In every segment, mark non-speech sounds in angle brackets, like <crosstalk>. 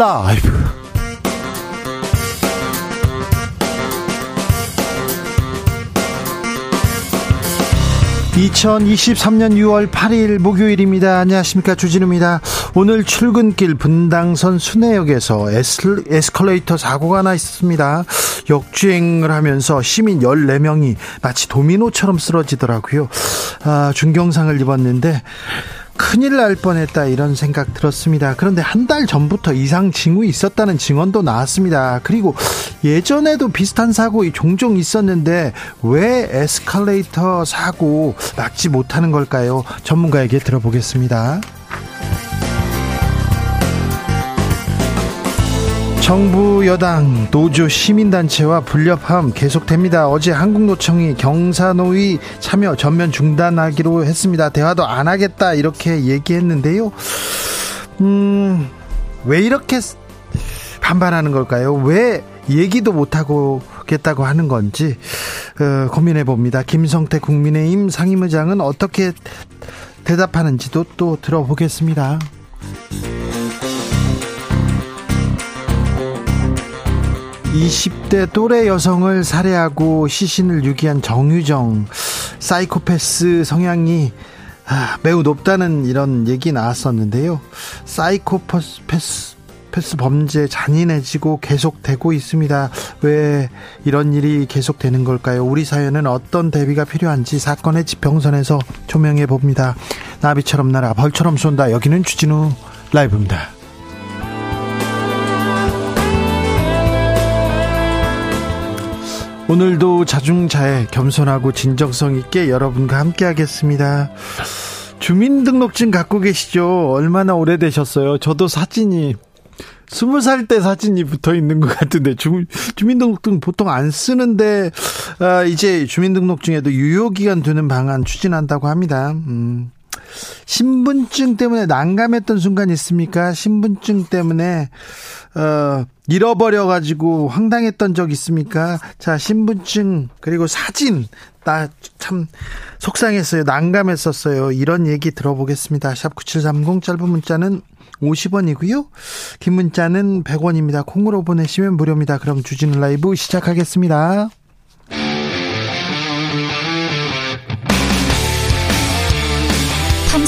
라이브. 2023년 6월 8일 목요일입니다. 안녕하십니까. 주진우입니다. 오늘 출근길 분당선 순회역에서 에스, 에스컬레이터 사고가 나 있습니다. 역주행을 하면서 시민 14명이 마치 도미노처럼 쓰러지더라고요. 아, 중경상을 입었는데 큰일 날 뻔했다 이런 생각 들었습니다. 그런데 한 달 전부터 이상 징후 있었다는 증언도 나왔습니다. 그리고 예전에도 비슷한 사고 종종 있었는데 왜 에스컬레이터 사고 막지 못하는 걸까요? 전문가에게 들어보겠습니다. 정부 여당 노조 시민단체와 불협화음 계속됩니다. 어제 한국노총이 경사노위 참여 전면 중단하기로 했습니다. 대화도 안 하겠다 이렇게 얘기했는데요. 음, 왜 이렇게 반발하는 걸까요? 왜 얘기도 못하고 겠다고 하는 건지 어, 고민해 봅니다. 김성태 국민의힘 상임의장은 어떻게 대답하는지도 또 들어보겠습니다. 20대 또래 여성을 살해하고 시신을 유기한 정유정 사이코패스 성향이 아, 매우 높다는 이런 얘기 나왔었는데요. 사이코패스 패스 범죄 잔인해지고 계속되고 있습니다. 왜 이런 일이 계속되는 걸까요? 우리 사회는 어떤 대비가 필요한지 사건의 지평선에서 조명해 봅니다. 나비처럼 날아 벌처럼 쏜다. 여기는 주진우 라이브입니다. 오늘도 자중자애 겸손하고 진정성 있게 여러분과 함께 하겠습니다. 주민등록증 갖고 계시죠? 얼마나 오래되셨어요? 저도 사진이 스무 살 때 사진이 붙어 있는 것 같은데 주, 주민등록증 보통 안 쓰는데 아, 이제 주민등록증에도 유효 기간 두는 방안 추진한다고 합니다. 음. 신분증 때문에 난감했던 순간 있습니까? 신분증 때문에 어, 잃어버려 가지고 황당했던 적 있습니까? 자, 신분증 그리고 사진 나 참 속상했어요. 난감했었어요. 이런 얘기 들어보겠습니다. 샵 9730 짧은 문자는 50원이고요. 긴 문자는 100원입니다. 콩으로 보내시면 무료입니다. 그럼 주진우 라이브 시작하겠습니다.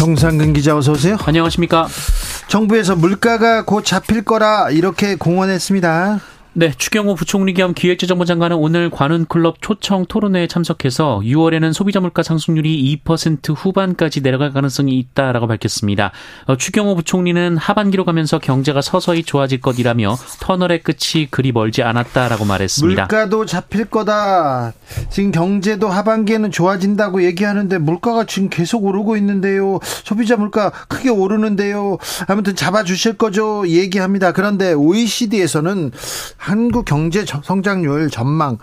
정상근 기자 어서 오세요. 안녕하십니까. 정부에서 물가가 곧 잡힐 거라 이렇게 공언했습니다. 네, 추경호 부총리 겸 기획재정부 장관은 오늘 관훈클럽 초청 토론회에 참석해서 6월에는 소비자 물가 상승률이 2% 후반까지 내려갈 가능성이 있다라고 밝혔습니다. 어, 추경호 부총리는 하반기로 가면서 경제가 서서히 좋아질 것이라며 터널의 끝이 그리 멀지 않았다라고 말했습니다. 물가도 잡힐 거다. 지금 경제도 하반기에는 좋아진다고 얘기하는데 물가가 지금 계속 오르고 있는데요. 소비자 물가 크게 오르는데요. 아무튼 잡아주실 거죠. 얘기합니다. 그런데 OECD에서는 한국 경제 성장률 전망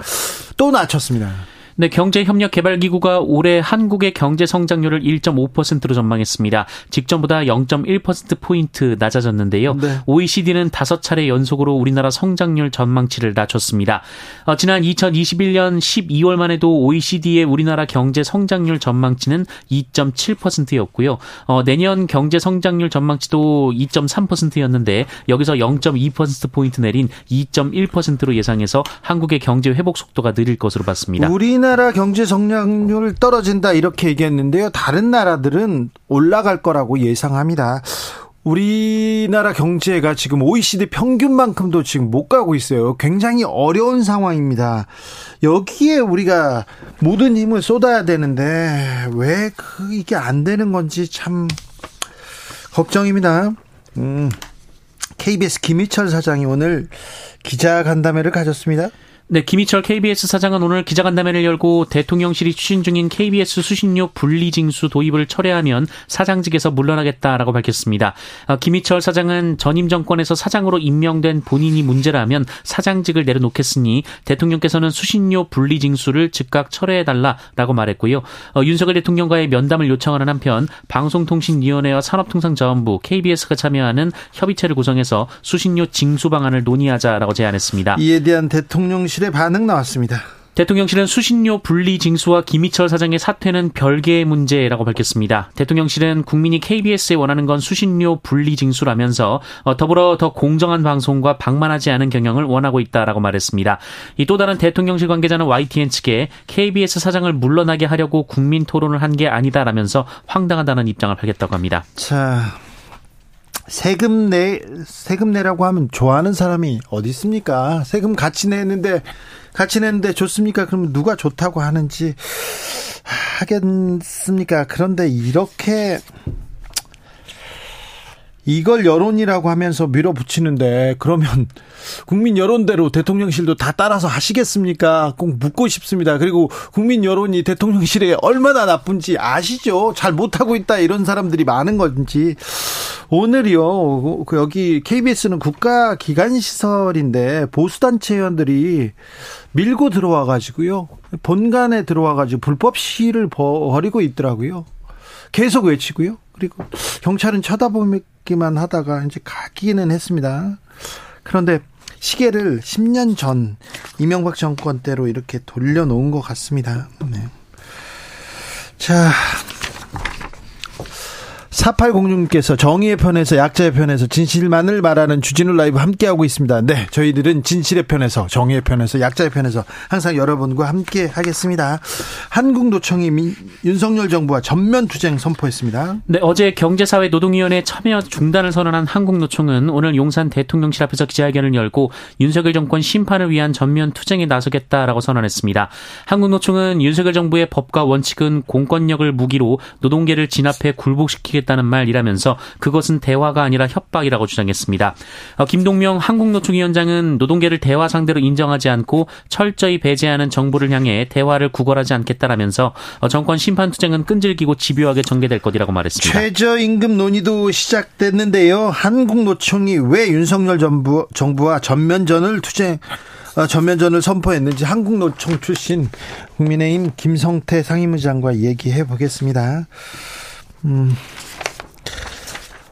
또 낮췄습니다. 네, 경제협력개발기구가 올해 한국의 경제 성장률을 1.5%로 전망했습니다. 직전보다 0.1%포인트 낮아졌는데요. 네. OECD는 다섯 차례 연속으로 우리나라 성장률 전망치를 낮췄습니다. 어, 지난 2021년 12월만 해도 OECD의 우리나라 경제 성장률 전망치는 2.7%였고요. 어, 내년 경제 성장률 전망치도 2.3%였는데 여기서 0.2%포인트 내린 2.1%로 예상해서 한국의 경제 회복 속도가 느릴 것으로 봤습니다. 우리나라 우리나라 경제 성장률 떨어진다 이렇게 얘기했는데요. 다른 나라들은 올라갈 거라고 예상합니다. 우리나라 경제가 지금 OECD 평균만큼도 지금 못 가고 있어요. 굉장히 어려운 상황입니다. 여기에 우리가 모든 힘을 쏟아야 되는데 왜 그 이게 안 되는 건지 참 걱정입니다. 음. KBS 김희철 사장이 오늘 기자 간담회를 가졌습니다. 네, 김희철 KBS 사장은 오늘 기자간담회를 열고 대통령실이 추진 중인 KBS 수신료 분리징수 도입을 철회하면 사장직에서 물러나겠다라고 밝혔습니다. 어, 김희철 사장은 전임 정권에서 사장으로 임명된 본인이 문제라면 사장직을 내려놓겠으니 대통령께서는 수신료 분리징수를 즉각 철회해달라라고 말했고요. 어, 윤석열 대통령과의 면담을 요청하는 한편 방송통신위원회와 산업통상자원부 KBS가 참여하는 협의체를 구성해서 수신료 징수 방안을 논의하자라고 제안했습니다. 이에 대한 대통령실 대통령실의 반응 나왔습니다. 대통령실은 수신료 분리 징수와 김희철 사장의 사퇴는 별개의 문제라고 밝혔습니다. 대통령실은 국민이 KBS에 원하는 건 수신료 분리 징수라면서 어, 더불어 더 공정한 방송과 방만하지 않은 경영을 원하고 있다라고 말했습니다. 이 또 다른 대통령실 관계자는 YTN 측에 KBS 사장을 물러나게 하려고 국민 토론을 한 게 아니다라면서 황당하다는 입장을 밝혔다고 합니다. 자, 세금 내 세금 내라고 하면 좋아하는 사람이 어디 있습니까? 세금 같이 내는데 같이 내는데 좋습니까? 그러면 누가 좋다고 하는지 하겠습니까? 그런데 이렇게 이걸 여론이라고 하면서 밀어붙이는데 그러면 국민 여론대로 대통령실도 다 따라서 하시겠습니까? 꼭 묻고 싶습니다. 그리고 국민 여론이 대통령실에 얼마나 나쁜지 아시죠? 잘 못하고 있다 이런 사람들이 많은 건지 오늘이요 그 여기 KBS는 국가 기관 시설인데 보수 단체 의원들이 밀고 들어와 가지고요 본관에 들어와 가지고 불법 시위를 벌이고 있더라고요. 계속 외치고요. 그리고 경찰은 쳐다보 기만 하다가 이제 가기는 했습니다. 그런데 시계를 10년 전 이명박 정권 때로 이렇게 돌려놓은 것 같습니다. 네. 자, 4806님께서 정의의 편에서 약자의 편에서 진실만을 말하는 주진우 라이브 함께하고 있습니다. 네, 저희들은 진실의 편에서 정의의 편에서 약자의 편에서 항상 여러분과 함께 하겠습니다. 한국노총이 민, 윤석열 정부와 전면 투쟁 선포했습니다. 네, 어제 경제사회 노동위원회 참여 중단을 선언한 한국노총은 오늘 용산 대통령실 앞에서 기자회견을 열고 윤석열 정권 심판을 위한 전면 투쟁에 나서겠다라고 선언했습니다. 한국노총은 윤석열 정부의 법과 원칙은 공권력을 무기로 노동계를 진압해 굴복시키겠다는 하겠다는 말이라면서 그것은 대화가 아니라 협박이라고 주장했습니다. 어, 김동명 한국노총위원장은 노동계를 대화 상대로 인정하지 않고 철저히 배제하는 정부를 향해 대화를 구걸하지 않겠다라면서 어, 정권 심판 투쟁은 끈질기고 집요하게 전개될 것이라고 말했습니다. 최저임금 논의도 시작됐는데요. 한국노총이 왜 윤석열 정부, 정부와 전면전을 투쟁 어, 전면전을 선포했는지 한국노총 출신 국민의힘 김성태 상임의장과 얘기해 보겠습니다. 음.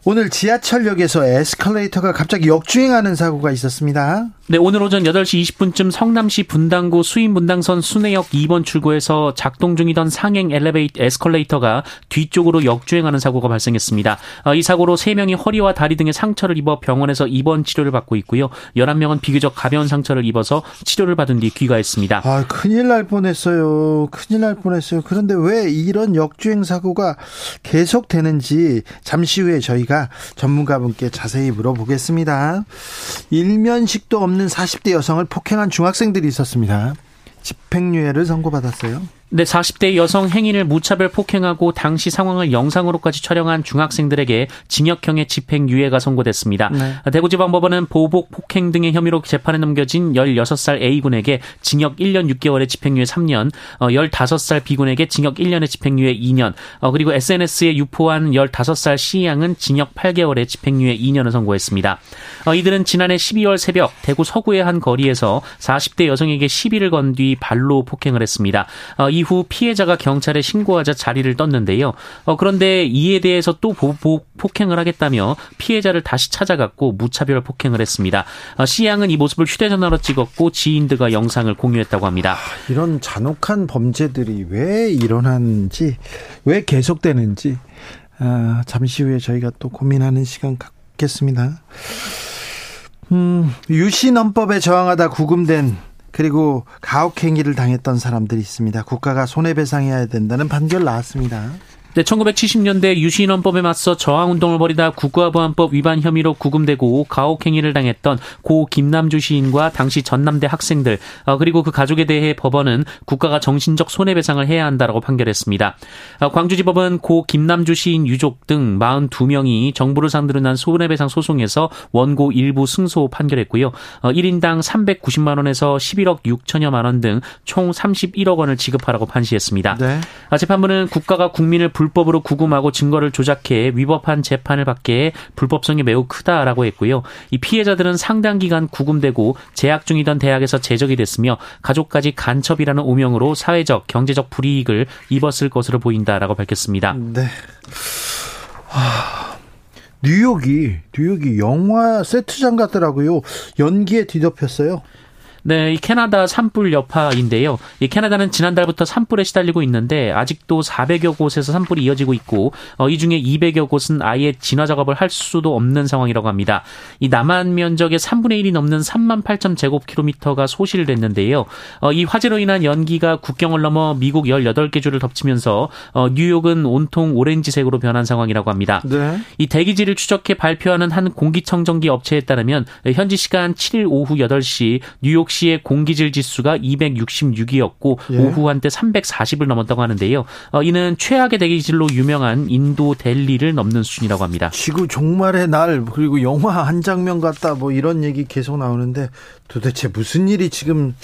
오늘 지하철역에서 에스컬레이터가 갑자기 역주행하는 사고가 있었습니다. 네, 오늘 오전 8시 20분쯤 성남시 분당구 수인 분당선 순회역 2번 출구에서 작동 중이던 상행 엘리베이터 에스컬레이터가 뒤쪽으로 역주행하는 사고가 발생했습니다. 어, 이 사고로 3명이 허리와 다리 등에 상처를 입어 병원에서 입원 치료를 받고 있고요. 11명은 비교적 가벼운 상처를 입어서 치료를 받은 뒤 귀가했습니다. 아, 큰일 날 뻔했어요. 큰일 날 뻔했어요. 그런데 왜 이런 역주행 사고가 계속되는지 잠시 후에 저희가 전문가분께 자세히 물어보겠습니다. 일면식도 없는 없는 40대 여성을 폭행한 중학생들이 있었습니다. 집행유예를 선고받았어요. 네, 40대 여성 행위를 무차별 폭행하고 당시 상황을 영상으로까지 촬영한 중학생들에게 징역형의 집행유예가 선고됐습니다. 네. 대구지방법원은 보복, 폭행 등의 혐의로 재판에 넘겨진 16살 A군에게 징역 1년 6개월의 집행유예 3년, 15살 어, B군에게 징역 1년의 집행유예 2년, 어, 그리고 SNS에 유포한 15살 C양은 징역 8개월의 집행유예 2년을 선고했습니다. 어, 이들은 지난해 12월 새벽 대구 서구의 한 거리에서 40대 여성에게 시비를 건 뒤 발로 폭행을 했습니다. 이후 피해자가 경찰에 신고하자 자리를 떴는데요. 어, 그런데 이에 대해서 또 보복 폭행을 하겠다며 피해자를 다시 찾아갔고 무차별 폭행을 했습니다. 어, 시 양은 이 모습을 휴대전화로 찍었고 지인들과 영상을 공유했다고 합니다. 이런 잔혹한 범죄들이 왜 일어나는지 왜 계속되는지 아, 잠시 후에 저희가 또 고민하는 시간 갖겠습니다. 음, 유신헌법에 저항하다 구금된 그리고 가혹행위를 당했던 사람들이 있습니다. 국가가 손해배상해야 된다는 판결 나왔습니다. 네, 1970년대 유신헌법에 맞서 저항운동을 벌이다 국가보안법 위반 혐의로 구금되고 가혹행위를 당했던 고 김남주 시인과 당시 전남대 학생들 어, 그리고 그 가족에 대해 법원은 국가가 정신적 손해배상을 해야 한다라고 판결했습니다. 어, 광주지법은 고 김남주 시인 유족 등 42명이 정부를 상대로 난 손해배상 소송에서 원고 일부 승소 판결했고요. 1인당 어, 390만 원에서 11억 6천여만 원 등 총 31억 원을 지급하라고 판시했습니다. 네. 재판부는 국가가 국민을 불 불법으로 구금하고 증거를 조작해 위법한 재판을 받게 불법성이 매우 크다라고 했고요. 이 피해자들은 상당 기간 구금되고 재학 중이던 대학에서 제적이 됐으며 가족까지 간첩이라는 오명으로 사회적, 경제적 불이익을 입었을 것으로 보인다라고 밝혔습니다. 네. 하... 뉴욕이 뉴욕이 영화 세트장 같더라고요. 연기에 뒤덮였어요. 네, 이 캐나다 산불 여파인데요. 이 캐나다는 지난달부터 산불에 시달리고 있는데 아직도 400여 곳에서 산불이 이어지고 있고 어, 이 중에 200여 곳은 아예 진화 작업을 할 수도 없는 상황이라고 합니다. 이 남한 면적의 3분의 1이 넘는 3만 8천 제곱킬로미터가 소실됐는데요. 어, 이 화재로 인한 연기가 국경을 넘어 미국 18개 주를 덮치면서 어, 뉴욕은 온통 오렌지색으로 변한 상황이라고 합니다. 네. 이 대기질을 추적해 발표하는 한 공기청정기 업체에 따르면 현지 시간 7일 오후 8시 뉴욕 시의 공기질 지수가 266이었고 예. 오후 한때 340을 넘었다고 하는데요. 어, 이는 최악의 대기질로 유명한 인도 델리를 넘는 수준이라고 합니다. 지구 종말의 날 그리고 영화 한 장면 같다 뭐 이런 얘기 계속 나오는데 도대체 무슨 일이 지금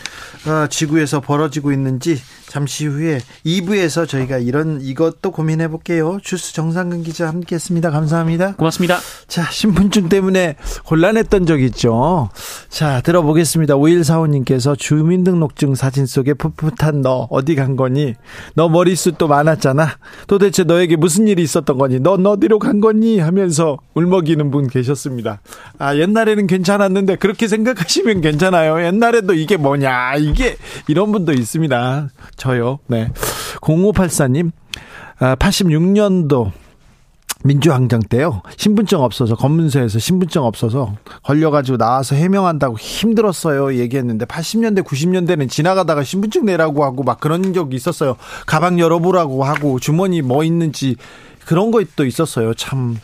어, 지구에서 벌어지고 있는지 잠시 후에 2부에서 저희가 이런 이것도 고민해 볼게요. 주스 정상근 기자 함께 했습니다. 감사합니다. 고맙습니다. 자 신분증 때문에 곤란했던 적 있죠. 자 들어보겠습니다. 5145님께서 주민등록증 사진 속에 풋풋한 너 어디 간 거니? 너 머리숱도 많았잖아. 도대체 너에게 무슨 일이 있었던 거니? 넌 어디로 간 거니? 하면서 울먹이는 분 계셨습니다. 아 옛날에는 괜찮았는데 그렇게 생각하시면 괜찮아요. 옛날에도 이게 뭐냐 이게 이런 분도 있습니다. 저요. 네. 0584님, 아, 86년도 민주항쟁 때요. 신분증 없어서 검문소에서 신분증 없어서 걸려가지고 나와서 해명한다고 힘들었어요. 얘기했는데 80년대 90년대는 지나가다가 신분증 내라고 하고 막 그런 적이 있었어요. 가방 열어보라고 하고 주머니 뭐 있는지 그런 것도 있었어요. 참,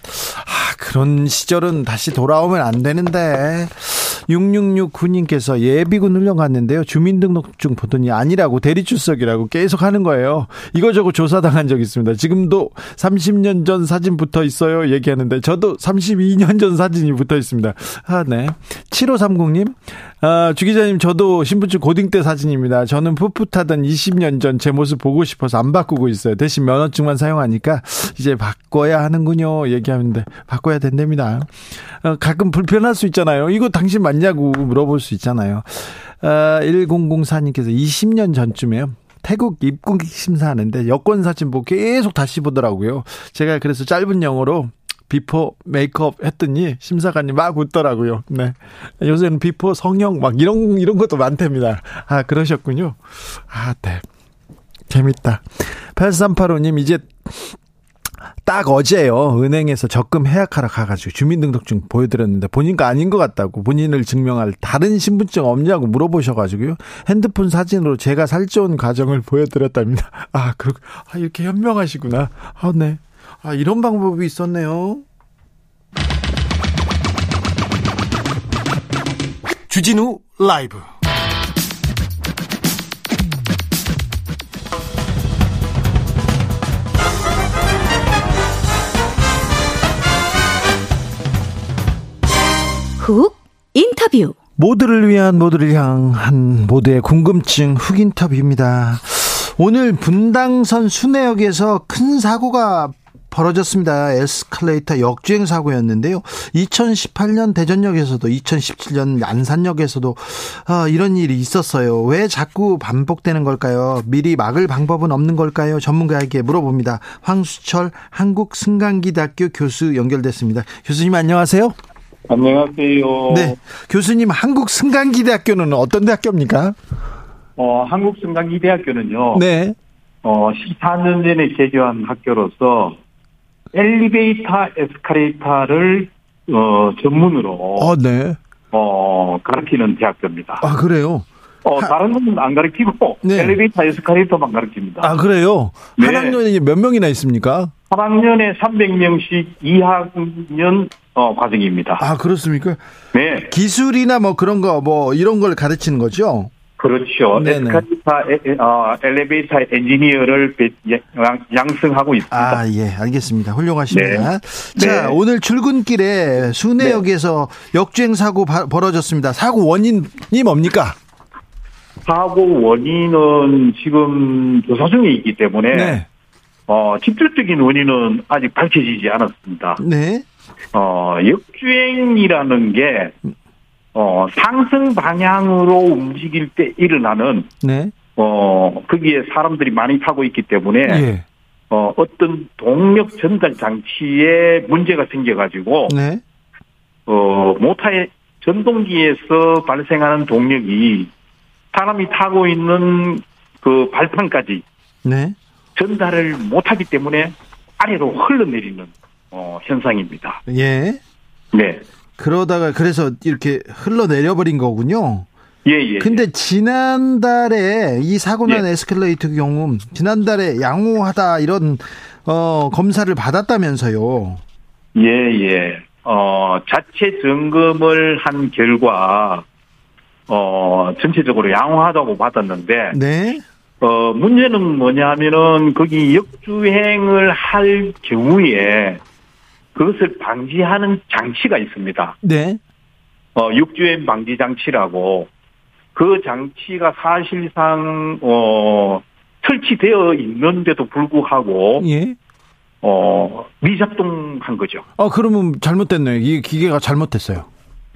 아, 그런 시절은 다시 돌아오면 안 되는데. 6669님께서 예비군 훈련 갔는데요. 주민등록증 보더니 아니라고 대리출석이라고 계속 하는 거예요. 이거저거 조사당한 적 있습니다. 지금도 30년 전 사진 붙어 있어요. 얘기하는데 저도 32년 전 사진이 붙어 있습니다. 아, 네. 7530님, 아, 주 기자님, 저도 신분증 고딩 때 사진입니다. 저는 풋풋하던 20년 전 제 모습 보고 싶어서 안 바꾸고 있어요. 대신 면허증만 사용하니까 이제 바꿔야 하는군요. 얘기하는데 바꿔야 된답니다. 어, 가끔 불편할 수 있잖아요. 이거 당신 맞냐고 물어볼 수 있잖아요. 아, 1004님께서 20년 전쯤에요. 태국 입국 심사하는데 여권 사진 보고 계속 다시 보더라고요. 제가 그래서 짧은 영어로 before makeup 했더니 심사관이 막 웃더라고요. 네. 요새는 before 성형 막 이런 이런 것도 많답니다. 아, 그러셨군요. 아, 네. 재밌다. 8385님 이제 딱 어제요 은행에서 적금 해약하러 가가지고 주민등록증 보여드렸는데 본인이 아닌 것 같다고 본인을 증명할 다른 신분증 없냐고 물어보셔가지고요 핸드폰 사진으로 제가 살쪄온 과정을 보여드렸답니다. 아, 그, 아 이렇게 현명하시구나. 아, 네. 아, 이런 방법이 있었네요. 주진우 라이브 훅 인터뷰 모두를 위한 모두를 향한 모두의 궁금증 훅 인터뷰입니다. 오늘 분당선 순회역에서 큰 사고가 벌어졌습니다. 에스컬레이터 역주행 사고였는데요. 2018년 대전역에서도 2017년 안산역에서도 어, 이런 일이 있었어요. 왜 자꾸 반복되는 걸까요? 미리 막을 방법은 없는 걸까요? 전문가에게 물어봅니다. 황수철 한국승강기대학교 교수 연결됐습니다. 교수님 안녕하세요. 안녕하세요. 네. 교수님 한국승강기대학교는 어떤 대학교입니까? 어, 한국승강기대학교는요. 네. 어, 14년 전에 개교한 학교로서 엘리베이터, 에스카레이터를 어, 전문으로 어, 네. 어, 가르치는 대학교입니다. 아, 그래요? 어, 다른 건 안 가르치고 네. 엘리베이터, 에스카레이터만 가르칩니다. 아, 그래요? 네. 한 학년에 몇 명이나 있습니까? 3학년에 300명씩 2학년 어, 과정입니다. 아, 그렇습니까? 네. 기술이나 뭐 그런 거, 뭐 이런 걸 가르치는 거죠? 그렇죠. 네네. 에스카레이터, 어, 엘리베이터 엔지니어를 배- 양- 양성하고 있습니다. 아, 예, 알겠습니다. 훌륭하십니다. 네. 자, 네. 오늘 출근길에 순회역에서 역주행 사고 바- 벌어졌습니다. 사고 원인이 뭡니까? 사고 원인은 지금 조사 중에 있기 때문에 네. 어, 직접적인 원인은 아직 밝혀지지 않았습니다. 네. 어, 역주행이라는 게 어, 상승 방향으로 움직일 때 일어나는 네. 어, 거기에 사람들이 많이 타고 있기 때문에 예. 어, 어떤 동력 전달 장치에 문제가 생겨가지고 네. 어, 모터의 전동기에서 발생하는 동력이 사람이 타고 있는 그 발판까지 네. 전달을 못하기 때문에 아래로 흘러내리는 어, 현상입니다. 예. 네. 그러다가 그래서 이렇게 흘러내려 버린 거군요. 예, 예. 근데 지난달에 이 사고 난 예. 에스컬레이터 경우 지난달에 양호하다 이런 어 검사를 받았다면서요. 예, 예. 어, 자체 점검을 한 결과, 어, 전체적으로 양호하다고 받았는데, 네. 어, 문제는 뭐냐면은, 거기 역주행을 할 경우에, 그것을 방지하는 장치가 있습니다. 네. 어, 육주행 방지 장치라고, 그 장치가 사실상, 어, 설치되어 있는데도 불구하고, 예. 어, 미작동한 거죠. 어 그러면 잘못됐네요. 이 기계가 잘못됐어요.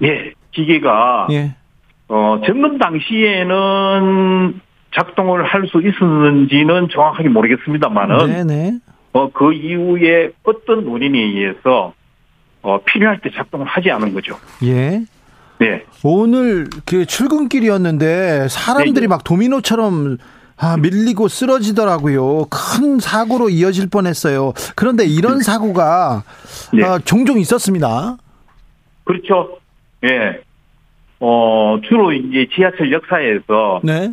예, 기계가 예. 어, 점검 당시에는 작동을 할 수 있었는지는 정확하게 모르겠습니다만은 네, 네. 어, 그 이후에 어떤 원인에 의해서 어, 필요할 때 작동을 하지 않은 거죠. 예. 네, 오늘 그 출근길이었는데 사람들이 네, 네. 막 도미노처럼 아, 밀리고 쓰러지더라고요. 큰 사고로 이어질 뻔했어요. 그런데 이런 사고가 네. 아, 종종 있었습니다. 그렇죠. 예, 어, 주로 이제 지하철 역사에서 네.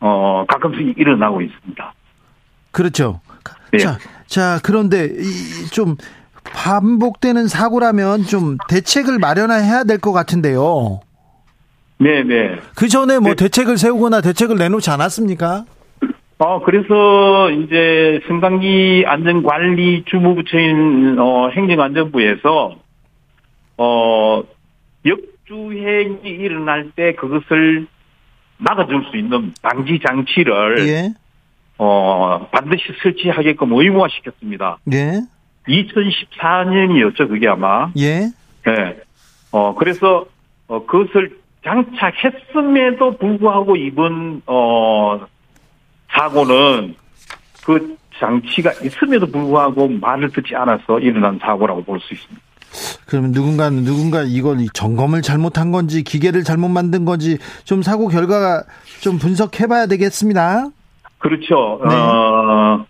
어, 가끔씩 일어나고 있습니다. 그렇죠. 네. 자, 자, 그런데 이, 좀 반복되는 사고라면 좀 대책을 마련해야 될 것 같은데요. 네, 네. 그 전에 뭐 네. 대책을 세우거나 대책을 내놓지 않았습니까? 어, 그래서 이제 승강기 안전관리 주무부처인, 어, 행정안전부에서, 어, 역주행이 일어날 때 그것을 막아줄 수 있는 방지 장치를, 예, 어, 반드시 설치하게끔 의무화시켰습니다. 예, 2014년이었죠, 그게 아마. 예. 예. 어, 그래서, 어, 그것을 장착했음에도 불구하고 이번, 어, 사고는 그 장치가 있음에도 불구하고 말을 듣지 않아서 일어난 사고라고 볼 수 있습니다. 그러면 누군가는 누군가 이걸 이 점검을 잘못한 건지 기계를 잘못 만든 건지 좀 사고 결과가 좀 분석해봐야 되겠습니다. 그렇죠. 네. 어,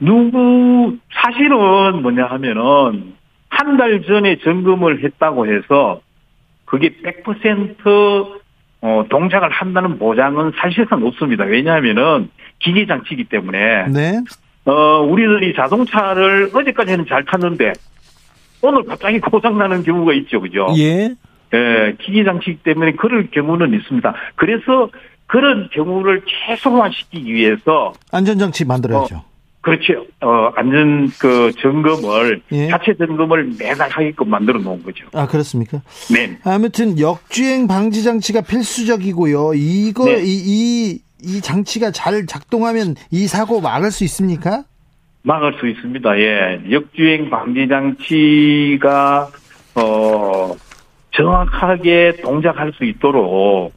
누구, 사실은 뭐냐 하면은, 한 달 전에 점검을 했다고 해서, 그게 100% 어, 동작을 한다는 보장은 사실상 없습니다. 왜냐하면은, 기계 장치이기 때문에, 네, 어, 우리들이 자동차를 어제까지는 잘 탔는데, 오늘 갑자기 고장나는 경우가 있죠. 그죠? 예, 예, 기기 장치이기 때문에 그럴 경우는 있습니다. 그래서 그런 경우를 최소화시키기 위해서 안전장치 만들어야죠. 그렇죠. 어, 안전 그 점검을 예. 자체 점검을 매달 하게끔 만들어 놓은 거죠. 아 그렇습니까? 네. 아무튼 역주행 방지 장치가 필수적이고요. 이거 네. 이, 이, 이 장치가 잘 작동하면 이 사고 막을 수 있습니까? 막을 수 있습니다. 예. 역주행 방지 장치가 어 정확하게 동작할 수 있도록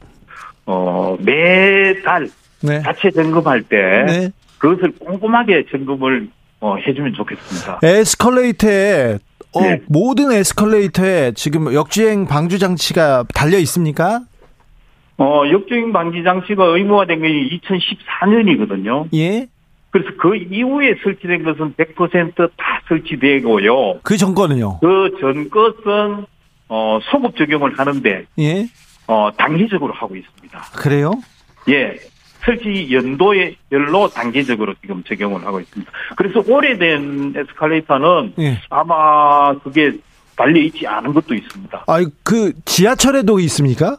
어 매달 네. 자체 점검할 때 네. 그것을 꼼꼼하게 점검을 어, 해주면 좋겠습니다. 에스컬레이터에 어, 네. 모든 에스컬레이터에 지금 역주행 방지 장치가 달려 있습니까? 어, 역주행 방지 장치가 의무화된 게 2014년이거든요. 예. 그래서 그 이후에 설치된 것은 100%다 설치되고요. 그 정권은요. 그 전 것은 어, 소급 적용을 하는데 예. 어, 단기적으로 하고 있습니다. 그래요? 예. 설치 연도별로 단계적으로 지금 적용을 하고 있습니다. 그래서 오래된 에스컬레이터는 예. 아마 그게 달려 있지 않은 것도 있습니다. 아, 그 지하철에도 있습니까?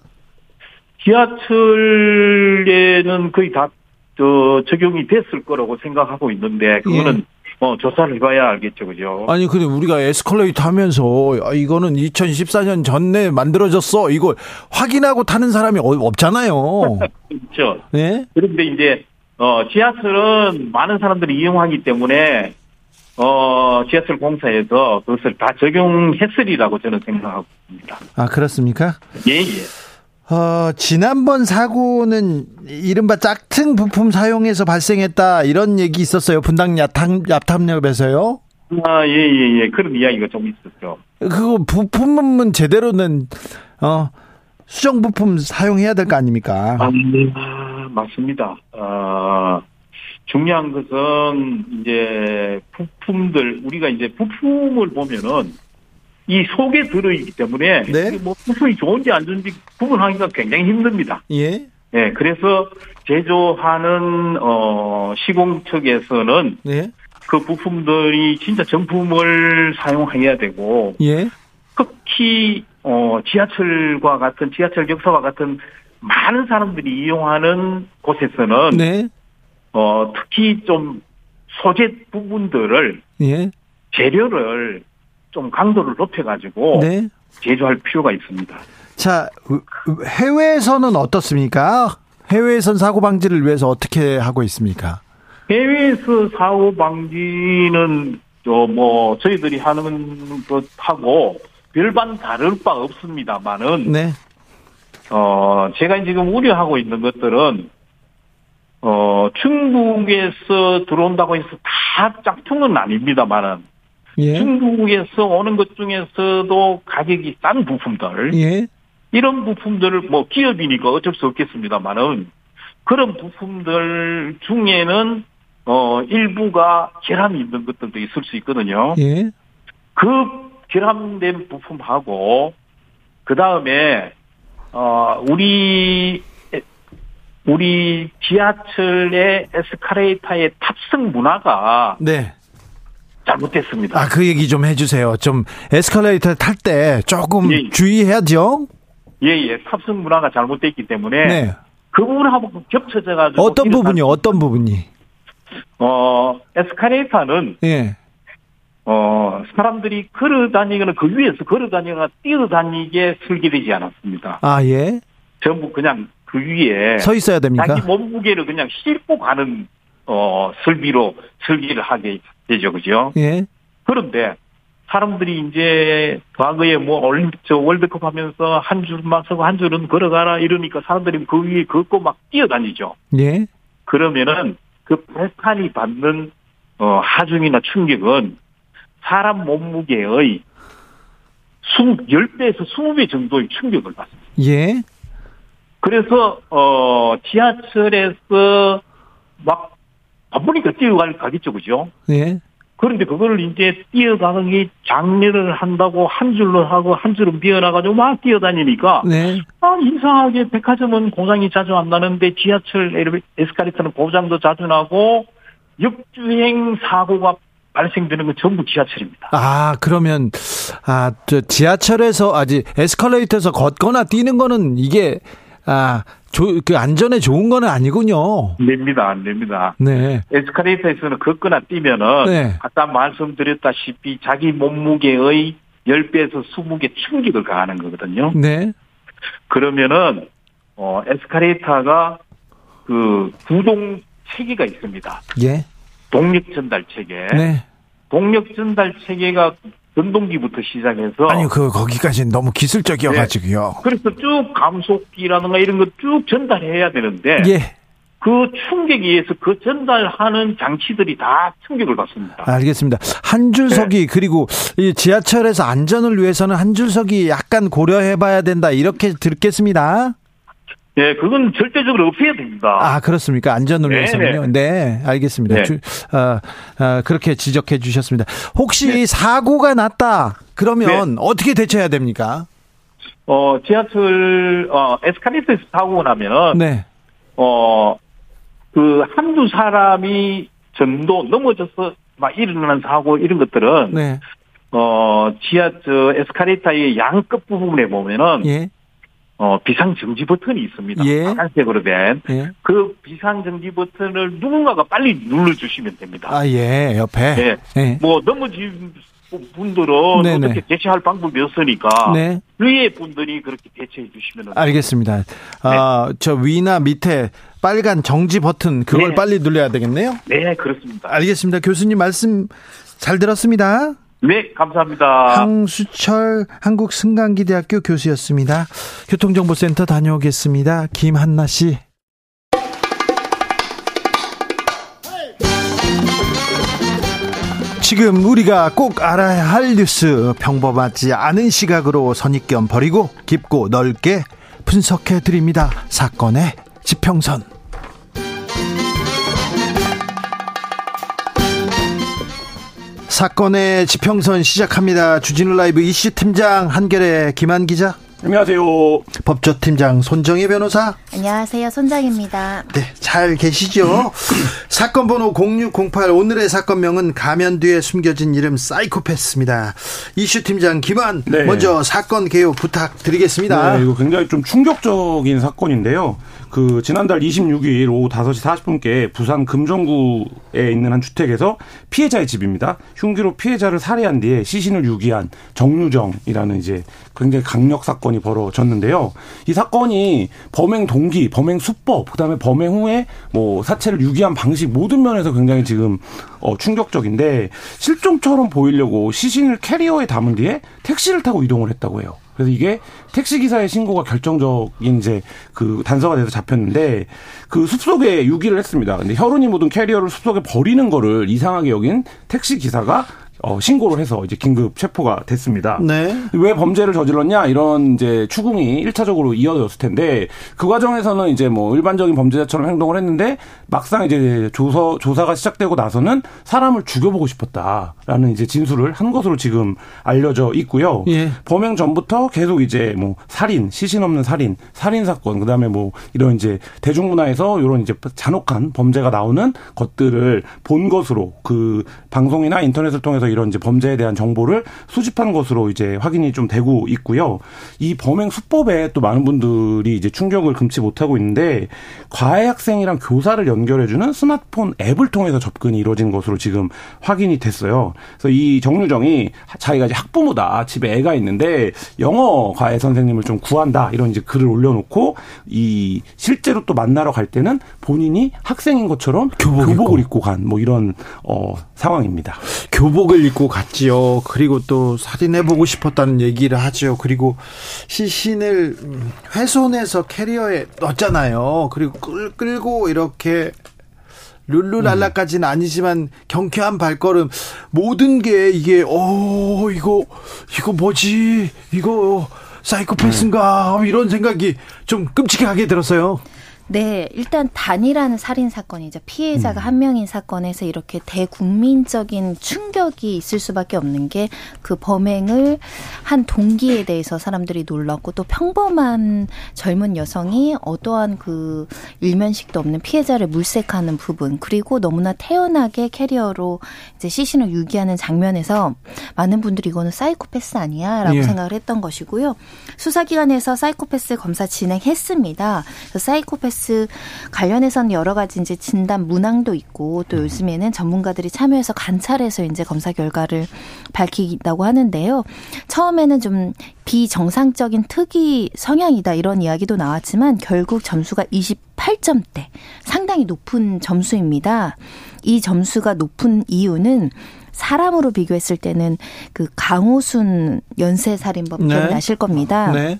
지하철에는 거의 다 저, 적용이 됐을 거라고 생각하고 있는데 그거는 어, 조사를 해봐야 알겠죠, 그죠? 아니 근데 우리가 에스컬레이터 하면서 아, 이거는 2014년 전에 만들어졌어 이거 확인하고 타는 사람이 어- 없잖아요. <laughs> 그렇죠. 네? 그런데 이제 어, 지하철은 많은 사람들이 이용하기 때문에 어, 지하철 공사에서 그것을 다 적용했으리라고 저는 생각하고 있습니다. 아 그렇습니까? 예, 예. 어, 지난번 사고는 이른바 짝퉁 부품 사용해서 발생했다 이런 얘기 있었어요. 분당 야탐 야탐역에서요. 아, 예, 예, 예. 그런 이야기가 좀 있었죠. 그거 부품은 제대로는 어 수정 부품 사용해야 될 거 아닙니까? 아, 맞습니다. 어, 중요한 것은 이제 부품들 우리가 이제 부품을 보면은 이 속에 들어있기 때문에 네. 뭐 부품이 좋은지 안 좋은지 구분하기가 굉장히 힘듭니다. 예. 예, 그래서 제조하는 어 시공 측에서는 네. 그 부품들이 진짜 정품을 사용해야 되고 예. 특히 어 지하철과 같은 지하철 역사와 같은 많은 사람들이 이용하는 곳에서는 네. 어 특히 좀 소재 부분들을 예. 재료를 좀 강도를 높여가지고 네. 제조할 필요가 있습니다. 자, 해외에서는 어떻습니까? 해외에선 사고 방지를 위해서 어떻게 하고 있습니까? 해외에서 사고 방지는 저뭐 저희들이 하는 것하고 별반 다를 바 없습니다만은 네. 어 제가 지금 우려하고 있는 것들은 어 중국에서 들어온다고 해서 다 짝퉁은 아닙니다만은 예. 중국에서 오는 것 중에서도 가격이 싼 부품들 예. 이런 부품들을 뭐 기업이니까 어쩔 수 없겠습니다만은 그런 부품들 중에는 어 일부가 결함이 있는 것들도 있을 수 있거든요. 예. 그 결함된 부품하고 그 다음에 어 우리 우리 지하철의 에스카레이터의 탑승 문화가 네. 잘못됐습니다. 아, 그 얘기 좀 해주세요. 좀 에스컬레이터 탈 때 조금 예. 주의해야죠. 예 예 탑승 문화가 잘못됐기 때문에 네. 그 부분하고 겹쳐져 가지고 어떤 부분이, 어떤 부분이? 어 에스카레이터는 예. 어 사람들이 걸어 다니거나 그 위에서 걸어 다니거나 뛰어 다니게 설계되지 않았습니다. 아, 예. 전부 그냥 그 위에 서 있어야 됩니까? 자기 몸무게를 그냥 싣고 가는 어 설비로 설계를 하게 되죠, 그죠? 예. 그런데 사람들이 이제 과거에 뭐 올림픽 저 월드컵 하면서 한 줄만 서고 한 줄은 걸어가라 이러니까 사람들이 그 위에 걷고 막 뛰어다니죠. 예. 그러면은 그 발판이 받는 어 하중이나 충격은 사람 몸무게의 20, 10배에서 20배 정도의 충격을 받습니다. 예. 그래서 어 지하철에서 막 바쁘니까 뛰어갈 가겠죠, 그죠? 예. 그런데 그거를 이제 뛰어가기 장려를 한다고 한 줄로 하고 한 줄은 비어나가지고 막 뛰어다니니까 네. 아 이상하게 백화점은 고장이 자주 안 나는데 지하철 에스카레이터는 고장도 자주 나고 역주행 사고가 발생되는 건 전부 지하철입니다. 아, 그러면, 아, 저 지하철에서, 아직 에스컬레이터에서 걷거나 뛰는 거는 이게, 아, 조, 그 안전에 좋은 거는 아니군요. 안 됩니다, 안 됩니다. 네. 에스카레이터에서는 걷거나 뛰면은 네. 아까 말씀드렸다시피 자기 몸무게의 10배에서 20배 충격을 가하는 거거든요. 네. 그러면은 어 에스카레이터가 그 구동 체계가 있습니다. 예. 동력 전달 체계. 네. 동력 전달 체계가 전동기부터 시작해서 아니, 그, 거기까지는 너무 기술적이어가지고요. 그래서 쭉 감속기라든가 이런 거 쭉 전달해야 되는데 예. 그 충격에 의해서 그 전달하는 장치들이 다 충격을 받습니다. 알겠습니다. 한 줄석이, 그리고 이 지하철에서 안전을 위해서는 한 줄석이 약간 고려해봐야 된다. 이렇게 듣겠습니다. 네, 그건 절대적으로 없애야 됩니다. 아, 그렇습니까? 안전을 네, 위해서는요. 네, 알겠습니다. 네. 주, 아, 아, 그렇게 지적해 주셨습니다. 혹시 네. 사고가 났다. 그러면 어떻게 대처해야 됩니까? 어, 지하철, 어, 에스카레이터에서 타고 나면은, 네. 어, 그 한두 사람이 정도 넘어져서 막 일어나는 사고 이런 것들은 네. 어 지하 저 에스카레이터의 양 끝 부분에 보면은 예. 어 비상 정지 버튼이 있습니다. 예. 빨간색으로 된 예. 그 비상 정지 버튼을 누군가가 빨리 눌러 주시면 됩니다. 아, 예. 옆에. 네. 예. 뭐 넘어진 분들은 네네. 어떻게 대처할 방법이 없으니까 네. 위에 분들이 그렇게 대처해 주시면 알겠습니다. 아, 저 위나 밑에 빨간 정지 버튼 그걸 네. 빨리 눌러야 되겠네요. 네 그렇습니다. 알겠습니다. 교수님 말씀 잘 들었습니다. 네 감사합니다. 황수철 한국 승강기대학교 교수였습니다. 교통정보센터 다녀오겠습니다. 김한나 씨. 지금 우리가 꼭 알아야 할 뉴스 평범하지 않은 시각으로 선입견 버리고 깊고 넓게 분석해 드립니다. 사건의 지평선. 사건의 지평선 시작합니다. 주진우 라이브 이슈 팀장 한결의 김한 기자, 안녕하세요. 법조팀장 손정혜 변호사. 안녕하세요. 손장입니다. 네, 잘 계시죠? <laughs> 사건 번호 0608 오늘의 사건명은 가면 뒤에 숨겨진 이름 사이코패스입니다. 이슈 팀장 김한 네. 먼저 사건 개요 부탁드리겠습니다. 네, 이거 굉장히 좀 충격적인 사건인데요. 그 지난달 26일 오후 5시 40분께 부산 금정구에 있는 한 주택에서 피해자의 집입니다. 흉기로 피해자를 살해한 뒤에 시신을 유기한 정유정이라는 이제 굉장히 강력 사건 이 벌어졌는데요. 이 사건이 범행 동기, 범행 수법, 그다음에 범행 후에 뭐 사체를 유기한 방식 모든 면에서 굉장히 지금 어 충격적인데 실종처럼 보이려고 시신을 캐리어에 담은 뒤에 택시를 타고 이동을 했다고 해요. 그래서 이게 택시 기사의 신고가 결정적인 이제 그 단서가 돼서 잡혔는데 그 숲속에 유기를 했습니다. 근데 혈흔이 묻은 캐리어를 숲속에 버리는 거를 이상하게 여긴 택시 기사가 어, 신고를 해서 이제 긴급 체포가 됐습니다. 네. 왜 범죄를 저질렀냐 이런 이제 추궁이 1차적으로 이어졌을 텐데 그 과정에서는 이제 뭐 일반적인 범죄자처럼 행동을 했는데 막상 이제 조서 조사가 시작되고 나서는 사람을 죽여보고 싶었다라는 이제 진술을 한 것으로 지금 알려져 있고요. 예. 범행 전부터 계속 이제 뭐 살인, 시신 없는 살인, 살인 사건, 그다음에 뭐 이런 이제 대중문화에서 이런 이제 잔혹한 범죄가 나오는 것들을 본 것으로 그 방송이나 인터넷을 통해서 이런 이제 범죄에 대한 정보를 수집한 것으로 이제 확인이 좀 되고 있고요. 이 범행 수법에 또 많은 분들이 이제 충격을 금치 못하고 있는데 과외 학생이랑 교사를 연결해주는 스마트폰 앱을 통해서 접근이 이루어진 것으로 지금 확인이 됐어요. 그래서 이 정유정이 자기가 이제 학부모다 집에 애가 있는데 영어 과외 선생님을 좀 구한다 이런 이제 글을 올려놓고 이 실제로 또 만나러 갈 때는 본인이 학생인 것처럼 교복 입고. 입고 간 뭐 이런 어 상황입니다. 교복을 입고 갔지요. 그리고 또 살인해보고 싶었다는 얘기를 하죠. 그리고 시신을 음, 훼손해서 캐리어에 넣었잖아요. 그리고 끌, 끌고 이렇게 룰루랄라까지는 아니지만 경쾌한 발걸음 모든 게 이게 어 이거 이거 뭐지 이거 사이코패스인가 이런 생각이 좀 끔찍하게 들었어요. 네, 일단 단일한 살인 사건이죠. 피해자가 한 명인 사건에서 이렇게 대국민적인 충격이 있을 수밖에 없는 게 그 범행을 한 동기에 대해서 사람들이 놀랐고 또 평범한 젊은 여성이 어떠한 그 일면식도 없는 피해자를 물색하는 부분 그리고 너무나 태연하게 캐리어로 이제 시신을 유기하는 장면에서 많은 분들이 이거는 사이코패스 아니야라고 예. 생각을 했던 것이고요. 수사기관에서 사이코패스 검사 진행했습니다. 사이코패스 관련해서는 여러 가지 이제 진단 문항도 있고 또 요즘에는 전문가들이 참여해서 관찰해서 이제 검사 결과를 밝히다고 하는데요. 처음에는 좀 비정상적인 특이 성향이다 이런 이야기도 나왔지만 결국 점수가 28점대 상당히 높은 점수입니다. 이 점수가 높은 이유는 사람으로 비교했을 때는 그 강호순 연쇄살인범 네. 기억나실 겁니다. 네.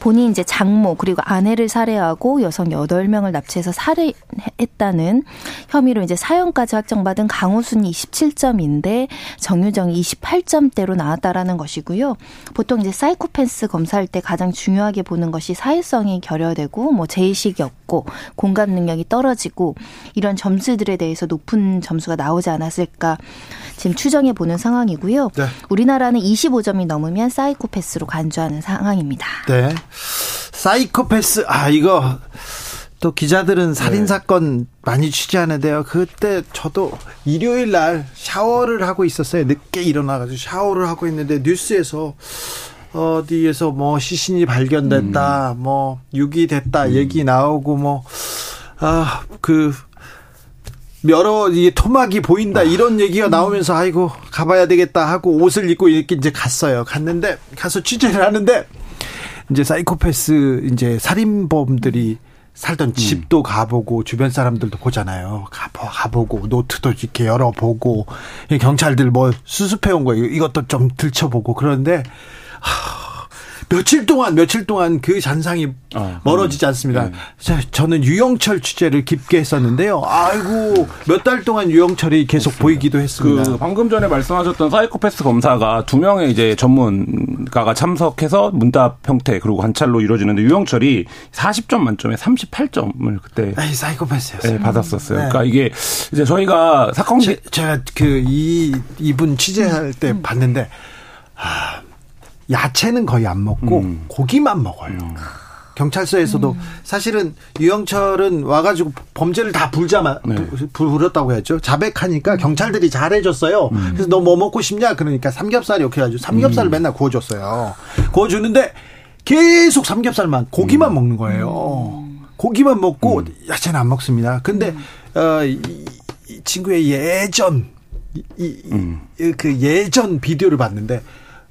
본인 이제 장모 그리고 아내를 살해하고 여성 8명을 납치해서 살해했다는 혐의로 이제 사형까지 확정받은 강호순이 27점인데 정유정이 28점대로 나왔다라는 것이고요. 보통 이제 사이코패스 검사할 때 가장 중요하게 보는 것이 사회성이 결여되고 뭐 제의식이 없고 공감 능력이 떨어지고 이런 점수들에 대해서 높은 점수가 나오지 않았을까 지금 추정해 보는 상황이고요. 네. 우리나라는 25점이 넘으면 사이코패스로 간주하는 상황입니다. 네. 사이코패스 아 이거 또 기자들은 살인 네. 사건 많이 취재하는데요. 그때 저도 일요일 날 샤워를 하고 있었어요. 늦게 일어나가지고 샤워를 하고 있는데 뉴스에서 어디에서 뭐 시신이 발견됐다, 음. 뭐 유기 됐다 음. 얘기 나오고 뭐 아 그 여러 이 토막이 보인다 이런 얘기가 나오면서 아이고 가봐야 되겠다 하고 옷을 입고 이렇게 이제 갔어요. 갔는데 가서 취재를 하는데 이제 사이코패스 이제 살인범들이 살던 음. 집도 가보고 주변 사람들도 보잖아요. 가보 가보고 노트도 이렇게 열어보고 경찰들 뭐 수습해 온거 이것도 좀 들춰보고 그런데 하, 며칠 동안 며칠 동안 그 잔상이 어, 멀어지지 않습니다. 네. 저는 유영철 취재를 깊게 했었는데요. 아이고 몇 달 동안 유영철이 계속 보이기도 했습니다. 그 방금 전에 말씀하셨던 사이코패스 검사가 두 명의 이제 전문가가 참석해서 문답 형태 그리고 관찰로 이루어지는데 유영철이 40점 만점에 38점을 그때 에이, 사이코패스였어요. 네, 받았었어요. 네. 그러니까 이게 이제 저희가 사건 제, 제가 그 이 이분 취재할 때 음. 봤는데 아 야채는 거의 안 먹고 음. 고기만 먹어요. 음. 경찰서에서도 음. 사실은 유영철은 와가지고 범죄를 다 불자마 네. 불렀다고 했죠. 자백하니까 경찰들이 잘해줬어요. 음. 그래서 너 뭐 먹고 싶냐 그러니까 삼겹살 이렇게 해가지고 삼겹살을 음. 맨날 구워줬어요. 구워주는데 계속 삼겹살만 고기만 음. 먹는 거예요. 고기만 먹고 야채는 안 먹습니다. 근데 어, 이, 이 친구의 예전 이, 이, 그 예전 비디오를 봤는데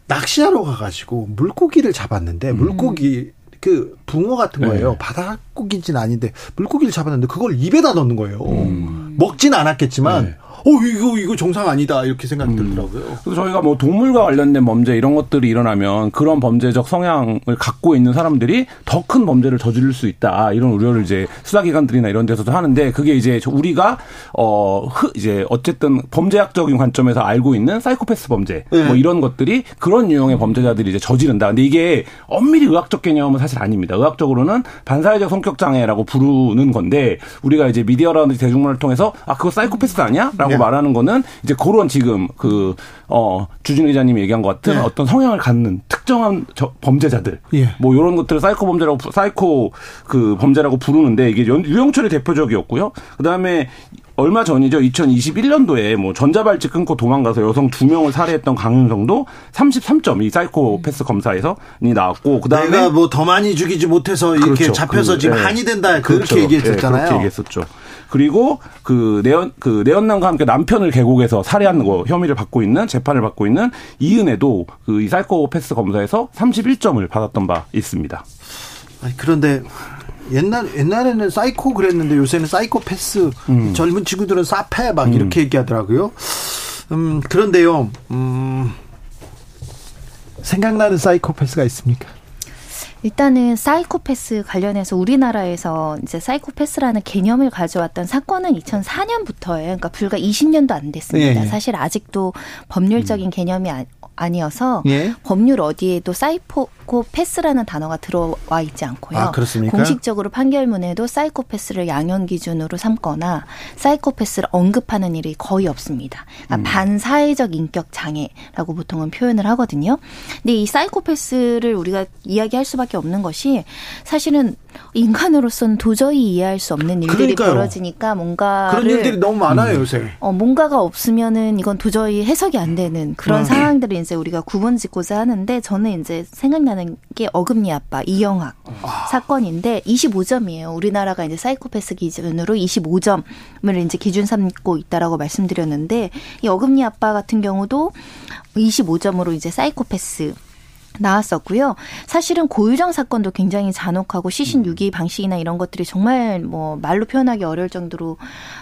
낚시하러 가가지고 물고기를 잡았는데 음. 물고기 그 붕어 같은 거예요. 네. 바닷고기는 아닌데 물고기를 잡았는데 그걸 입에다 넣는 거예요. 음. 먹진 않았겠지만 네. 어 이거 이거 정상 아니다 이렇게 생각이 음. 들더라고요. 그래서 저희가 뭐 동물과 관련된 범죄 이런 것들이 일어나면 그런 범죄적 성향을 갖고 있는 사람들이 더 큰 범죄를 저지를 수 있다 이런 우려를 이제 수사기관들이나 이런 데서도 하는데 그게 이제 우리가 어 이제 어쨌든 범죄학적인 관점에서 알고 있는 사이코패스 범죄 네. 뭐 이런 것들이 그런 유형의 범죄자들이 이제 저지른다. 근데 이게 엄밀히 의학적 개념은 사실 아닙니다. 의학적으로는 반사회적 성격 장애라고 부르는 건데 우리가 이제 미디어라든지 대중문화를 통해서 아 그거 사이코패스 아니야?라고 네. 말하는 거는 이제 그런 지금 그, 어, 주진우 기자님이 얘기한 것 같은 네. 어떤 성향을 갖는 특정한 저, 범죄자들. 예. 뭐 이런 것들을 사이코 범죄라고, 사이코 그 범죄라고 부르는데 이게 유영철이 대표적이었고요. 그 다음에 얼마 전이죠. 2021년도에 뭐 전자발찌 끊고 도망가서 여성 두 명을 살해했던 강윤성도 33점 이 사이코패스 검사에서 이 나왔고 그다음에 내가 뭐 더 많이 죽이지 못해서 이렇게 그렇죠. 잡혀서 그, 지금 네. 한이 된다 그렇게 그렇죠. 얘기했었잖아요. 네, 그렇게 얘기했었죠. 그리고 그 내연 그 내연남과 함께 남편을 계곡에서 살해한 거 혐의를 받고 있는 재판을 받고 있는 이은혜도 그 이 사이코패스 검사에서 31점을 받았던 바 있습니다. 아니, 그런데 옛날 옛날에는 사이코 그랬는데 요새는 사이코패스 음. 젊은 친구들은 싸패 막 음. 이렇게 얘기하더라고요. 음 그런데요. 음 생각나는 사이코패스가 있습니까? 일단은 사이코패스 관련해서 우리나라에서 이제 사이코패스라는 개념을 가져왔던 사건은 2004년부터예요. 그러니까 불과 20년도 안 됐습니다. 예, 예. 사실 아직도 법률적인 음. 개념이 아니어서 예? 법률 어디에도 사이코패스라는 단어가 들어와 있지 않고요. 아, 그렇습니까? 공식적으로 판결문에도 사이코패스를 양형 기준으로 삼거나 사이코패스를 언급하는 일이 거의 없습니다. 그러니까 음. 반사회적 인격 장애라고 보통은 표현을 하거든요. 근데 이 사이코패스를 우리가 이야기할 수밖에 없는 것이 사실은 인간으로서는 도저히 이해할 수 없는 일들이 그러니까요. 벌어지니까 뭔가 그런 일들이 너무 많아요 요새. 어 뭔가가 없으면은 이건 도저히 해석이 안 되는 그런 음. 상황들을 이제 우리가 구분짓고자 하는데 저는 이제 생각나는 게 어금니 아빠 이영학 아. 사건인데 25점이에요. 우리나라가 이제 사이코패스 기준으로 25점을 이제 기준 삼고 있다라고 말씀드렸는데 이 어금니 아빠 같은 경우도 25점으로 이제 사이코패스 나왔었고요. 사실은 고유정 사건도 굉장히 잔혹하고 시신 유기 방식이나 이런 것들이 정말 뭐 말로 표현하기 어려울 정도로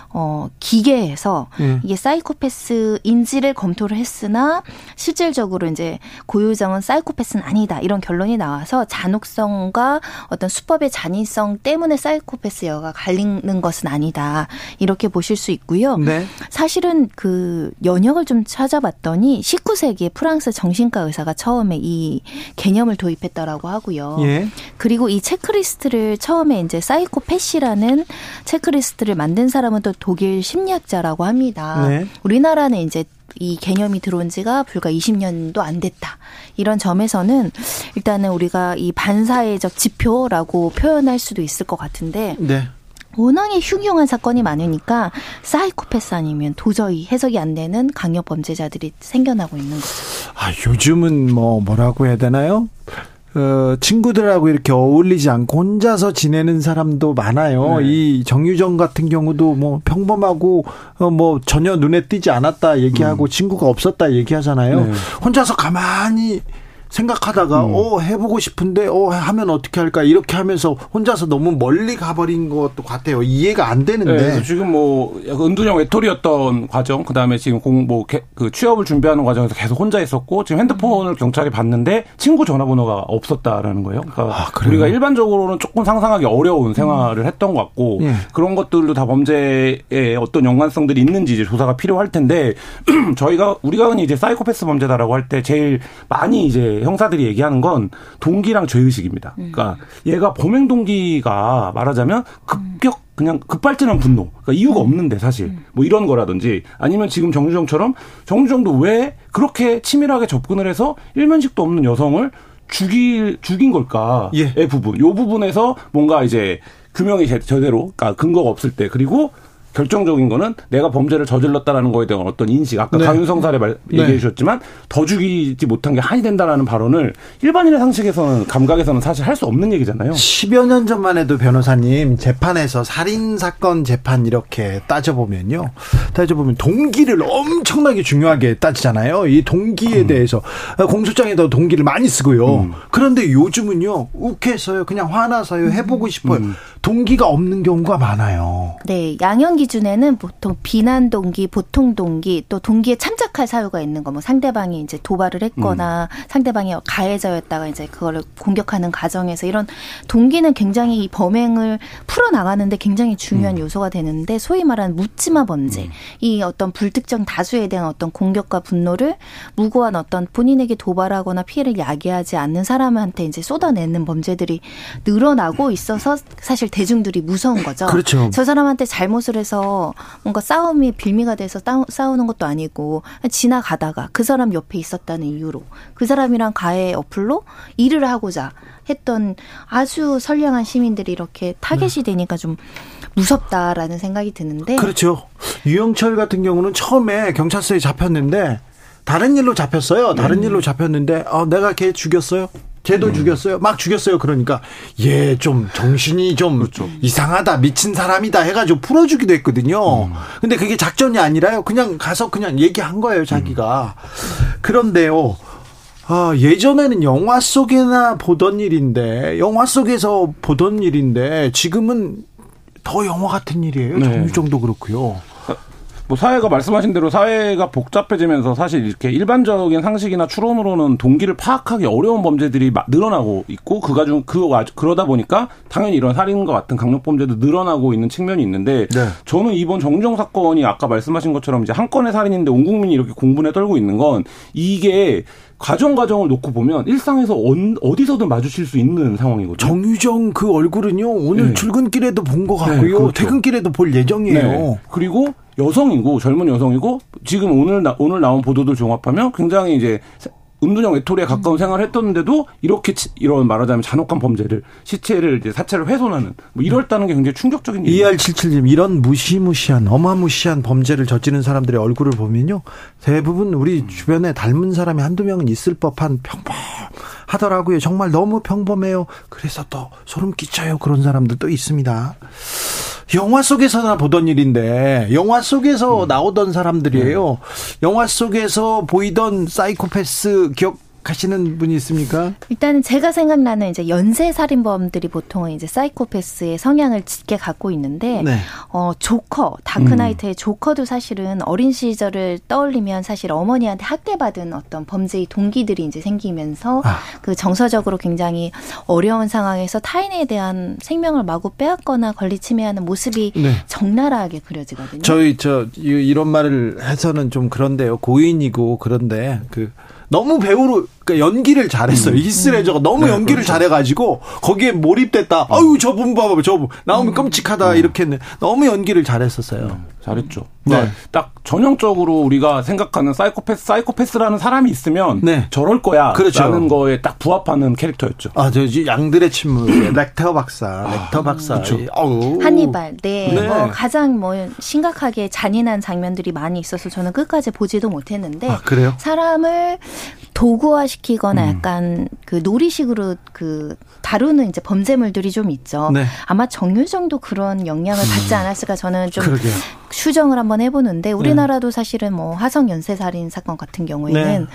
어 기괴해서 음. 이게 사이코패스인지를 검토를 했으나 실질적으로 이제 고유정은 사이코패스는 아니다 이런 결론이 나와서 잔혹성과 어떤 수법의 잔인성 때문에 사이코패스여가 갈리는 것은 아니다 이렇게 보실 수 있고요. 네. 사실은 그 연역을 좀 찾아봤더니 19세기에 프랑스 정신과 의사가 처음에 이 개념을 도입했다라고 하고요. 예. 그리고 이 체크리스트를 처음에 이제 사이코패시라는 체크리스트를 만든 사람은 또 독일 심리학자라고 합니다. 네. 우리나라는 이제 이 개념이 들어온 지가 불과 20년도 안 됐다. 이런 점에서는 일단은 우리가 이 반사회적 지표라고 표현할 수도 있을 것 같은데. 네. 워낙에 흉흉한 사건이 많으니까 사이코패스 아니면 도저히 해석이 안 되는 강력 범죄자들이 생겨나고 있는 거죠. 아, 요즘은 뭐 뭐라고 해야 되나요? 어, 친구들하고 이렇게 어울리지 않고 혼자서 지내는 사람도 많아요. 네. 이 정유정 같은 경우도 뭐 평범하고 어, 뭐 전혀 눈에 띄지 않았다 얘기하고 음. 친구가 없었다 얘기하잖아요. 네. 혼자서 가만히 생각하다가 음. 어 해보고 싶은데 어 하면 어떻게 할까 이렇게 하면서 혼자서 너무 멀리 가버린 것도 같아요. 이해가 안 되는데 네, 지금 뭐 은둔형 외톨이였던 과정, 그 다음에 지금 공 뭐 그 취업을 준비하는 과정에서 계속 혼자 있었고 지금 핸드폰을 음. 경찰이 봤는데 친구 전화번호가 없었다라는 거예요. 그러니까 아, 우리가 일반적으로는 조금 상상하기 어려운 생활을 음. 했던 것 같고 예. 그런 것들도 다 범죄에 어떤 연관성들이 있는지 이제 조사가 필요할 텐데 <clears throat> 저희가 우리가 흔히 이제 사이코패스 범죄다라고 할 때 제일 많이 이제 형사들이 얘기하는 건 동기랑 죄의식입니다. 음. 그러니까 얘가 범행 동기가 말하자면 급격 그냥 급발진한 분노. 그러니까 이유가 음. 없는데 사실 음. 뭐 이런 거라든지 아니면 지금 정주정처럼 정주정도 왜 그렇게 치밀하게 접근을 해서 일면식도 없는 여성을 죽일 죽인 걸까의 예. 부분. 요 부분에서 뭔가 이제 규명이 제대로 그러니까 근거가 없을 때 그리고 결정적인 거는 내가 범죄를 저질렀다라는 거에 대한 어떤 인식. 아까 네. 강윤성 사례 말, 네. 얘기해 주셨지만 더 죽이지 못한 게 한이 된다라는 발언을 일반인의 상식에서는 감각에서는 사실 할 수 없는 얘기잖아요. 10여 년 전만 해도 변호사님 재판에서 살인 사건 재판 이렇게 따져보면요. 따져보면 동기를 엄청나게 중요하게 따지잖아요. 이 동기에 음. 대해서 공소장에도 동기를 많이 쓰고요. 음. 그런데 요즘은요. 욱해서요. 그냥 화나서요. 해보고 싶어요. 음. 동기가 없는 경우가 많아요. 네. 양형 기준에는 보통 비난 동기, 보통 동기, 또 동기에 참작할 사유가 있는 거, 뭐 상대방이 이제 도발을 했거나 음. 상대방이 가해자였다가 이제 그거를 공격하는 과정에서 이런 동기는 굉장히 이 범행을 풀어 나가는데 굉장히 중요한 음. 요소가 되는데 소위 말하는 묻지마 범죄, 음. 이 어떤 불특정 다수에 대한 어떤 공격과 분노를 무고한 어떤 본인에게 도발하거나 피해를 야기하지 않는 사람한테 이제 쏟아내는 범죄들이 늘어나고 있어서 사실 대중들이 무서운 거죠. 그렇죠. 저 사람한테 잘못을 해서 뭔가 싸움이 빌미가 돼서 싸우는 것도 아니고 지나가다가 그 사람 옆에 있었다는 이유로 그 사람이랑 가해 어플로 일을 하고자 했던 아주 선량한 시민들이 이렇게 타겟이 네. 되니까 좀 무섭다라는 생각이 드는데 그렇죠. 유영철 같은 경우는 처음에 경찰서에 잡혔는데 다른 일로 잡혔어요. 다른 음. 일로 잡혔는데 어, 내가 걔 죽였어요. 쟤도 음. 죽였어요. 막 죽였어요. 그러니까 얘 좀 정신이 좀 그렇죠. 이상하다. 미친 사람이다 해 가지고 풀어 주기도 했거든요. 음. 근데 그게 작전이 아니라요. 그냥 가서 그냥 얘기한 거예요. 자기가. 음. 그런데요. 아, 예전에는 영화 속에나 보던 일인데 영화 속에서 보던 일인데 지금은 더 영화 같은 일이에요. 네. 정유정도 그렇고요. 뭐 사회가 말씀하신 대로 사회가 복잡해지면서 사실 이렇게 일반적인 상식이나 추론으로는 동기를 파악하기 어려운 범죄들이 늘어나고 있고 그가 중 그 그러다 보니까 당연히 이런 살인과 같은 강력 범죄도 늘어나고 있는 측면이 있는데 네. 저는 이번 정정 사건이 아까 말씀하신 것처럼 이제 한 건의 살인인데 온 국민이 이렇게 공분에 떨고 있는 건 이게 과정 과정을 놓고 보면 일상에서 어디서든 마주칠 수 있는 상황이거든요. 정유정 그 얼굴은요 오늘 네. 출근길에도 본 것 같고요, 네, 그렇죠. 퇴근길에도 볼 예정이에요. 네. 그리고 여성이고 젊은 여성이고 지금 오늘 나, 오늘 나온 보도들 종합하면 굉장히 이제 음둔형 외톨이에 가까운 음. 생활을 했었는데도 이렇게 이런 말하자면 잔혹한 범죄를 시체를 이제 사체를 훼손하는 뭐 이럴다는 게 굉장히 충격적인 일이에요. ER77님 이런 무시무시한 어마무시한 범죄를 저지른 사람들의 얼굴을 보면요 대부분 우리 음. 주변에 닮은 사람이 한두 명은 있을 법한 평범 하더라고요. 정말 너무 평범해요. 그래서 또 소름 끼쳐요. 그런 사람들도 있습니다. 영화 속에서나 보던 일인데 영화 속에서 음. 나오던 사람들이에요. 네. 영화 속에서 보이던 사이코패스 기억 하시는 분이 있습니까? 일단은 제가 생각나는 이제 연쇄 살인범들이 보통은 이제 사이코패스의 성향을 짙게 갖고 있는데 네. 어 조커 다크나이트의 음. 조커도 사실은 어린 시절을 떠올리면 사실 어머니한테 학대받은 어떤 범죄의 동기들이 이제 생기면서 아. 그 정서적으로 굉장히 어려운 상황에서 타인에 대한 생명을 마구 빼앗거나 권리 침해하는 모습이 네. 적나라하게 그려지거든요. 저희 저 이런 말을 해서는 좀 그런데요. 고인이고 그런데 그 너무 배우로 그러니까 연기를 잘했어요. 음. 히스 레저가 너무 네, 연기를 그렇죠. 잘해가지고 거기에 몰입됐다. 음. 아유 저분 봐봐, 저분 나오면 음. 끔찍하다 음. 이렇게 너무 연기를 잘했었어요. 음, 잘했죠. 네. 네. 딱 전형적으로 우리가 생각하는 사이코패스, 사이코패스라는 사람이 있으면 네. 저럴 거야. 그렇죠. 라는 거에 딱 부합하는 캐릭터였죠. 아, 저 양들의 침묵, 렉터 박사, 렉터 박사. 그렇죠. 한니발, 네. 네. 뭐 가장 뭐 심각하게 잔인한 장면들이 많이 있어서 저는 끝까지 보지도 못했는데. 아, 그래요? 사람을 도구화 시키거나 음. 약간 그 놀이식으로 그 다루는 이제 범죄물들이 좀 있죠. 네. 아마 정유정도 그런 영향을 받지 음. 않았을까 저는 좀 그러게요. 추정을 한번 해보는데 우리나라도 네. 사실은 뭐 화성 연쇄살인 사건 같은 경우에는 네.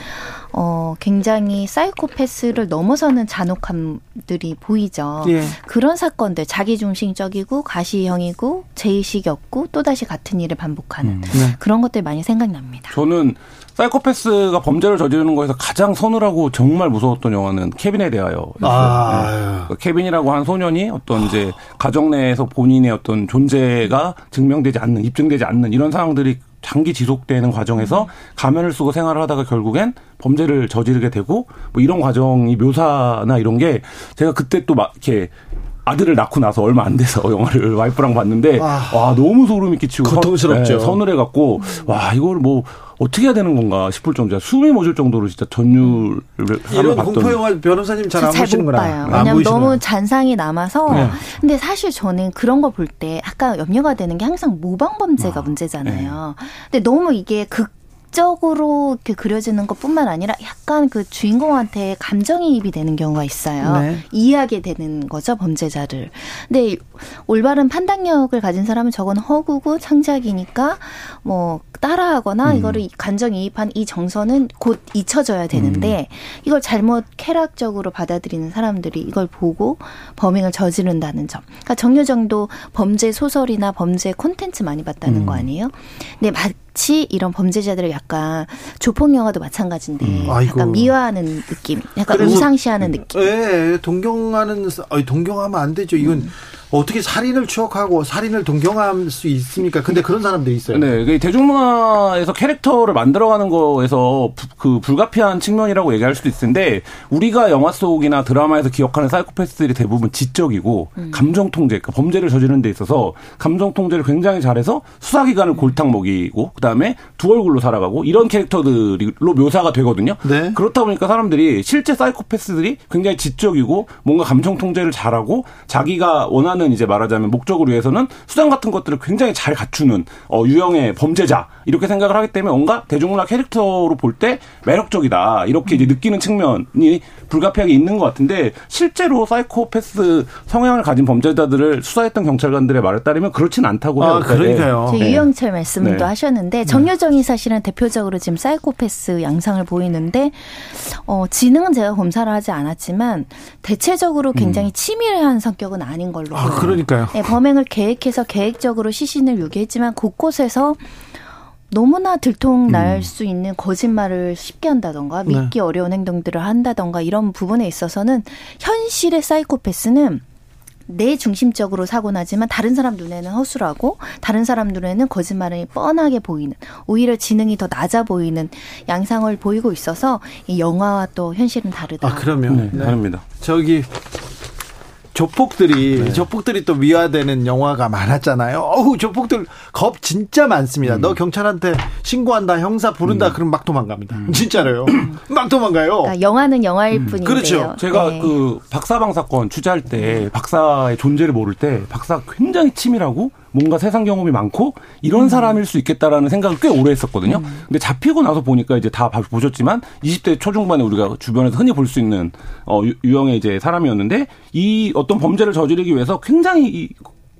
어 굉장히 사이코패스를 넘어서는 잔혹함들이 보이죠. 예. 그런 사건들 자기중심적이고 가시형이고 제의식이 없고 또 다시 같은 일을 반복하는 음. 네. 그런 것들 많이 생각납니다. 저는 사이코패스가 범죄를 저지르는 거에서 가장 서늘하고 정말 무서웠던 영화는 케빈에 대하여. 아. 네. 케빈이라고 한 소년이 어떤 이제 가정 내에서 본인의 어떤 존재가 증명되지 않는, 입증되지 않는 이런 상황들이 장기 지속되는 과정에서 가면을 쓰고 생활을 하다가 결국엔 범죄를 저지르게 되고 뭐 이런 과정이 묘사나 이런 게 제가 그때 또 막 이렇게 아들을 낳고 나서 얼마 안 돼서 <laughs> 영화를 와이프랑 봤는데 아, 와 너무 소름이 끼치고 고통스럽죠. 서, 네, 서늘해갖고 와 이걸 뭐 어떻게 해야 되는 건가 싶을 정도야 숨이 멎을 정도로 진짜 전율을 이런 공포 영화 변호사님 잘 안 보시는구나. 봐요. 왜냐면 너무 잔상이 남아서. 네. 근데 사실 저는 그런 거 볼 때 아까 염려가 되는 게 항상 모방 범죄가 아, 문제잖아요. 네. 근데 너무 이게 극 극적으로 이렇게 그려지는 것뿐만 아니라 약간 그 주인공한테 감정이입이 되는 경우가 있어요. 네. 이해하게 되는 거죠 범죄자를. 근데 올바른 판단력을 가진 사람은 저건 허구고 창작이니까 뭐 따라하거나 음. 이거를 감정이입한 이 정서는 곧 잊혀져야 되는데 음. 이걸 잘못 쾌락적으로 받아들이는 사람들이 이걸 보고 범행을 저지른다는 점. 그러니까 정유정도 범죄 소설이나 범죄 콘텐츠 많이 봤다는 음. 거 아니에요? 근데 마치 이런 범죄자들을 약간 조폭 영화도 마찬가지인데 음. 약간 미화하는 느낌, 약간 우상시하는 느낌. 예, 동경하는 동경하면 안 되죠. 이건 음. 어떻게 살인을 추억하고 살인을 동경할 수 있습니까? 근데 그런 사람들이 있어요. 네, 대중문화에서 캐릭터를 만들어가는 거에서 그 불가피한 측면이라고 얘기할 수도 있는데 우리가 영화 속이나 드라마에서 기억하는 사이코패스들이 대부분 지적이고 음. 감정 통제, 그러니까 범죄를 저지르는 데 있어서 감정 통제를 굉장히 잘해서 수사기관을 골탕 먹이고 그다음에 두 얼굴로 살아가고 이런 캐릭터들로 묘사가 되거든요. 네. 그렇다 보니까 사람들이 실제 사이코패스들이 굉장히 지적이고 뭔가 감정 통제를 잘하고 자기가 원하는 하는 이제 말하자면 목적을 위해서는 수단 같은 것들을 굉장히 잘 갖추는 어, 유형의 범죄자 이렇게 생각을 하기 때문에 뭔가 대중문화 캐릭터로 볼 때 매력적이다 이렇게 이제 느끼는 측면이 불가피하게 있는 것 같은데 실제로 사이코패스 성향을 가진 범죄자들을 수사했던 경찰관들의 말에 따르면 그렇지는 않다고 해요. 아, 그러니까요. 네. 유영철 말씀도 네. 하셨는데 정여정이 사실은 대표적으로 지금 사이코패스 양상을 보이는데 어, 지능은 제가 검사를 하지 않았지만 대체적으로 굉장히 음. 치밀한 성격은 아닌 걸로 아, 그러니까요. 네, 범행을 계획해서 계획적으로 시신을 유기했지만 곳곳에서 너무나 들통 날수 음. 있는 거짓말을 쉽게 한다던가 네. 믿기 네. 어려운 행동들을 한다던가 이런 부분에 있어서는 현실의 사이코패스는 내 중심적으로 사고 나지만 다른 사람 눈에는 허술하고 다른 사람 눈에는 거짓말이 뻔하게 보이는 오히려 지능이 더 낮아 보이는 양상을 보이고 있어서 이 영화와 또 현실은 다르다. 아 그러면 네, 네. 다릅니다. 저기 조폭들이 네. 조폭들이 또 미화되는 영화가 많았잖아요. 어우 조폭들 겁 진짜 많습니다. 음. 너 경찰한테 신고한다, 형사 부른다, 음. 그럼 막 도망갑니다. 음. 진짜로요. <clears throat> 막 도망가요. 그러니까 영화는 영화일 음. 뿐인데요. 그렇죠. 제가 네. 그 박사방 사건 취재할 때 박사의 존재를 모를 때 박사 굉장히 치밀하고 뭔가 세상 경험이 많고 이런 음. 사람일 수 있겠다라는 생각을 꽤 오래 했었거든요. 음. 근데 잡히고 나서 보니까 이제 다 보셨지만 20대 초중반에 우리가 주변에서 흔히 볼 수 있는 어 유형의 이제 사람이었는데 이 어떤 범죄를 저지르기 위해서 굉장히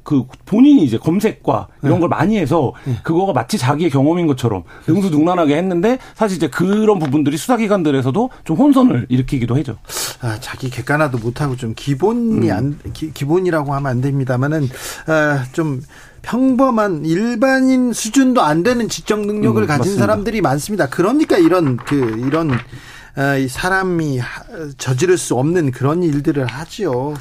그 본인이 이제 검색과 이런 네. 걸 많이 해서 네. 그거가 마치 자기의 경험인 것처럼 능수능란하게 했는데 사실 이제 그런 부분들이 수사기관들에서도 좀 혼선을 일으키기도 하죠. 아, 자기 객관화도 못하고 좀 기본이 음. 안 기, 본이라고 하면 안 됩니다만은 아, 좀 평범한 일반인 수준도 안 되는 지적 능력을 음, 가진 맞습니다. 사람들이 많습니다. 그러니까 이런 그 이런 아, 사람이 저지를 수 없는 그런 일들을 하지요.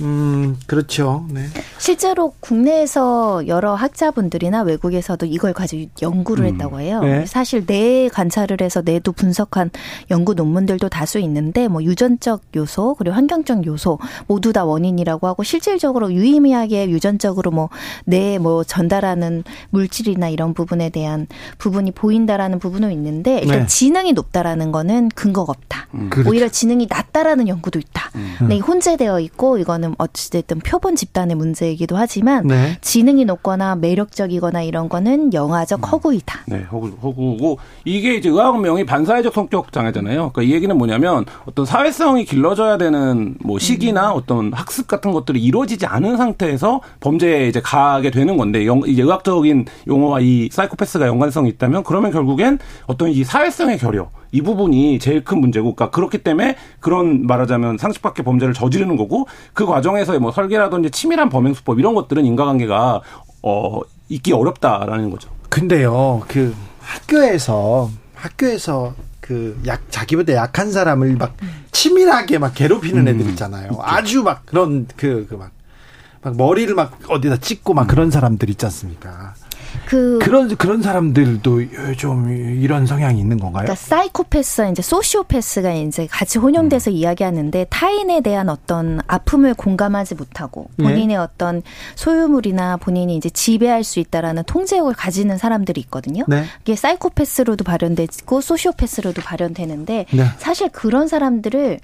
음, 그렇죠. 네. 실제로 국내에서 여러 학자분들이나 외국에서도 이걸 가지고 연구를 음. 했다고 해요. 네. 사실 뇌 관찰을 해서 뇌도 분석한 연구 논문들도 다수 있는데 뭐 유전적 요소 그리고 환경적 요소 모두 다 원인이라고 하고 실질적으로 유의미하게 유전적으로 뭐 뇌에 뭐 전달하는 물질이나 이런 부분에 대한 부분이 보인다라는 부분은 있는데 일단 네. 지능이 높다라는 거는 근거가 없다. 음. 오히려 지능이 낮다라는 연구도 있다. 음. 네, 혼재되어 있고 이거는 어찌됐든 표본 집단의 문제이기도 하지만 네. 지능이 높거나 매력적이거나 이런 거는 영화적 음. 허구이다. 네, 허구, 허구고 이게 이제 의학명이 반사회적 성격 장애잖아요. 그러니까 이 얘기는 뭐냐면 어떤 사회성이 길러져야 되는 뭐 시기나 음. 어떤 학습 같은 것들이 이루어지지 않은 상태에서 범죄에 이제 가게 되는 건데 영, 이제 의학적인 용어와 이 사이코패스가 연관성이 있다면 그러면 결국엔 어떤 이 사회성의 결여 이 부분이 제일 큰 문제고, 그러니까 그렇기 때문에 그런 말하자면 상식 밖의 범죄를 저지르는 거고, 그 과정에서의 뭐 설계라든지 치밀한 범행 수법 이런 것들은 인과관계가 어 있기 어렵다라는 거죠. 근데요, 그 학교에서 학교에서 그 약 자기보다 약한 사람을 막 치밀하게 막 괴롭히는 음, 애들 있잖아요. 있죠. 아주 막 그런 그 그 막 막 머리를 막 어디다 찍고 막 그런 사람들 있지 않습니까? 그 그런 그런 사람들도 좀 이런 성향이 있는 건가요? 그러니까 사이코패스와 이제 소시오패스가 이제 같이 혼용돼서 음. 이야기하는데 타인에 대한 어떤 아픔을 공감하지 못하고 예. 본인의 네. 어떤 소유물이나 본인이 이제 지배할 수 있다라는 통제욕을 가지는 사람들이 있거든요. 네. 이게 사이코패스로도 발현되고 소시오패스로도 발현되는데 네. 사실 그런 사람들을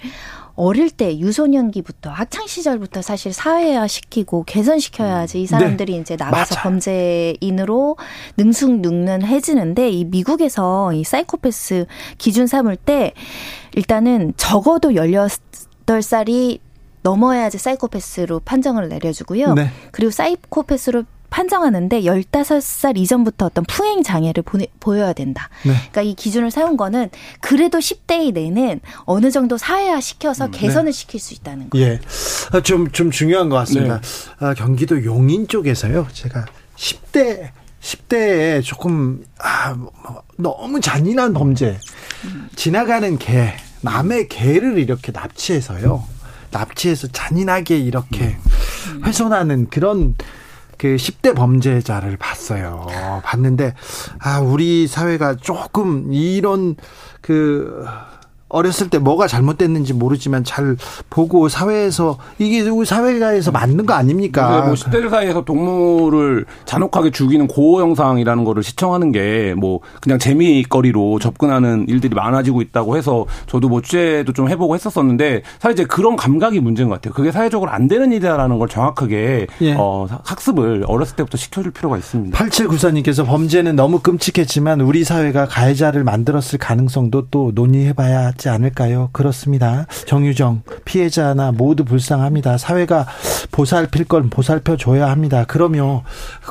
어릴 때 유소년기부터 학창 시절부터 사실 사회화 시키고 개선시켜야지 이 음. 사람들이 네. 이제 나가서 맞아. 범죄인으로 능숙능는해지는데 이 미국에서 이 사이코패스 기준 삼을 때 일단은 적어도 18살이 넘어야지 사이코패스로 판정을 내려주고요. 네. 그리고 사이코패스로 판정하는데 15살 이전부터 어떤 풍행 장애를 보내, 보여야 된다. 네. 그러니까 이 기준을 세운 거는 그래도 10대 이내는 어느 정도 사회화 시켜서 음, 네. 개선을 네. 시킬 수 있다는 거예요. 예. 아, 좀, 좀 중요한 것 같습니다. 네. 아, 경기도 용인 쪽에서요. 제가 10대 10대에 조금 아, 뭐, 너무 잔인한 범죄. 지나가는 개, 남의 개를 이렇게 납치해서요. 납치해서 잔인하게 이렇게 음. 훼손하는 그런 그 10대 범죄자를 봤어요. 봤는데 아 우리 사회가 조금 이런 그 어렸을 때 뭐가 잘못됐는지 모르지만 잘 보고 사회에서 이게 우리 사회가에서 맞는 거 아닙니까? 뭐 10대들 사이에서 동물을 잔혹하게 죽이는 고어 영상이라는 거를 시청하는 게 뭐 그냥 재미거리로 접근하는 일들이 많아지고 있다고 해서 저도 뭐 취재도 좀 해보고 했었었는데 사실 이제 그런 감각이 문제인 것 같아요. 그게 사회적으로 안 되는 일이라는 걸 정확하게 예. 어, 학습을 어렸을 때부터 시켜줄 필요가 있습니다. 8794님께서 범죄는 너무 끔찍했지만 우리 사회가 가해자를 만들었을 가능성도 또 논의해봐야 하지 않을까요? 그렇습니다. 정유정 피해자나 모두 불쌍합니다. 사회가 보살필 건 보살펴 줘야 합니다. 그러면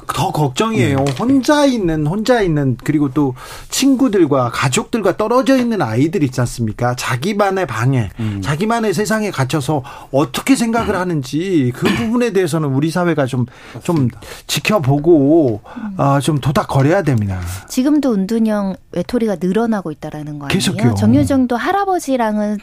더 걱정이에요. 네. 혼자 있는 혼자 있는 그리고 또 친구들과 가족들과 떨어져 있는 아이들 있지 않습니까? 자기만의 방에 음. 자기만의 세상에 갇혀서 어떻게 생각을 하는지 그 부분에 대해서는 우리 사회가 좀좀 지켜보고 어, 좀 도닥거려야 됩니다. 지금도 은둔형 외톨이가 늘어나고 있다라는 거 아니에요? 계속요. 정유정도 할 할아버지랑은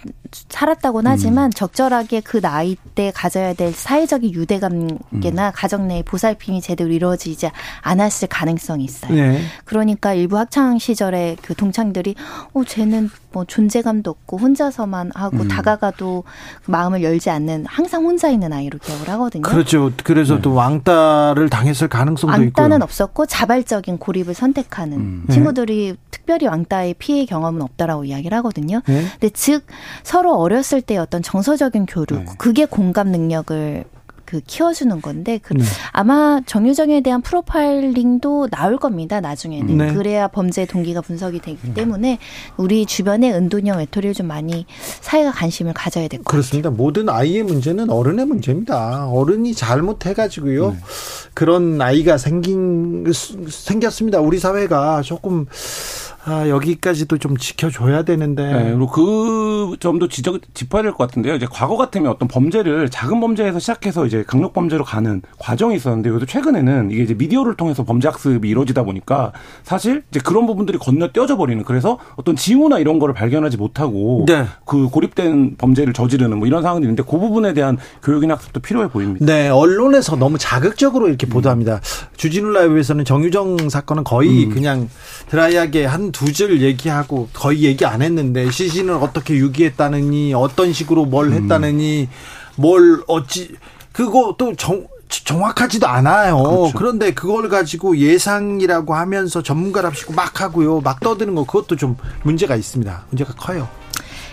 살았다고는 하지만 음. 적절하게 그 나이 때 가져야 될 사회적인 유대감이나 음. 가정 내 보살핌이 제대로 이루어지지 않았을 가능성이 있어요. 네. 그러니까 일부 학창 시절에 그 동창들이 어 쟤는 뭐 존재감도 없고 혼자서만 하고 음. 다가가도 마음을 열지 않는 항상 혼자 있는 아이로 기억을 하거든요. 그렇죠. 그래서 네. 또 왕따를 당했을 가능성도 왕따는 있고 왕따는 없었고 자발적인 고립을 선택하는 음. 친구들이 네. 특별히 왕따의 피해 경험은 없다라고 이야기를 하거든요. 네. 근데 즉 서로 어렸을 때 어떤 정서적인 교류, 네. 그게 공감 능력을 그 키워주는 건데 그 네. 아마 정유정에 대한 프로파일링도 나올 겁니다 나중에는 네. 그래야 범죄 동기가 분석이 되기 네. 때문에 우리 주변에 은둔형 외톨이를 좀 많이 사회가 관심을 가져야 될 것 같아요. 그렇습니다. 모든 아이의 문제는 어른의 문제입니다. 어른이 잘못해가지고요 네. 그런 아이가 생긴 생겼습니다. 우리 사회가 조금 아, 여기까지도 좀 지켜줘야 되는데. 네, 그리고 그 점도 지적, 짚어야 될 것 같은데요. 이제 과거 같으면 어떤 범죄를 작은 범죄에서 시작해서 이제 강력 범죄로 가는 과정이 있었는데, 요즘 최근에는 이게 이제 미디어를 통해서 범죄 학습이 이루어지다 보니까 사실 이제 그런 부분들이 건너뛰어져 버리는 그래서 어떤 징후나 이런 거를 발견하지 못하고 네. 그 고립된 범죄를 저지르는 뭐 이런 상황이 있는데 그 부분에 대한 교육이나 학습도 필요해 보입니다. 네, 언론에서 너무 자극적으로 이렇게 음. 보도합니다. 주진우 라이브에서는 정유정 사건은 거의 음. 그냥 드라이하게 한 두줄 얘기하고 거의 얘기 안 했는데 시신을 어떻게 유기했다느니 어떤 식으로 뭘 음. 했다느니 뭘 어찌 그거 또 정, 정확하지도 않아요. 그렇죠. 그런데 그걸 가지고 예상이라고 하면서 전문가랍시고 막 하고요. 막 떠드는 거 그것도 좀 문제가 있습니다. 문제가 커요.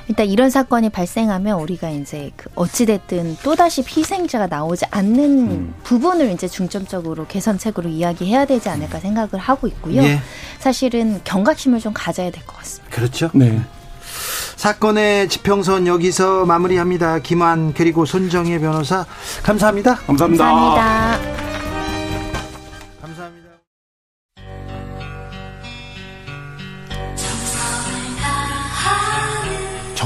일단 이런 사건이 발생하면 우리가 이제 그 어찌됐든 또다시 희생자가 나오지 않는 음. 부분을 이제 중점적으로 개선책으로 이야기해야 되지 않을까 생각을 하고 있고요. 예. 사실은 경각심을 좀 가져야 될 것 같습니다. 그렇죠. 네. 사건의 지평선 여기서 마무리합니다. 김환 그리고 손정혜 변호사 감사합니다. 감사합니다. 감사합니다.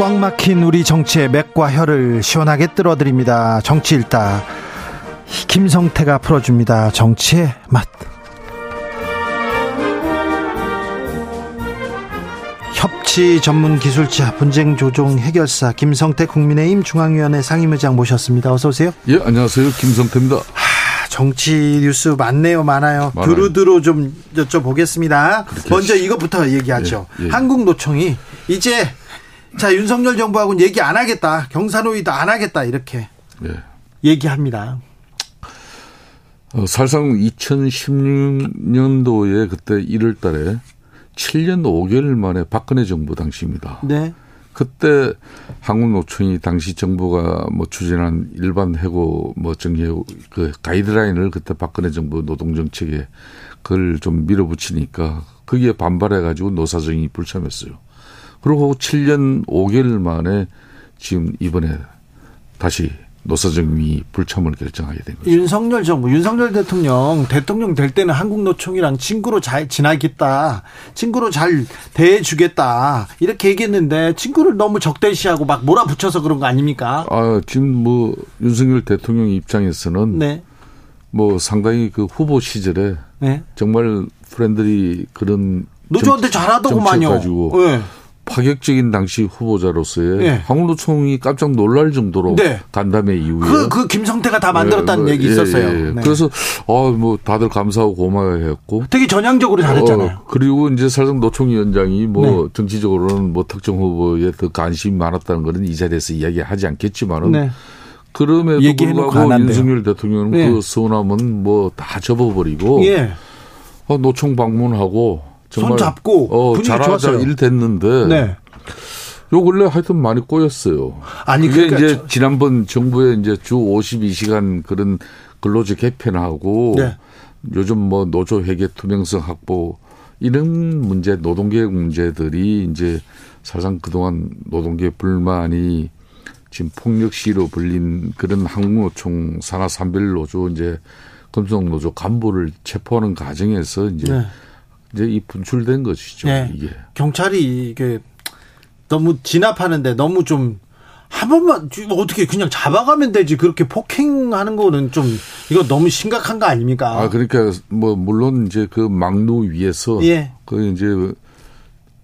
꽉 막힌 우리 정치의 맥과 혀를 시원하게 끌어드립니다. 정치 일다 김성태가 풀어줍니다. 정치의 맛. 협치 전문 기술자 분쟁 조정 해결사 김성태 국민의힘 중앙위원회 상임의장 모셨습니다. 어서 오세요. 예, 안녕하세요. 김성태입니다. 하, 정치 뉴스 많네요, 많아요. 많아요. 두루두루 좀 여쭤보겠습니다. 먼저 이것부터 얘기하죠. 예, 예. 한국노총이 이제 자, 윤석열 정부하고는 얘기 안 하겠다. 경사노위도 안 하겠다. 이렇게 네. 얘기합니다. 어, 사실상 2016년도에 그때 1월 달에 7년 5개월 만에 박근혜 정부 당시입니다. 네. 그때 한국노총이 당시 정부가 뭐 추진한 일반 해고 뭐 정리 그 가이드라인을 그때 박근혜 정부 노동정책에 그걸 좀 밀어붙이니까 거기에 반발해 가지고 노사정이 불참했어요. 그리고 7년 5개월 만에 지금 이번에 다시 노사정이 불참을 결정하게 된 거죠. 윤석열 정부, 윤석열 대통령, 대통령 될 때는 한국노총이랑 친구로 잘 지나겠다. 친구로 잘 대해주겠다. 이렇게 얘기했는데 친구를 너무 적대시하고 막 몰아붙여서 그런 거 아닙니까? 아, 지금 뭐 윤석열 대통령 입장에서는 네. 뭐 상당히 그 후보 시절에 네. 정말 프렌들이 그런 노조한테 잘하더구만요. 가지고 네. 파격적인 당시 후보자로서의 네. 황운노총이 깜짝 놀랄 정도로 네. 간담회 이후에 그, 그 김성태가 다 만들었다는 네, 얘기 예, 있었어요. 예, 예. 네. 그래서 어뭐 다들 감사하고 고마워했고 되게 전향적으로 잘했잖아요. 어, 그리고 이제 사실 노총위원장이 뭐 네. 정치적으로는 뭐 특정 후보에 더 관심이 많았다는 거는 이 자리에서 이야기하지 않겠지만은 네. 그럼에도 불구하고 윤석열 대통령은 네. 그 서운함은 뭐 다 접어버리고 예. 어, 노총 방문하고 손 잡고 어, 잘하자 좋았어요. 일 됐는데 네. 요 근래 하여튼 많이 꼬였어요. 아니 그게 그러니까 이제 저... 지난번 정부의 이제 주 52시간 그런 근로제 개편하고 네. 요즘 뭐 노조 회계 투명성 확보 이런 문제 노동계획 문제들이 이제 사실상 그동안 노동계 불만이 지금 폭력 시로 불린 그런 한국노총 산하 산별 노조 이제 금속 노조 간부를 체포하는 과정에서 이제 네. 이제 이 분출된 것이죠. 네. 이게 경찰이 이게 너무 진압하는데 너무 좀 한 번만 어떻게 그냥 잡아가면 되지 그렇게 폭행하는 거는 좀 이거 너무 심각한 거 아닙니까? 아 그러니까 뭐 물론 이제 그 막루 위에서 예. 그 이제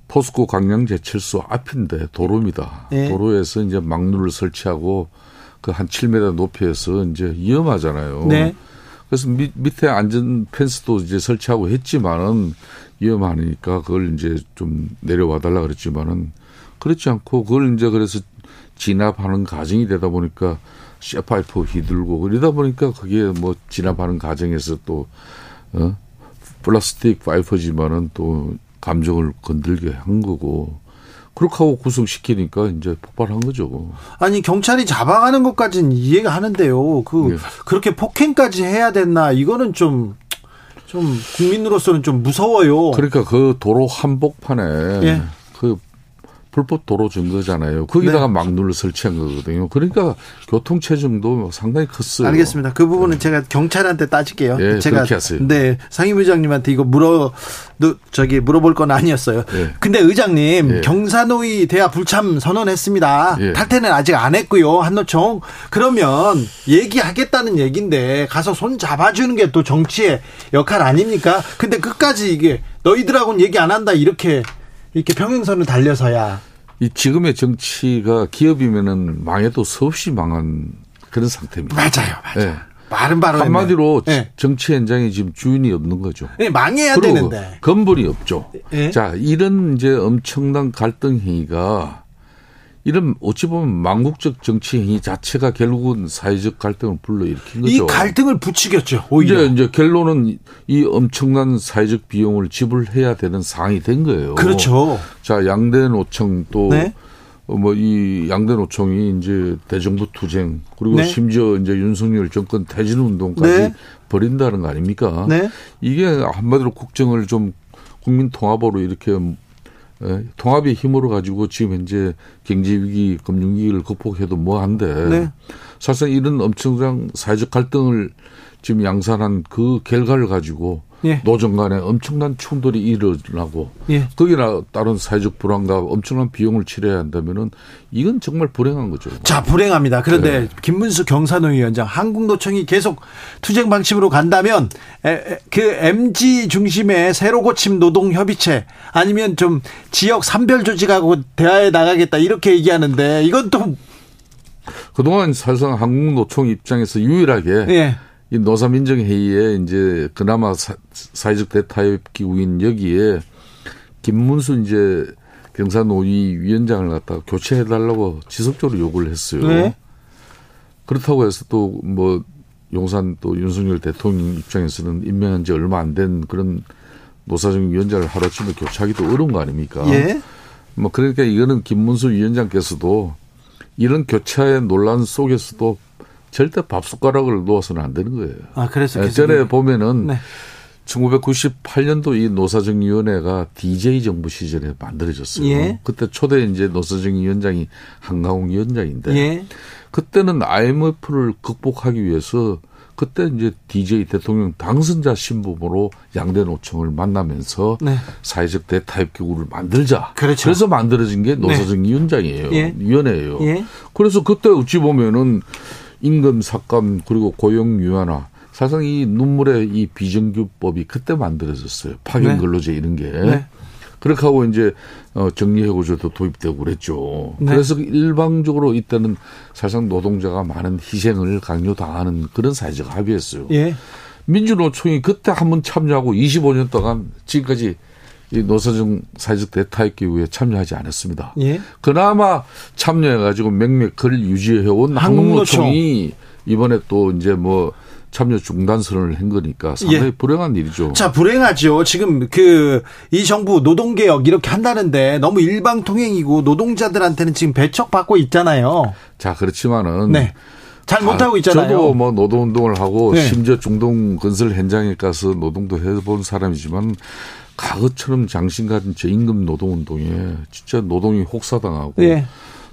포스코 강양 제철소 앞인데 도로입니다. 예. 도로에서 이제 막루를 설치하고 그 한 7m 높이에서 이제 위험하잖아요. 네. 그래서 밑, 밑에 안전 펜스도 이제 설치하고 했지만은 위험하니까 그걸 이제 좀 내려와 달라 그랬지만은 그렇지 않고 그걸 이제 그래서 진압하는 과정이 되다 보니까 쇠파이프 휘둘고 그러다 보니까 그게 뭐 진압하는 과정에서 또 어? 플라스틱 파이퍼지만은 또 감정을 건들게 한 거고 그렇게 하고 구성시키니까 이제 폭발한 거죠. 아니 경찰이 잡아가는 것까지는 이해가 하는데요. 그 네. 그렇게 폭행까지 해야 됐나 이거는 좀. 좀 국민으로서는 좀 무서워요. 그러니까 그 도로 한복판에 예. 그 불법 도로 증거잖아요. 거기다가 네. 막누를 설치한 거거든요. 그러니까 교통 체증도 상당히 컸어요. 알겠습니다. 그 부분은 네. 제가 경찰한테 따질게요. 예, 제가 하세요. 네 상임의장님한테 이거 물어 저기 물어볼 건 아니었어요. 예. 근데 의장님 예. 경사노위 대화 불참 선언했습니다. 예. 탈퇴는 아직 안 했고요. 한노총 그러면 얘기하겠다는 얘긴데 가서 손 잡아주는 게 또 정치의 역할 아닙니까? 근데 끝까지 이게 너희들하고는 얘기 안 한다 이렇게 이렇게 평행선을 달려서야 이 지금의 정치가 기업이면은 망해도 수없이 망한 그런 상태입니다. 맞아요, 맞아요. 네. 말은 바로 한마디로 네. 정치 현장에 지금 주인이 없는 거죠. 네, 망해야 되는데 근본이 없죠. 네. 자, 이런 이제 엄청난 갈등 행위가 이런 어찌 보면 망국적 정치 행위 자체가 결국은 사회적 갈등을 불러일으킨 거죠. 이 갈등을 부추겼죠. 오히려 이제, 이제 결론은 이 엄청난 사회적 비용을 지불해야 되는 상황이 된 거예요. 그렇죠. 자 양대 노총 또 네? 뭐이 양대 노총이 이제 대정부 투쟁 그리고 네? 심지어 이제 윤석열 정권 퇴진 운동까지 네? 벌인다는 거 아닙니까? 네? 이게 한마디로 국정을 좀 국민 통합으로 이렇게 예, 통합의 힘으로 가지고 지금 현재 경제 위기, 금융 위기를 극복해도 뭐한데 네. 사실상 이런 엄청난 사회적 갈등을 지금 양산한 그 결과를 가지고 예. 노정 간에 엄청난 충돌이 일어나고 예. 거기나 다른 사회적 불안과 엄청난 비용을 치러야 한다면은 이건 정말 불행한 거죠. 자, 불행합니다. 그런데 네. 김문수 경산노 위원장 한국노총이 계속 투쟁 방침으로 간다면 에, 에, 그 MG 중심의 새로 고침 노동 협의체 아니면 좀 지역 산별 조직하고 대화에 나가겠다 이렇게 얘기하는데 이건 또 그동안 사실상 한국노총 입장에서 유일하게 예. 이 노사민정회의에 이제 그나마 사, 회적 대타협 기구인 여기에 김문수 이제 경사노위 위원장을 갖다가 교체해달라고 지속적으로 요구를 했어요. 네. 그렇다고 해서 또 뭐 용산 또 윤석열 대통령 입장에서는 임명한 지 얼마 안 된 그런 노사정 위원장을 하루아침에 교체하기도 어려운 거 아닙니까? 예. 뭐 그러니까 이거는 김문수 위원장께서도 이런 교체의 논란 속에서도 절대 밥 숟가락을 놓아서는 안 되는 거예요. 아, 그래서 예 전에 보면은 네. 1998년도 이 노사정위원회가 DJ 정부 시절에 만들어졌어요. 예. 그때 초대 이제 노사정 위원장이 한강홍 위원장인데 예. 그때는 IMF를 극복하기 위해서 그때 이제 DJ 대통령 당선자 신분으로 양대 노총을 만나면서 네. 사회적 대타협 기구를 만들자. 그렇죠. 그래서 만들어진 게 노사정위원장이에요. 네. 예. 위원회예요. 예. 그래서 그때 어찌 보면은 임금 삭감 그리고 고용 유연화 사실상 이 눈물의 이 비정규법이 그때 만들어졌어요. 파견 네. 근로제 이런 게. 네. 그렇게 하고 이제 어 정리해고제도 도입되고 그랬죠. 네. 그래서 일방적으로 이때는 사실상 노동자가 많은 희생을 강요당하는 그런 사회적 합의였어요. 예. 민주노총이 그때 한번 참여하고 25년 동안 지금까지 이 노사정 사회적 대타협 기구에 참여하지 않았습니다. 예. 그나마 참여해가지고 맥맥을 유지해온 한국노총이 이번에 또 이제 뭐 참여 중단 선언을 한 거니까 상당히 예. 불행한 일이죠. 자, 불행하죠. 지금 그 이 정부 노동 개혁 이렇게 한다는데 너무 일방 통행이고 노동자들한테는 지금 배척 받고 있잖아요. 자, 그렇지만은 네. 잘 못하고 있잖아요. 저도 뭐 노동운동을 하고 네. 심지어 중동 건설 현장에 가서 노동도 해본 사람이지만 과거처럼 장신 같은 저임금 노동운동에 진짜 노동이 혹사당하고 네.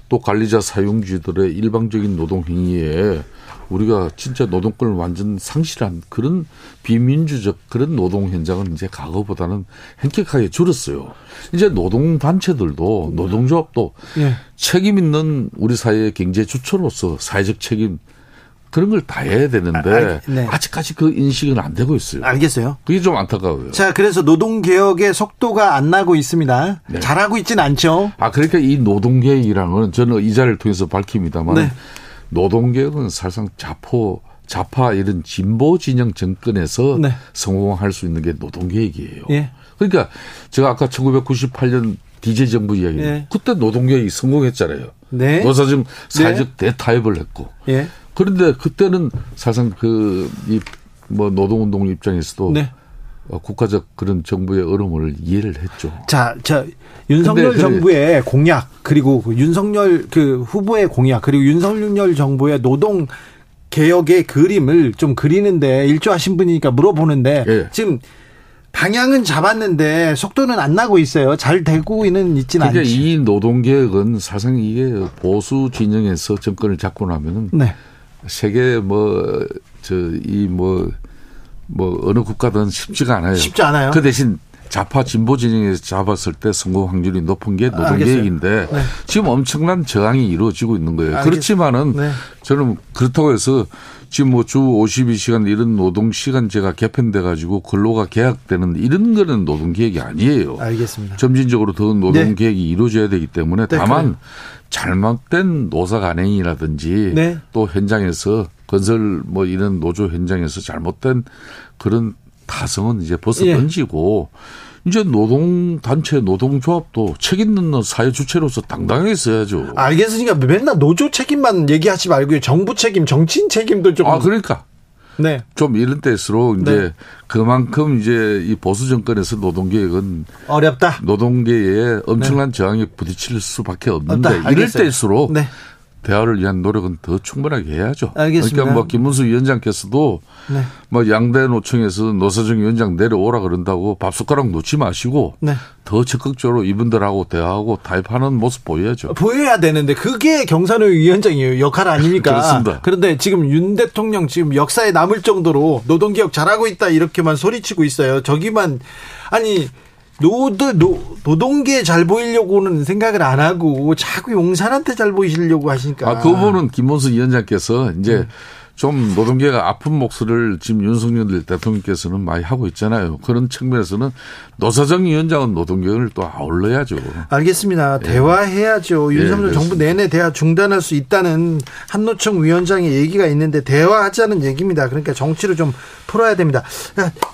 또 관리자 사용주들의 일방적인 노동 행위에 우리가 진짜 노동권을 완전 상실한 그런 비민주적 그런 노동 현장은 이제 과거보다는 현격하게 줄었어요. 이제 노동 단체들도 노동조합도 네. 책임 있는 우리 사회의 경제 주체로서 사회적 책임 그런 걸 다 해야 되는데 아, 네. 아직까지 그 인식은 안 되고 있어요. 알겠어요. 그게 좀 안타까워요. 자, 그래서 노동 개혁의 속도가 안 나고 있습니다. 네. 잘하고 있지는 않죠. 아, 그러니까 이 노동 개혁이랑은 저는 이 자리를 통해서 밝힙니다만 네. 노동 개혁은 사실상 자포 자파 이런 진보 진영 정권에서 네. 성공할 수 있는 게 노동 개혁이에요. 예. 그러니까 제가 아까 1998년 DJ 정부 이야기 예. 그때 노동 개혁이 성공했잖아요. 네. 노사정 사회적 네. 대타협을 했고. 예. 그런데 그때는 사실상 그 이 뭐 노동운동 입장에서도 네. 어, 국가적 그런 정부의 어려움을 이해를 했죠. 자, 자 윤석열 정부의 공약 그리고 그 윤석열 그 후보의 공약 그리고 윤석열 정부의 노동 개혁의 그림을 좀 그리는데 일조하신 분이니까 물어보는데 예. 지금 방향은 잡았는데 속도는 안 나고 있어요. 잘 되고는 있지는 그러니까 않지. 이 노동개혁은 사실 이게 보수 진영에서 정권을 잡고 나면은 네. 세계 뭐 저 이 뭐뭐 뭐 어느 국가든 쉽지가 않아요. 쉽지 않아요. 그 대신 좌파 진보 진영에서 잡았을 때 성공 확률이 높은 게 노동 계획인데 네. 지금 엄청난 저항이 이루어지고 있는 거예요. 알겠 그렇지만은 네. 저는 그렇다고 해서 지금 뭐 주 52시간 이런 노동 시간제가 개편돼 가지고 근로가 계약되는 이런 거는 노동 계획이 아니에요. 알겠습니다. 점진적으로 더 노동 네. 계획이 이루어져야 되기 때문에 네, 다만. 잘못된 노사 간행이라든지 네. 또 현장에서 건설 뭐 이런 노조 현장에서 잘못된 그런 타성은 이제 벗어 예. 던지고 이제 노동단체, 노동조합도 책임 있는 사회 주체로서 당당하게 써야죠. 알겠으니까 맨날 노조 책임만 얘기하지 말고요. 정부 책임, 정치인 책임도 좀. 아, 그러니까. 네. 좀 이런 때일수록 이제 네. 그만큼 이제 이 보수 정권에서 노동계획은 어렵다. 노동계에 엄청난 네. 저항에 부딪힐 수밖에 없는데 이럴 때일수록 네. 대화를 위한 노력은 더 충분하게 해야죠. 알겠습니다. 그러니까 뭐 김문수 위원장께서도 네. 뭐 양대 노총에서 노사정 위원장 내려오라 그런다고 밥 숟가락 놓지 마시고 네. 더 적극적으로 이분들하고 대화하고 타협하는 모습 보여야죠. 보여야 되는데 그게 경사노위 위원장의 역할 아닙니까? <laughs> 그렇습니다. 그런데 지금 윤 대통령 지금 역사에 남을 정도로 노동개혁 잘하고 있다 이렇게만 소리치고 있어요. 저기만 아니 노드, 노, 노동계 잘 보이려고는 생각을 안 하고 자꾸 용산한테 잘 보이시려고 하시니까. 아, 그 부분은 김문수 위원장께서 이제 음. 좀 노동계가 아픈 목소리를 지금 윤석열 대통령께서는 많이 하고 있잖아요. 그런 측면에서는 노사정 위원장은 노동계를 또 아울러야죠. 알겠습니다. 예. 대화해야죠. 윤석열 예, 정부 내내 대화 중단할 수 있다는 한노총 위원장의 얘기가 있는데 대화하자는 얘기입니다. 그러니까 정치를 좀 풀어야 됩니다.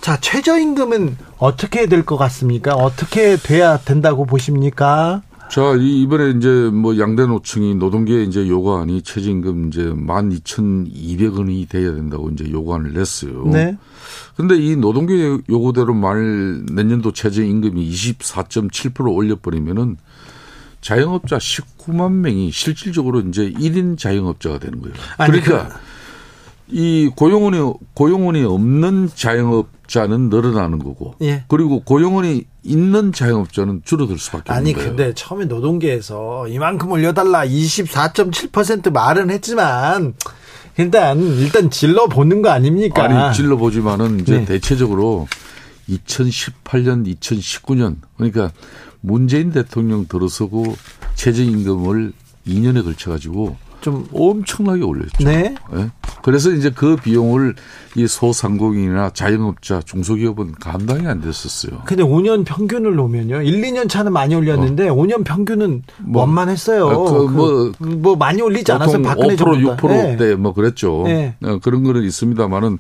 자, 최저임금은 어떻게 될 것 같습니까? 어떻게 돼야 된다고 보십니까? 자, 이번에 이제 뭐 양대 노총이 노동계 이제 요구안이 최저임금 이제 12,200원이 돼야 된다고 이제 요구안을 냈어요. 네. 근데 이 노동계 요구대로 말 내년도 최저임금이 24.7% 올려버리면은 자영업자 19만 명이 실질적으로 이제 1인 자영업자가 되는 거예요. 아니, 그러니까 그... 이 고용원이 고용원이 없는 자영업자는 늘어나는 거고, 예. 그리고 고용원이 있는 자영업자는 줄어들 수밖에 아니, 없는. 아니 근데 처음에 노동계에서 이만큼 올려달라 24.7% 말은 했지만 일단 일단 질러 보는 거 아닙니까? 아니 질러 보지만은 이제 네. 대체적으로 2018년, 2019년 그러니까 문재인 대통령 들어서고 최저임금을 2년에 걸쳐 가지고 좀 엄청나게 올렸죠. 네. 네. 그래서 이제 그 비용을 이 소상공인이나 자영업자, 중소기업은 감당이 안 됐었어요. 근데 5년 평균을 놓으면요. 1, 2년 차는 많이 올렸는데 어. 5년 평균은 뭐, 원만했어요. 아, 그, 뭐, 그, 뭐 많이 올리지 않았어요. 박근혜 5% 정부가. 6%대 네. 뭐 그랬죠. 네. 어, 그런 거는 있습니다만은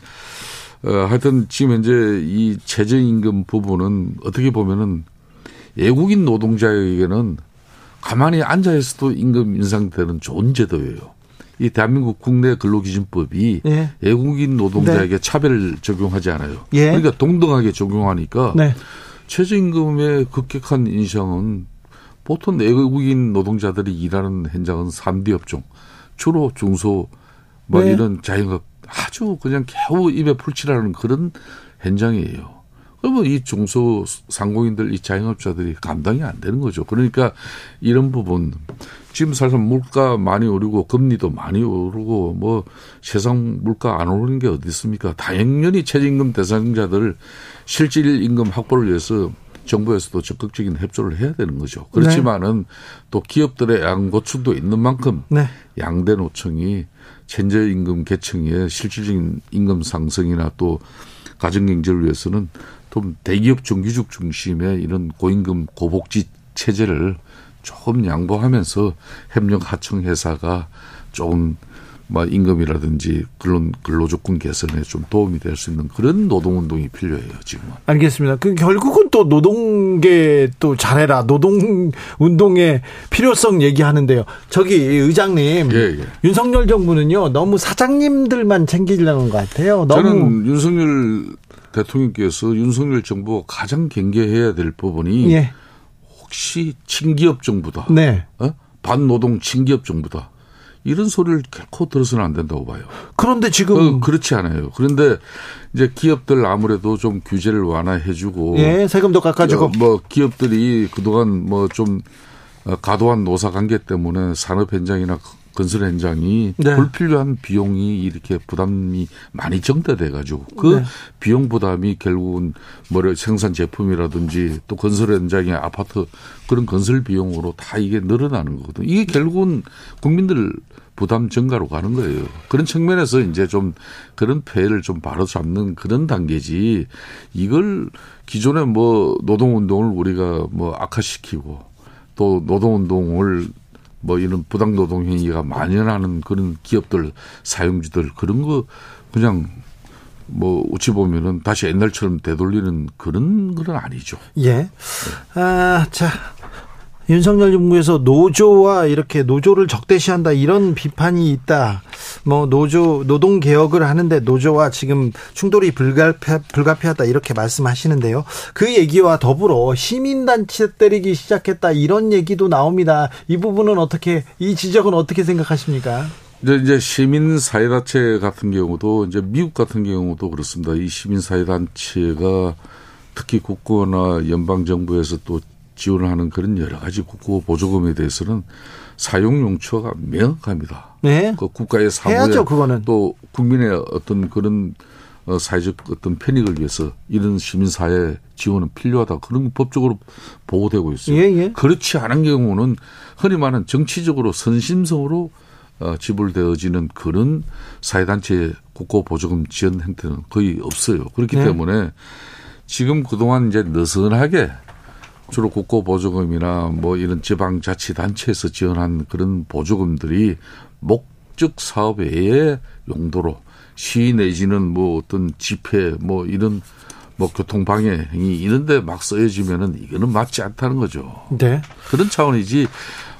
어, 하여튼 지금 현재 이 최저임금 부분은 어떻게 보면은 외국인 노동자에게는 가만히 앉아 있어도 임금 인상되는 좋은 제도예요. 이 대한민국 국내 근로기준법이 예. 외국인 노동자에게 네. 차별을 적용하지 않아요. 예. 그러니까 동등하게 적용하니까 네. 최저임금의 급격한 인상은 보통 외국인 노동자들이 일하는 현장은 3대 업종, 주로 중소 뭐 네. 이런 자영업 아주 그냥 겨우 입에 풀칠하는 그런 현장이에요. 그러면 이 중소 상공인들, 이 자영업자들이 감당이 안 되는 거죠. 그러니까 이런 부분 지금 사실 물가 많이 오르고 금리도 많이 오르고 뭐 세상 물가 안 오르는 게 어디 있습니까? 당연히 최저임금 대상자들 실질 임금 확보를 위해서 정부에서도 적극적인 협조를 해야 되는 거죠. 그렇지만은 네. 또 기업들의 양고충도 있는 만큼 네. 양대 노총이 최저 임금 계층의 실질적인 임금 상승이나 또 가정 경제를 위해서는 좀 대기업 정규직 중심의 이런 고임금 고복지 체제를 조금 양보하면서 협력 하청 회사가 조금 뭐 임금이라든지 근로 근로 조건 개선에 좀 도움이 될 수 있는 그런 노동 운동이 필요해요 지금은. 알겠습니다. 그 결국은 또 노동계 또 잘해라 노동 운동의 필요성 얘기하는데요. 저기 의장님, 예, 예. 윤석열 정부는요 너무 사장님들만 챙기려는 것 같아요. 너무 저는 윤석열 대통령께서 윤석열 정부가 가장 경계해야 될 부분이 예. 혹시 친기업 정부다. 네. 어? 반노동 친기업 정부다. 이런 소리를 결코 들어서는 안 된다고 봐요. 그런데 지금 어, 그렇지 않아요. 그런데 이제 기업들 아무래도 좀 규제를 완화해주고 예, 세금도 깎아주고 어, 뭐 기업들이 그동안 뭐좀 어, 과도한 노사 관계 때문에 산업 현장이나 건설 현장이 네. 불필요한 비용이 이렇게 부담이 많이 증대돼 가지고 그 네. 비용 부담이 결국은 뭐를 생산 제품이라든지 또 건설 현장의 아파트 그런 건설 비용으로 다 이게 늘어나는 거거든요. 이게 결국은 국민들 부담 증가로 가는 거예요. 그런 측면에서 이제 좀 그런 폐해를 좀 바로잡는 그런 단계지 이걸 기존에 뭐 노동운동을 우리가 뭐 악화시키고 또 노동운동을 뭐 이런 부당 노동 행위가 만연하는 그런 기업들 사용주들 그런 거 그냥 뭐 어찌 보면은 다시 옛날처럼 되돌리는 그런 건 아니죠. 예. 아, 자. 윤석열 정부에서 노조와 이렇게 노조를 적대시한다 이런 비판이 있다. 뭐 노조 노동 개혁을 하는데 노조와 지금 충돌이 불가피, 불가피하다 이렇게 말씀하시는데요. 그 얘기와 더불어 시민단체 때리기 시작했다 이런 얘기도 나옵니다. 이 부분은 어떻게 이 지적은 어떻게 생각하십니까? 이제 이제 시민 사회단체 같은 경우도 이제 미국 같은 경우도 그렇습니다. 이 시민 사회단체가 특히 국고나 연방 정부에서 또 지원을 하는 그런 여러 가지 국고 보조금에 대해서는 사용 용처가 명확합니다. 네. 그 국가의 사무에 또 국민의 어떤 그런 어, 사회적 어떤 편익을 위해서 이런 시민사회 지원은 필요하다. 그런 법적으로 보호되고 있어요. 예, 예. 그렇지 않은 경우는 흔히 말하는 정치적으로 선심성으로 어, 지불되어지는 그런 사회단체 국고 보조금 지원 행태는 거의 없어요. 그렇기 네. 때문에 지금 그동안 이제 느슨하게 주로 국고 보조금이나 뭐 이런 지방자치단체에서 지원한 그런 보조금들이 목적 사업 외의 용도로 시 내지는 뭐 어떤 집회 뭐 이런 뭐 교통방해 행위 이런 데 막 쓰여지면은 이거는 맞지 않다는 거죠. 네. 그런 차원이지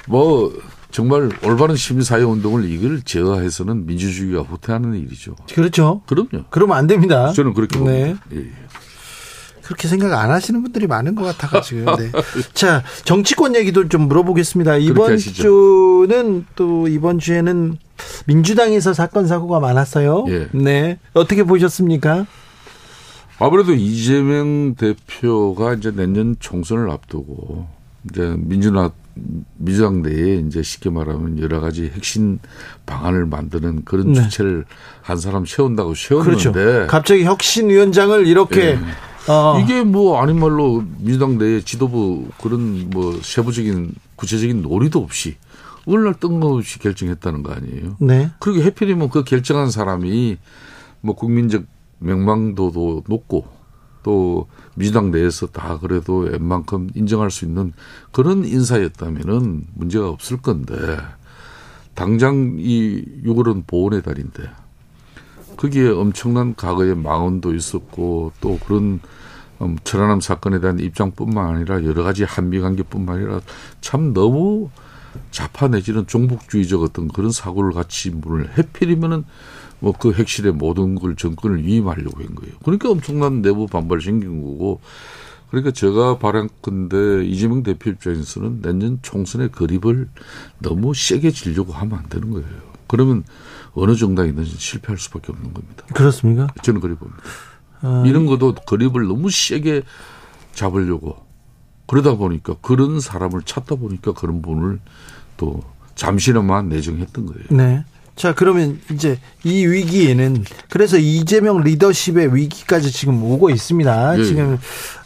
뭐 정말 올바른 시민사회 운동을 이걸 제어해서는 민주주의가 후퇴하는 일이죠. 그렇죠. 그럼요. 그러면 안 됩니다. 저는 그렇게 네. 봅니다. 예. 그렇게 생각 안 하시는 분들이 많은 것 같아가지고. 네. 자, 정치권 얘기도 좀 물어보겠습니다. 이번 주는 또 이번 주에는 민주당에서 사건 사고가 많았어요. 예. 네. 어떻게 보셨습니까? 아무래도 이재명 대표가 이제 내년 총선을 앞두고 이제 민주당 민주당 내에 이제 쉽게 말하면 여러 가지 핵심 방안을 만드는 그런 네. 주체를 한 사람 세운다고 세웠는데 그렇죠. 갑자기 혁신위원장을 이렇게 예. 어. 이게 뭐 아닌 말로 민주당 내 지도부 그런 뭐 세부적인 구체적인 논의도 없이 어느 날 뜬금없이 결정했다는 거 아니에요. 네. 그리고 해필이면 그 결정한 사람이 뭐 국민적 명망도도 높고 또 민주당 내에서 다 그래도 웬만큼 인정할 수 있는 그런 인사였다면은 문제가 없을 건데 당장 이 6월은 보훈의 달인데 거기에 엄청난 과거의 망언도 있었고 또 그런 음, 천안함 사건에 대한 입장뿐만 아니라 여러 가지 한미 관계뿐만 아니라 참 너무 자파 내지는 종북주의적 어떤 그런 사고를 같이 물을 해필이면은 뭐 그 핵실의 모든 걸 정권을 위임하려고 한 거예요. 그러니까 엄청난 내부 반발이 생긴 거고 그러니까 제가 바람건데 이재명 대표 입장에서는 내년 총선의 그립을 너무 세게 지려고 하면 안 되는 거예요. 그러면 어느 정당이든 실패할 수밖에 없는 겁니다. 그렇습니까? 저는 그리 봅니다. 아. 이런 것도 그립을 너무 세게 잡으려고 그러다 보니까 그런 사람을 찾다 보니까 그런 분을 또 잠시나마 내정했던 거예요. 네. 자, 그러면 이제 이 위기에는 그래서 이재명 리더십의 위기까지 지금 오고 있습니다. 예. 지금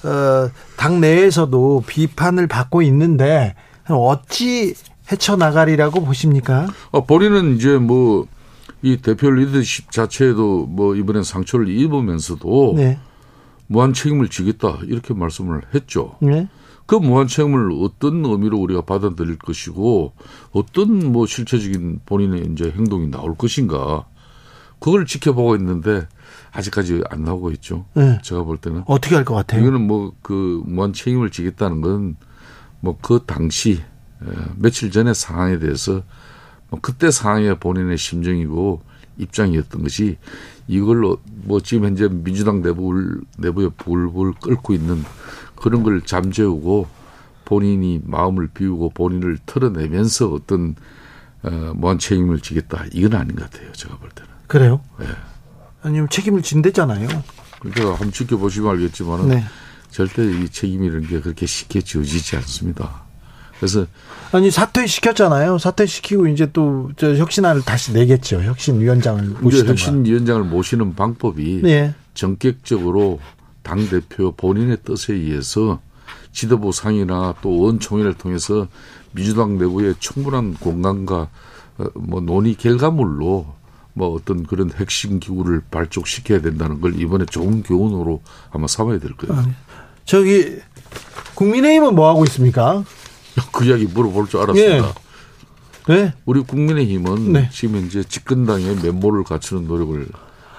어, 당 내에서도 비판을 받고 있는데 어찌 헤쳐 나가리라고 보십니까? 어, 본인은 이제 뭐 이 대표 리더십 자체에도 뭐 이번엔 상처를 입으면서도 네. 무한 책임을 지겠다 이렇게 말씀을 했죠. 네. 그 무한 책임을 어떤 의미로 우리가 받아들일 것이고 어떤 뭐 실체적인 본인의 이제 행동이 나올 것인가 그걸 지켜보고 있는데 아직까지 안 나오고 있죠. 네. 제가 볼 때는 어떻게 할 것 같아요? 이거는 뭐 그 무한 책임을 지겠다는 건 뭐 그 당시 며칠 전의 상황에 대해서 뭐 그때 상황이 본인의 심정이고 입장이었던 것이 이걸로 뭐 지금 현재 민주당 내부 내부에 불불 끓고 있는 그런 걸 잠재우고 본인이 마음을 비우고 본인을 털어내면서 어떤 어, 무한 책임을 지겠다 이건 아닌 것 같아요. 제가 볼 때는. 그래요? 네. 아니면 책임을 진대잖아요. 그러니까 한번 지켜보시면 알겠지만은 네. 절대 이 책임이라는 게 그렇게 쉽게 지어지지 않습니다. 그래서 아니 사퇴 시켰잖아요. 사퇴 시키고 이제 또 저 혁신안을 다시 내겠죠. 혁신위원장을 모시는 혁신위원장을 모시는 방법이 네. 전격적으로 당 대표 본인의 뜻에 의해서 지도부 상이나 또 원총회를 통해서 민주당 내부에 충분한 공간과 어, 뭐 논의 결과물로 뭐 어떤 그런 핵심 기구를 발족시켜야 된다는 걸 이번에 좋은 교훈으로 아마 삼아야 될 거예요. 아, 저기 국민의힘은 뭐 하고 있습니까? <laughs> 그 이야기 물어볼 줄 알았습니다. 예. 네. 우리 국민의힘은 네. 지금 현재 집권당의 면모를 갖추는 노력을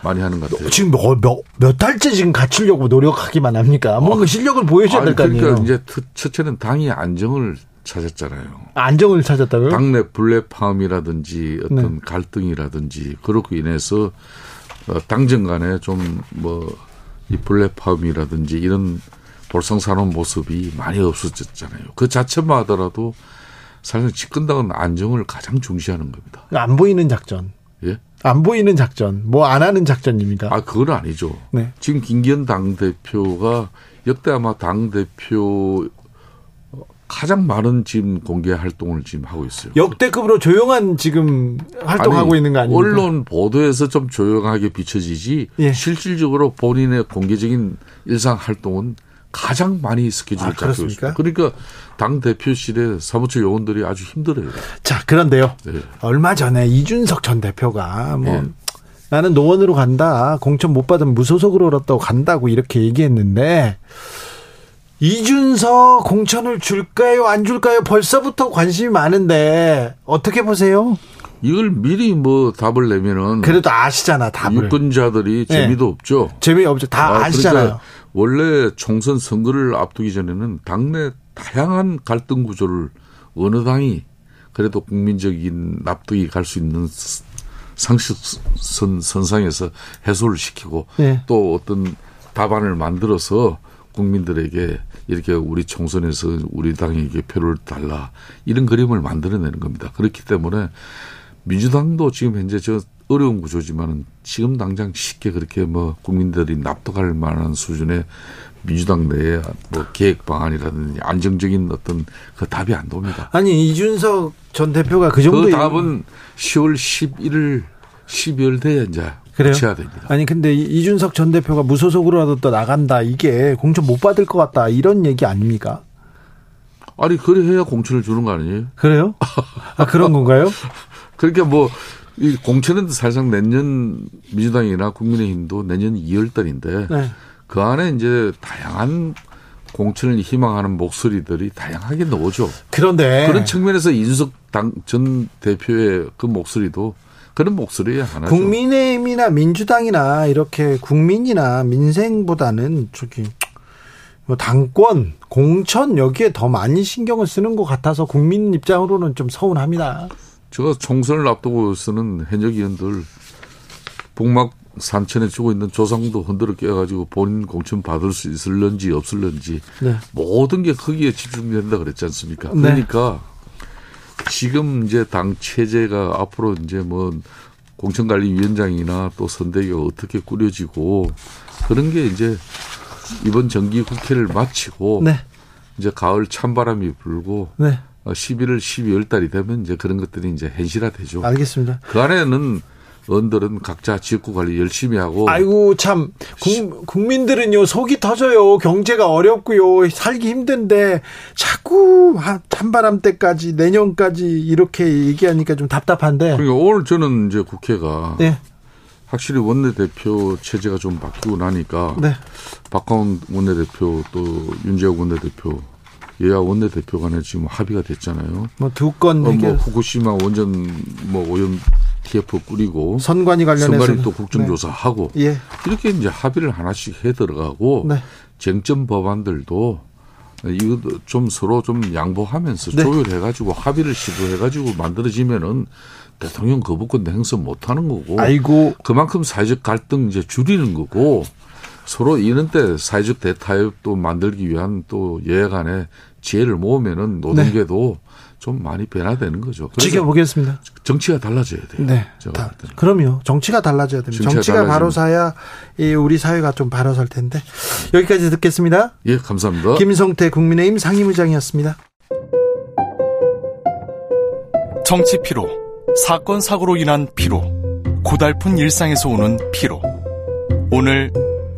많이 하는 것 같아요. 지금 몇, 몇, 몇 달째 지금 갖추려고 노력하기만 합니까? 뭔가 어. 실력을 보여줘야 될 거 아니에요. 그러니까 이제 첫째는 당이 안정을 찾았잖아요. 안정을 찾았다고요? 당내 블랙파음이라든지 어떤 네. 갈등이라든지 그렇고 인해서 어, 당정 간에 좀 뭐이 블랙파음이라든지 이런 볼상사놓은 모습이 많이 없어졌잖아요. 그 자체만 하더라도 사실 집권당은 안정을 가장 중시하는 겁니다. 안 보이는 작전. 예? 안 보이는 작전. 뭐 안 하는 작전입니다. 아, 그건 아니죠. 네. 지금 김기현 당대표가 역대 아마 당대표 가장 많은 지금 공개 활동을 지금 하고 있어요. 역대급으로 조용한 지금 활동하고 아니, 있는 거 아닙니까? 언론 보도에서 좀 조용하게 비춰지지 예. 실질적으로 본인의 공개적인 일상 활동은 가장 많이 스케줄을 아, 잡고 있습니다. 그러니까 당 대표실의 사무처 요원들이 아주 힘들어요. 자, 그런데요. 네. 얼마 전에 이준석 전 대표가 뭐 네. 나는 노원으로 간다. 공천 못 받으면 무소속으로 간다고 이렇게 얘기했는데 이준석 공천을 줄까요? 안 줄까요? 벌써부터 관심이 많은데 어떻게 보세요? 이걸 미리 뭐 답을 내면은 그래도 아시잖아 답을 유권자들이 네. 재미도 없죠. 재미 없죠. 다 아, 아시잖아요. 그러니까 원래 총선 선거를 앞두기 전에는 당내 다양한 갈등 구조를 어느 당이 그래도 국민적인 납득이 갈 수 있는 상식선 선상에서 해소를 시키고 네. 또 어떤 답안을 만들어서 국민들에게 이렇게 우리 총선에서 우리 당에게 표를 달라 이런 그림을 만들어내는 겁니다. 그렇기 때문에 민주당도 지금 현재 저 어려운 구조지만은 지금 당장 쉽게 그렇게 뭐 국민들이 납득할 만한 수준의 민주당 내에 뭐 계획 방안이라든지 안정적인 어떤 그 답이 안 돕니다. 아니 이준석 전 대표가 그 정도 그 답은 10월 11일 12월 돼야 이제 그래요? 해야 됩니다. 아니 근데 이준석 전 대표가 무소속으로라도 또 나간다 이게 공천 못 받을 것 같다 이런 얘기 아닙니까? 아니 그래 해야 공천을 주는 거 아니에요? 그래요? 아 그런 건가요? <laughs> 그러니까 뭐 이 공천은 사실상 내년 민주당이나 국민의힘도 내년 2월 달인데 네. 그 안에 이제 다양한 공천을 희망하는 목소리들이 다양하게 나오죠. 그런데 그런 측면에서 이준석 당 전 대표의 그 목소리도 그런 목소리 하나죠. 국민의힘이나 민주당이나 이렇게 국민이나 민생보다는 저기 뭐 당권, 공천 여기에 더 많이 신경을 쓰는 것 같아서 국민 입장으로는 좀 서운합니다. 제가 총선을 앞두고 쓰는 현역 의원들 복막 산천에 주고 있는 조상도 흔들어 깨가지고 본인 공천 받을 수 있을런지 없을런지 네. 모든 게 거기에 집중된다 그랬지 않습니까? 네. 그러니까 지금 이제 당 체제가 앞으로 이제 뭐 공천관리위원장이나 또 선대위가 어떻게 꾸려지고 그런 게 이제 이번 정기 국회를 마치고 네. 이제 가을 찬바람이 불고 네. 11월, 12월 달이 되면 이제 그런 것들이 이제 현실화되죠. 알겠습니다. 그 안에는 언들은 각자 지역구 관리 열심히 하고. 아이고 참 국민들은요 속이 터져요. 경제가 어렵고요 살기 힘든데 자꾸 찬바람 때까지 내년까지 이렇게 얘기하니까 좀 답답한데. 그러니까 오늘 저는 이제 국회가 네. 확실히 원내대표 체제가 좀 바뀌고 나니까 네. 박광훈 원내대표 또 윤재욱 원내대표 여야 원내 대표 간에 지금 합의가 됐잖아요. 뭐 두건 어, 뭐 후쿠시마 원전 뭐 오염 TF 꾸리고 선관위 관련해서 선관위 또 국정조사하고 네. 예. 이렇게 이제 합의를 하나씩 해 들어가고 네. 쟁점 법안들도 이거 좀 서로 좀 양보하면서 네. 조율해가지고 합의를 시도해가지고 만들어지면은 대통령 거부권 행사 못하는 거고. 아이고. 그만큼 사회적 갈등 이제 줄이는 거고. 서로 이런 때 사회적 대타협도 만들기 위한 또 여야 간의 지혜를 모으면은 노동계도 네. 좀 많이 변화되는 거죠. 지켜보겠습니다. 정치가 달라져야 돼요. 네. 다, 그럼요. 정치가 달라져야 됩니다. 정치가, 정치가 바로 사야 우리 사회가 좀 바로 설 텐데. 여기까지 듣겠습니다. 예, 감사합니다. 김성태 국민의힘 상임의장이었습니다. 정치 피로, 사건 사고로 인한 피로, 고달픈 일상에서 오는 피로. 오늘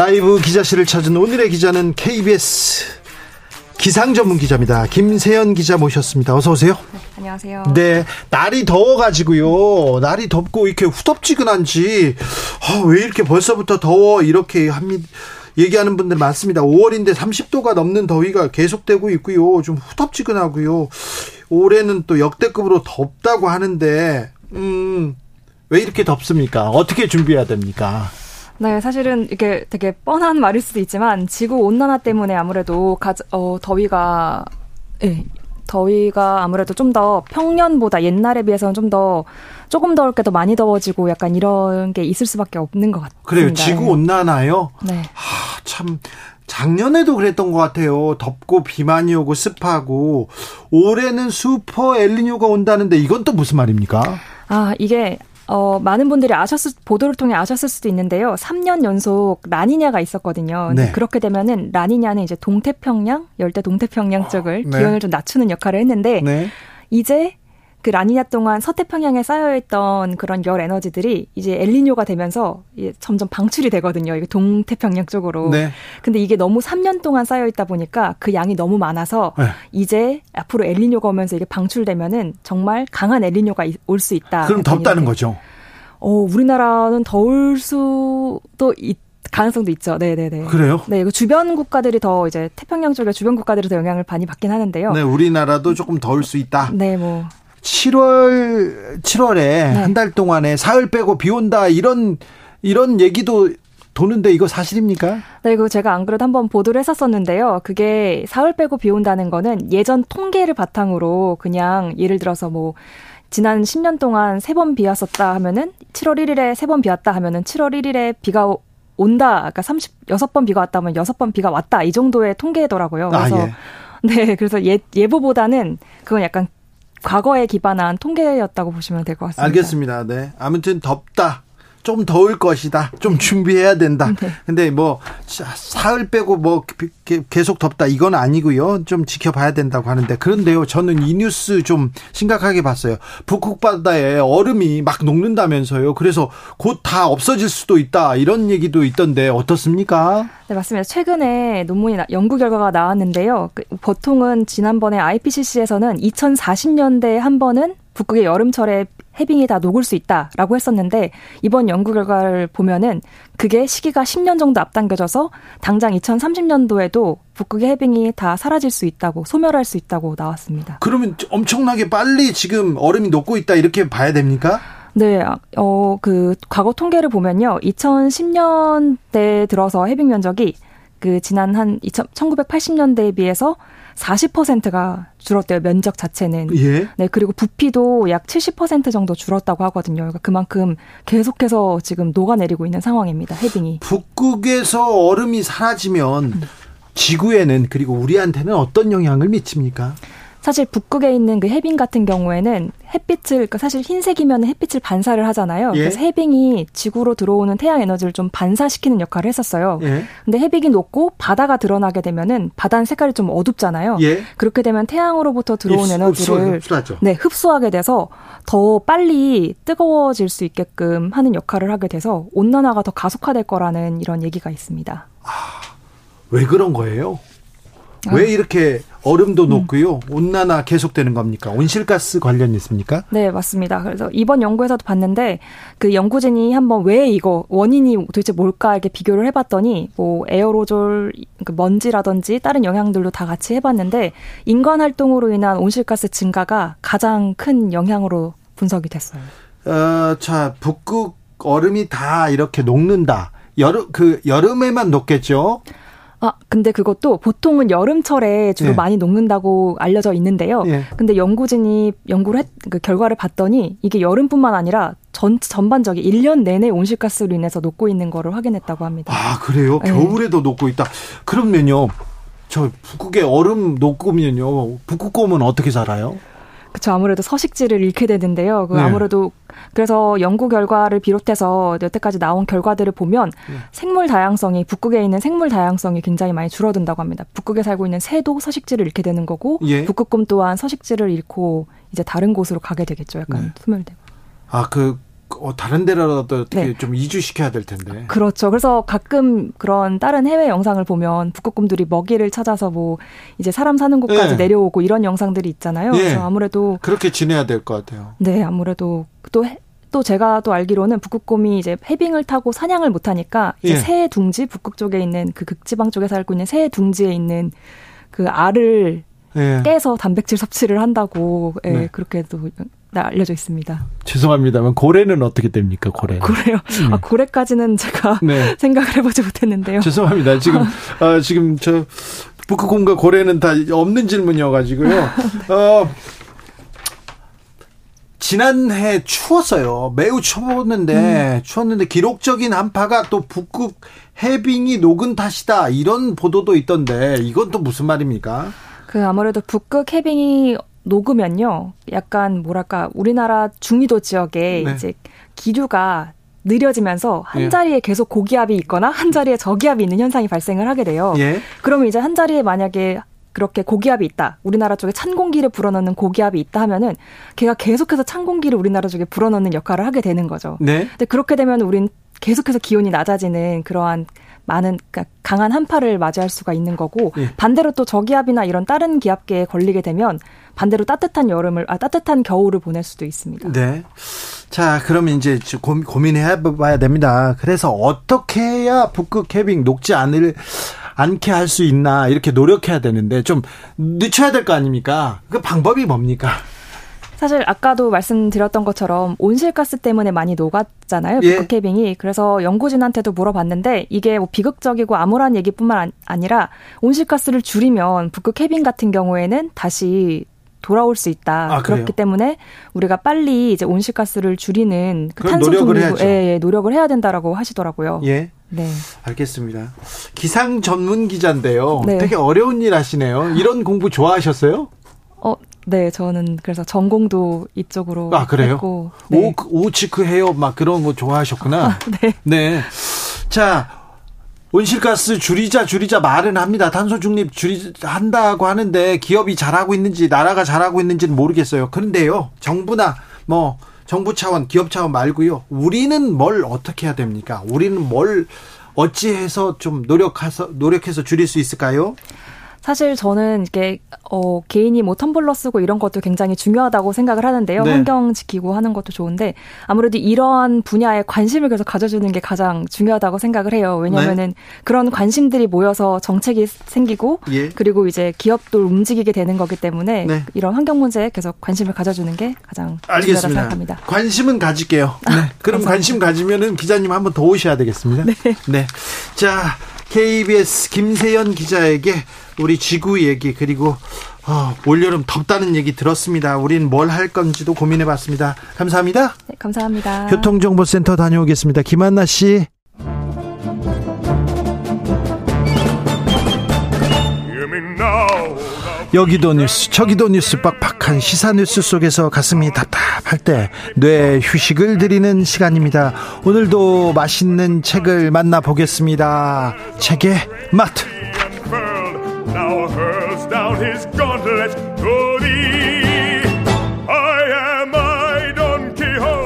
라이브 기자실을 찾은 오늘의 기자는 KBS 기상 전문 기자입니다. 김세연 기자 모셨습니다. 어서 오세요. 네, 안녕하세요. 네, 날이 더워가지고요. 날이 덥고 이렇게 후덥지근한지 어, 왜 이렇게 벌써부터 더워 이렇게 합니다. 얘기하는 분들 많습니다. 5월인데 30도가 넘는 더위가 계속되고 있고요. 좀 후덥지근하고요. 올해는 또 역대급으로 덥다고 하는데 음, 왜 이렇게 덥습니까? 어떻게 준비해야 됩니까? 네, 사실은 이게 되게 뻔한 말일 수도 있지만 지구 온난화 때문에 아무래도 가, 어, 더위가 예, 더위가 아무래도 좀 더 평년보다 옛날에 비해서는 좀 더 조금 더울 게 더 많이 더워지고 약간 이런 게 있을 수밖에 없는 것 같아요. 그래요. 지구 온난화요? 네. 하, 참 작년에도 그랬던 것 같아요. 덥고 비 많이 오고 습하고 올해는 슈퍼 엘리뇨가 온다는데 이건 또 무슨 말입니까? 아, 이게 어, 많은 분들이 아셨을, 보도를 통해 아셨을 수도 있는데요. 3년 연속 라니냐가 있었거든요. 네. 그렇게 되면은 라니냐는 이제 동태평양, 열대 동태평양 쪽을 네. 기온을 좀 낮추는 역할을 했는데 네. 이제 그 라니냐 동안 서태평양에 쌓여있던 그런 열 에너지들이 이제 엘리뇨가 되면서 점점 방출이 되거든요. 이게 동태평양 쪽으로. 네. 근데 이게 너무 3년 동안 쌓여있다 보니까 그 양이 너무 많아서 네. 이제 앞으로 엘리뇨가 오면서 이게 방출되면은 정말 강한 엘리뇨가 올 수 있다. 그럼 덥다는 거죠. 어, 우리나라는 더울 수도 있 가능성도 있죠. 네 네 네. 그래요? 네, 이 주변 국가들이 더 이제 태평양 쪽의 주변 국가들이 더 영향을 많이 받긴 하는데요. 네, 우리나라도 조금 더울 수 있다. 네, 뭐 7월 7월에 네. 한달 동안에 사흘 빼고 비 온다 이런 이런 얘기도 도는데 이거 사실입니까? 네, 이거 제가 안 그래도 한번 보도를 했었었는데요. 그게 사흘 빼고 비 온다는 거는 예전 통계를 바탕으로 그냥 예를 들어서 뭐 지난 10년 동안 세 번 비 왔었다 하면은 7월 1일에 세 번 비 왔다 하면은 7월 1일에 비가 온다. 그러니까 36번 비가 왔다 하면 6번 비가 왔다. 이 정도의 통계더라고요. 그래서 아, 예. 네, 그래서 예, 예보보다는 그건 약간 과거에 기반한 통계였다고 보시면 될 것 같습니다. 알겠습니다. 네. 아무튼 덥다. 좀 더울 것이다. 좀 준비해야 된다. 네. 근데 뭐 사흘 빼고 뭐 계속 덥다 이건 아니고요. 좀 지켜봐야 된다고 하는데 그런데요. 저는 이 뉴스 좀 심각하게 봤어요. 북극 바다에 얼음이 막 녹는다면서요. 그래서 곧 다 없어질 수도 있다. 이런 얘기도 있던데 어떻습니까? 네, 맞습니다. 최근에 논문이 연구 결과가 나왔는데요. 그 보통은 지난번에 IPCC에서는 2040년대에 한 번은 북극의 여름철에 해빙이 다 녹을 수 있다라고 했었는데 이번 연구 결과를 보면은 그게 시기가 10년 정도 앞당겨져서 당장 2030년도에도 북극의 해빙이 다 사라질 수 있다고 소멸할 수 있다고 나왔습니다. 그러면 엄청나게 빨리 지금 얼음이 녹고 있다 이렇게 봐야 됩니까? 네, 어, 그, 과거 통계를 보면요. 2010년대 들어서 해빙 면적이 그 지난 한 2000, 1980년대에 비해서 40%가 줄었대요. 면적 자체는. 예. 네, 그리고 부피도 약 70% 정도 줄었다고 하거든요. 그러니까 그만큼 계속해서 지금 녹아내리고 있는 상황입니다. 해빙이. 북극에서 얼음이 사라지면 음. 지구에는 그리고 우리한테는 어떤 영향을 미칩니까? 사실 북극에 있는 그 해빙 같은 경우에는 햇빛을 그러니까 사실 흰색이면 햇빛을 반사를 하잖아요. 예. 그래서 해빙이 지구로 들어오는 태양 에너지를 좀 반사시키는 역할을 했었어요. 예. 근데 해빙이 높고 바다가 드러나게 되면은 바다는 색깔이 좀 어둡잖아요. 예. 그렇게 되면 태양으로부터 들어온 흡수, 에너지를 흡수, 네, 흡수하게 돼서 더 빨리 뜨거워질 수 있게끔 하는 역할을 하게 돼서 온난화가 더 가속화될 거라는 이런 얘기가 있습니다. 아, 왜 그런 거예요? 아. 왜 이렇게 얼음도 음. 높고요. 온난화 계속되는 겁니까? 온실가스 관련 있습니까? 네, 맞습니다. 그래서 이번 연구에서도 봤는데 그 연구진이 한번 왜 이거 원인이 도대체 뭘까 이렇게 비교를 해봤더니 뭐 에어로졸 그 먼지라든지 다른 영향들도 다 같이 해봤는데 인간 활동으로 인한 온실가스 증가가 가장 큰 영향으로 분석이 됐어요. 어, 자 북극 얼음이 다 이렇게 녹는다. 여름 그 여름에만 녹겠죠? 아, 근데 그것도 보통은 여름철에 주로 예. 많이 녹는다고 알려져 있는데요. 예. 근데 연구진이 연구를 했, 그 결과를 봤더니 이게 여름뿐만 아니라 전, 전반적인 1년 내내 온실가스로 인해서 녹고 있는 거를 확인했다고 합니다. 아, 그래요? 예. 겨울에도 녹고 있다. 그러면요. 저 북극에 얼음 녹으면요. 북극곰은 어떻게 살아요? 그렇죠. 아무래도 서식지를 잃게 되는데요. 그 네. 아무래도 그래서 연구 결과를 비롯해서 여태까지 나온 결과들을 보면 네. 생물 다양성이 북극에 있는 생물 다양성이 굉장히 많이 줄어든다고 합니다. 북극에 살고 있는 새도 서식지를 잃게 되는 거고 예. 북극곰 또한 서식지를 잃고 이제 다른 곳으로 가게 되겠죠. 약간 네. 소멸되고. 아그 어, 다른 데라도 어떻게 네. 좀 이주시켜야 될 텐데. 그렇죠. 그래서 가끔 그런 다른 해외 영상을 보면 북극곰들이 먹이를 찾아서 뭐 이제 사람 사는 곳까지 네. 내려오고 이런 영상들이 있잖아요. 네. 그래서 아무래도 그렇게 지내야 될 것 같아요. 네, 아무래도 또 또 제가 또 알기로는 북극곰이 이제 해빙을 타고 사냥을 못 하니까 이제 예. 새 둥지 북극 쪽에 있는 그 극지방 쪽에 살고 있는 새 둥지에 있는 그 알을 예. 깨서 단백질 섭취를 한다고 예, 네. 그렇게도 알려져 있습니다. 죄송합니다만 고래는 어떻게 됩니까? 고래. 아, 고래요. 네. 아, 고래까지는 제가 <laughs> 네. 생각을 해보지 못했는데요. 죄송합니다. 지금 <laughs> 아, 지금 저 북극곰과 고래는 다 없는 질문이어가지고요. <laughs> 네. 어, 지난해 추웠어요. 매우 추웠는데 음. 추웠는데 기록적인 한파가 또 북극 해빙이 녹은 탓이다 이런 보도도 있던데 이건 또 무슨 말입니까? 그 아무래도 북극 해빙이 녹으면요. 약간 뭐랄까 우리나라 중위도 지역에 네. 이제 기류가 느려지면서 한 예. 자리에 계속 고기압이 있거나 한 자리에 저기압이 있는 현상이 발생을 하게 돼요. 예. 그러면 이제 한 자리에 만약에 그렇게 고기압이 있다. 우리나라 쪽에 찬 공기를 불어넣는 고기압이 있다 하면은 걔가 계속해서 찬 공기를 우리나라 쪽에 불어넣는 역할을 하게 되는 거죠. 네. 근데 그렇게 되면 우린 계속해서 기온이 낮아지는 그러한 많은 그러니까 강한 한파를 맞이할 수가 있는 거고 예. 반대로 또 저기압이나 이런 다른 기압계에 걸리게 되면 반대로 따뜻한 여름을 아 따뜻한 겨울을 보낼 수도 있습니다. 네. 자, 그러면 이제 고민해 봐야 됩니다. 그래서 어떻게 해야 북극 캐빙 녹지 않을 않게 할 수 있나 이렇게 노력해야 되는데 좀 늦춰야 될 거 아닙니까? 그 방법이 뭡니까? 사실 아까도 말씀드렸던 것처럼 온실가스 때문에 많이 녹았잖아요. 예. 북극해빙이. 그래서 연구진한테도 물어봤는데 이게 뭐 비극적이고 암울한 얘기뿐만 아니라 온실가스를 줄이면 북극해빙 같은 경우에는 다시 돌아올 수 있다. 아, 그렇기 때문에 우리가 빨리 이제 온실가스를 줄이는 그 탄소 중립 예, 예, 노력을 해야 된다라고 하시더라고요. 예. 네. 알겠습니다. 기상 전문 기자인데요. 네. 되게 어려운 일 하시네요. 이런 공부 좋아하셨어요? 어, 네, 저는 그래서 전공도 이쪽으로 아, 그래요? 했고 네. 오, 오치크 헤어 막 그런 거 좋아하셨구나. <laughs> 아, 네. 네. 자, 온실가스 줄이자 줄이자 말은 합니다. 탄소 중립 줄이 한다고 하는데 기업이 잘하고 있는지 나라가 잘하고 있는지는 모르겠어요. 그런데요. 정부나 뭐 정부 차원, 기업 차원 말고요. 우리는 뭘 어떻게 해야 됩니까? 우리는 뭘 어찌해서 좀 노력해서 노력해서 줄일 수 있을까요? 사실 저는 이게 어 개인이 뭐 텀블러 쓰고 이런 것도 굉장히 중요하다고 생각을 하는데요. 네. 환경 지키고 하는 것도 좋은데 아무래도 이러한 분야에 관심을 계속 가져주는 게 가장 중요하다고 생각을 해요. 왜냐면은 네. 그런 관심들이 모여서 정책이 생기고 예. 그리고 이제 기업도 움직이게 되는 거기 때문에 네. 이런 환경 문제에 계속 관심을 가져주는 게 가장 알겠습니다. 중요하다고 생각합니다. 관심은 가질게요. 네. <laughs> 그럼 관심 가지면은 기자님 한번 더 오셔야 되겠습니다. 네. 네. 자, KBS 김세연 기자에게 우리 지구 얘기 그리고 어, 올여름 덥다는 얘기 들었습니다. 우린 뭘 할 건지도 고민해 봤습니다. 감사합니다. 네, 감사합니다. 교통정보센터 다녀오겠습니다. 김한나 씨. 여기도 뉴스 저기도 뉴스 빡빡한 시사 뉴스 속에서 가슴이 답답할 때 뇌 휴식을 드리는 시간입니다. 오늘도 맛있는 책을 만나보겠습니다. 책의 맛.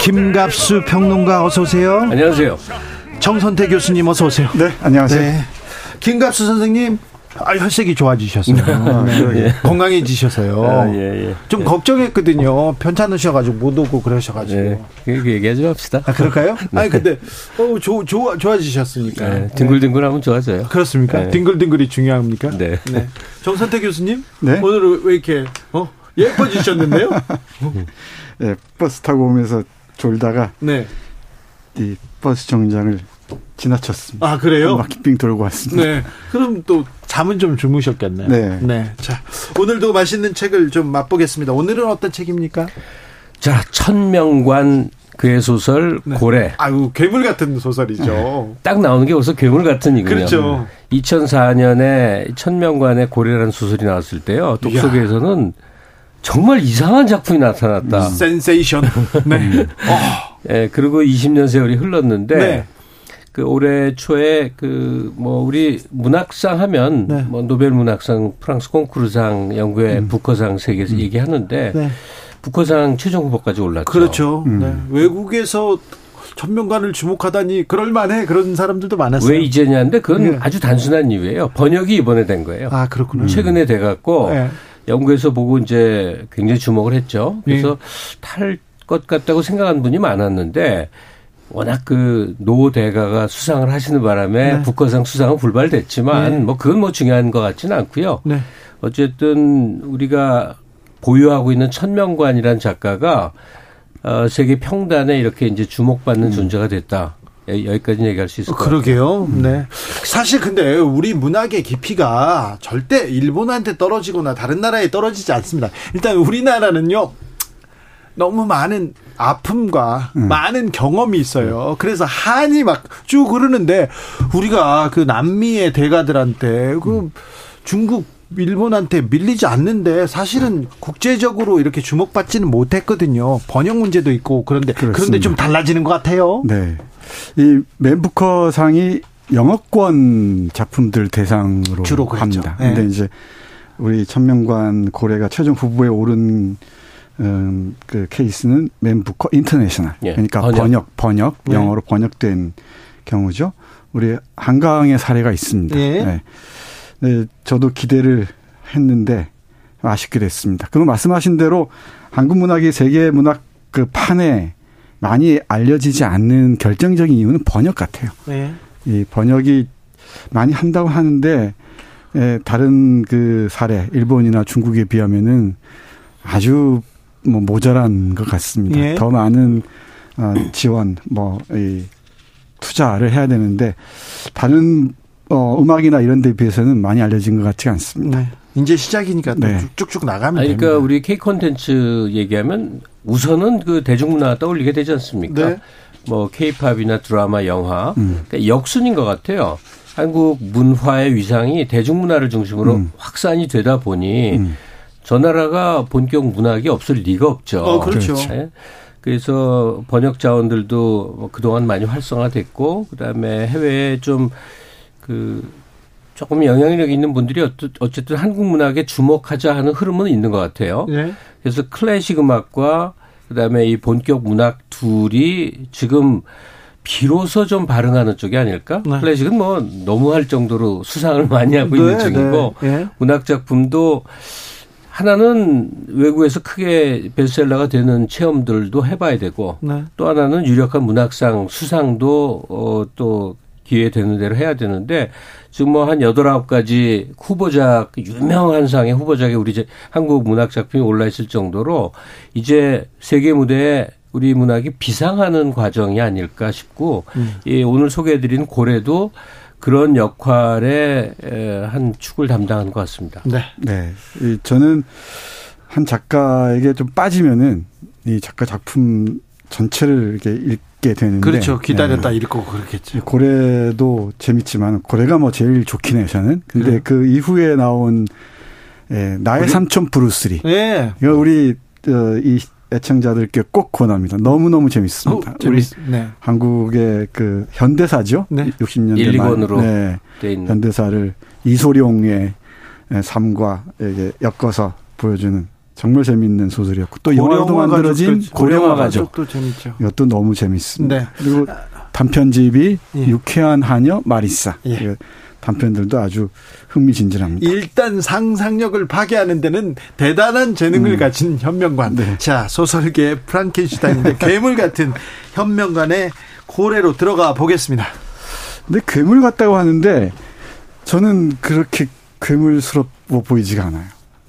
김갑수 평론가 어서 오세요. 안녕하세요. 정선태 교수님 어서 오세요. 네, 안녕하세요. 네. 김갑수 선생님 아, 혈색이 좋아지셨어요. 아, <laughs> 네. 예. 건강해지셔서요. 아, 예, 예. 좀 걱정했거든요. 편찮으셔가지고 못 오고 그러셔가지고. 예. 그 얘기하지 맙시다. 아, 그럴까요? <laughs> 네. 아니, 근데, 어, 조, 좋아, 좋아지셨으니까. 네. 딩글딩글하면 좋아져요. 그렇습니까? 네. 딩글딩글이 중요합니까? 네. 네. 정선태 교수님? 네. 오늘 왜 이렇게, 어? 예뻐지셨는데요? <laughs> 네, 버스 타고 오면서 졸다가. 네. 이 버스 정장을 지나쳤습니다. 아 그래요? 바퀴 빙 돌고 왔습니다. 네. 그럼 또 잠은 좀 주무셨겠네요. 네. 네. 자 오늘도 맛있는 책을 좀 맛보겠습니다. 오늘은 어떤 책입니까? 자 천명관 그의 소설 네. 고래. 아유 괴물 같은 소설이죠. 네. 딱 나오는 게 벌써 괴물 같은 이군요. 그렇죠. 2004년에 천명관의 고래라는 소설이 나왔을 때요. 독서계에서는 정말 이상한 작품이 나타났다. 센세이션. <laughs> 네. 어. 네. 그리고 20년 세월이 흘렀는데 네. 그 올해 초에 그 뭐 우리 문학상 하면 네. 뭐 노벨 문학상, 프랑스 콩쿠르상, 영국의 음. 부커상 세계에서 음. 얘기하는데 네. 부커상 최종 후보까지 올랐죠. 그렇죠. 음. 네. 외국에서 전명관을 주목하다니 그럴만해 그런 사람들도 많았어요. 왜 이제냐인데 그건 네. 아주 단순한 이유예요. 번역이 이번에 된 거예요. 아 그렇군요. 최근에 돼갖고 네. 영국에서 보고 이제 굉장히 주목을 했죠. 그래서 네. 탈것 같다고 생각하는 분이 많았는데 워낙 그 노 대가가 수상을 하시는 바람에 네. 북커상 수상은 불발됐지만 네. 뭐 그건 뭐 중요한 것 같지는 않고요. 네. 어쨌든 우리가 보유하고 있는 천명관이란 작가가 어, 세계 평단에 이렇게 이제 주목받는 음. 존재가 됐다. 여기까지 얘기할 수 있을 것 같아요. 그러게요. 음. 네. 사실 근데 우리 문학의 깊이가 절대 일본한테 떨어지거나 다른 나라에 떨어지지 않습니다. 일단 우리나라는요. 너무 많은 아픔과 음. 많은 경험이 있어요. 그래서 한이 막 쭉 흐르는데 우리가 그 남미의 대가들한테 그 음. 중국 일본한테 밀리지 않는데 사실은 국제적으로 이렇게 주목받지는 못했거든요. 번역 문제도 있고 그런데 그렇습니다. 그런데 좀 달라지는 것 같아요. 네. 이 맨부커 상이 영어권 작품들 대상으로 주로 합니다. 네. 근데 이제 우리 천명관 고래가 최종 후보에 오른 음, 그 케이스는 맨부커 인터내셔널. 예. 그러니까 번역, 번역, 번역 네. 영어로 번역된 경우죠. 우리 한강의 사례가 있습니다. 예. 네. 네, 저도 기대를 했는데 아쉽게 됐습니다. 그리고 말씀하신 대로 한국 문학이 세계 문학 그 판에 많이 알려지지 않는 결정적인 이유는 번역 같아요. 네. 이 번역이 많이 한다고 하는데 예, 다른 그 사례 일본이나 중국에 비하면은 아주 뭐 모자란 것 같습니다. 예. 더 많은 어, 지원, 뭐, 이, 투자를 해야 되는데, 다른, 어, 음악이나 이런 데 비해서는 많이 알려진 것 같지 않습니다. 네. 이제 시작이니까 네. 쭉쭉 나가면 아니, 그러니까 우리 K 콘텐츠 얘기하면 우선은 그 대중문화가 떠올리게 되지 않습니까? 네. 뭐 K-팝이나 드라마, 영화. 음. 그러니까 역순인 것 같아요. 한국 문화의 위상이 대중문화를 중심으로 음. 확산이 되다 보니 음. 저 나라가 본격 문학이 없을 리가 없죠. 어, 그렇죠. 네. 그래서 번역 자원들도 뭐 그동안 많이 활성화됐고 그다음에 해외에 좀그 조금 영향력 있는 분들이 어쨌든 한국 문학에 주목하자 하는 흐름은 있는 것 같아요. 네. 그래서 클래식 음악과 그다음에 이 본격 문학 둘이 지금 비로소 좀 발응하는 쪽이 아닐까? 네. 클래식은 뭐 너무 할 정도로 수상을 많이 하고 네, 있는 중이고 네, 네. 문학 작품도 하나는 외국에서 크게 베스트셀러가 되는 체험들도 해봐야 되고 네. 또 하나는 유력한 문학상 수상도 어, 또 기회 되는 대로 해야 되는데 지금 뭐 한 여덟 아홉 가지 후보작 유명한 상의 후보작에 우리 이제 한국 문학 작품이 올라 있을 정도로 이제 세계 무대에 우리 문학이 비상하는 과정이 아닐까 싶고 음. 예, 오늘 소개해드린 고래도 그런 역할의 한 축을 담당하는 것 같습니다. 네. 네. 저는 한 작가에게 좀 빠지면은 이 작가 작품 전체를 이렇게 읽게 되는데. 그렇죠. 기다렸다 네. 읽고 그렇겠죠. 고래도 재밌지만 고래가 뭐 제일 좋긴 해요, 저는. 근데 그래. 그 이후에 나온 예, 나의 우리? 삼촌 브루스리. 예. 이거 우리 어, 이 애청자들께 꼭 권합니다. 너무너무 재밌습니다. 어, 우리 네. 한국의 그 현대사죠. 네. 60년대 1, 2권으로 네. 현대사를 이소룡의 삶과 이게 엮어서 보여주는 정말 재밌는 소설이었고 또 영화도 만들어진 고령화 가족 도 재밌죠. 이것도 너무 재밌습니다. 네. 그리고 단편집이 예. 유쾌한 하녀 마리사. 예. 단편들도 아주 흥미진진합니다. 일단 상상력을 파괴하는 데는 대단한 재능을 음. 가진 현명관. 네. 자, 소설계 프랑켄슈타인인데 <laughs> 괴물 같은 현명관의 고래로 들어가 보겠습니다. 근데 괴물 같다고 하는데 저는 그렇게 괴물스럽고 보이지가 않아요.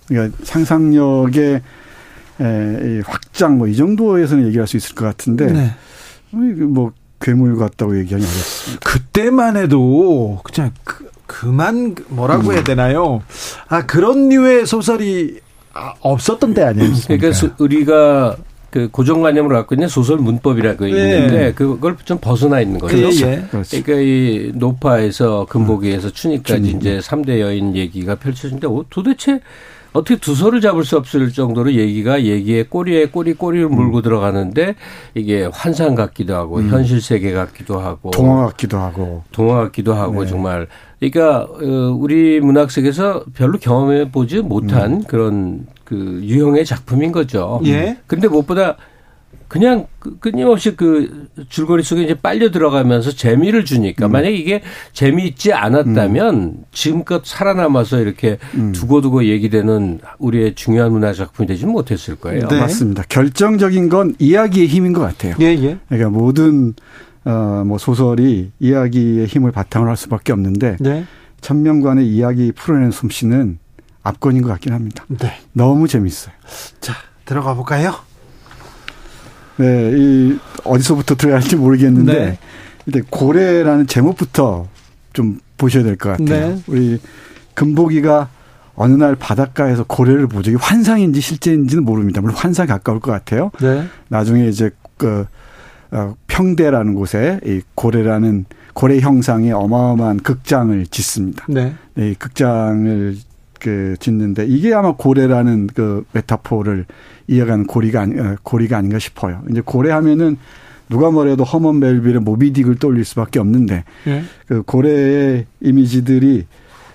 그러니까 상상력의 에, 확장 뭐 이 정도에서는 얘기할 수 있을 것 같은데 네. 뭐 괴물 같다고 얘기하기 어렵습니다. 그때만 해도 그냥 그, 그만 뭐라고 해야 음. 되나요? 아 그런 류의 소설이 아, 없었던 때 아니었습니까? 그러니까 우리가 그 고정관념으로 갖고 있는 소설 문법이라고 네. 있는데 그걸 좀 벗어나 있는 거죠. 그렇죠. 예. 그러니까 이 노파에서 금보기에서 음. 이제 3대 여인 얘기가 펼쳐진데 도대체 어떻게 두 손을 잡을 수 없을 정도로 얘기가 얘기에 꼬리에 꼬리 꼬리를 물고 음. 들어가는데 이게 환상 같기도 하고 음. 현실 세계 같기도 하고 동화 같기도 하고 동화 같기도 하고 네. 정말 그러니까 어, 우리 문학 속에서 별로 경험해 보지 못한 음. 그런 그 유형의 작품인 거죠. 예. 근데 무엇보다 그냥 그 끊임없이 그 줄거리 속에 이제 빨려 들어가면서 재미를 주니까 음. 만약 이게 재미있지 않았다면 음. 지금껏 살아남아서 이렇게 음. 두고두고 얘기되는 우리의 중요한 문화 작품이 되지 못했을 거예요. 네. 맞습니다. 결정적인 건 이야기의 힘인 것 같아요. 예, 예. 그러니까 모든 어 뭐 소설이 이야기의 힘을 바탕으로 할 수밖에 없는데 네. 천명관의 이야기 풀어내는 솜씨는 압권인 것 같긴 합니다. 네. 너무 재밌어요. 자 들어가 볼까요? 네, 이 어디서부터 들어야 할지 모르겠는데 네. 일단 고래라는 제목부터 좀 보셔야 될 것 같아요. 네. 우리 금복이가 어느 날 바닷가에서 고래를 보죠. 이게 환상인지 실제인지는 모릅니다. 물론 환상 가까울 것 같아요. 네. 나중에 이제 그 어, 평대라는 곳에 이 고래라는 고래 형상의 어마어마한 극장을 짓습니다. 네. 이 극장을 그 짓는데 이게 아마 고래라는 그 메타포를 이어가는 고리가 아니, 어, 고리가 아닌가 싶어요. 이제 고래 하면은 누가 뭐래도 허먼 멜빌의 모비딕을 떠올릴 수밖에 없는데 예. 그 고래의 이미지들이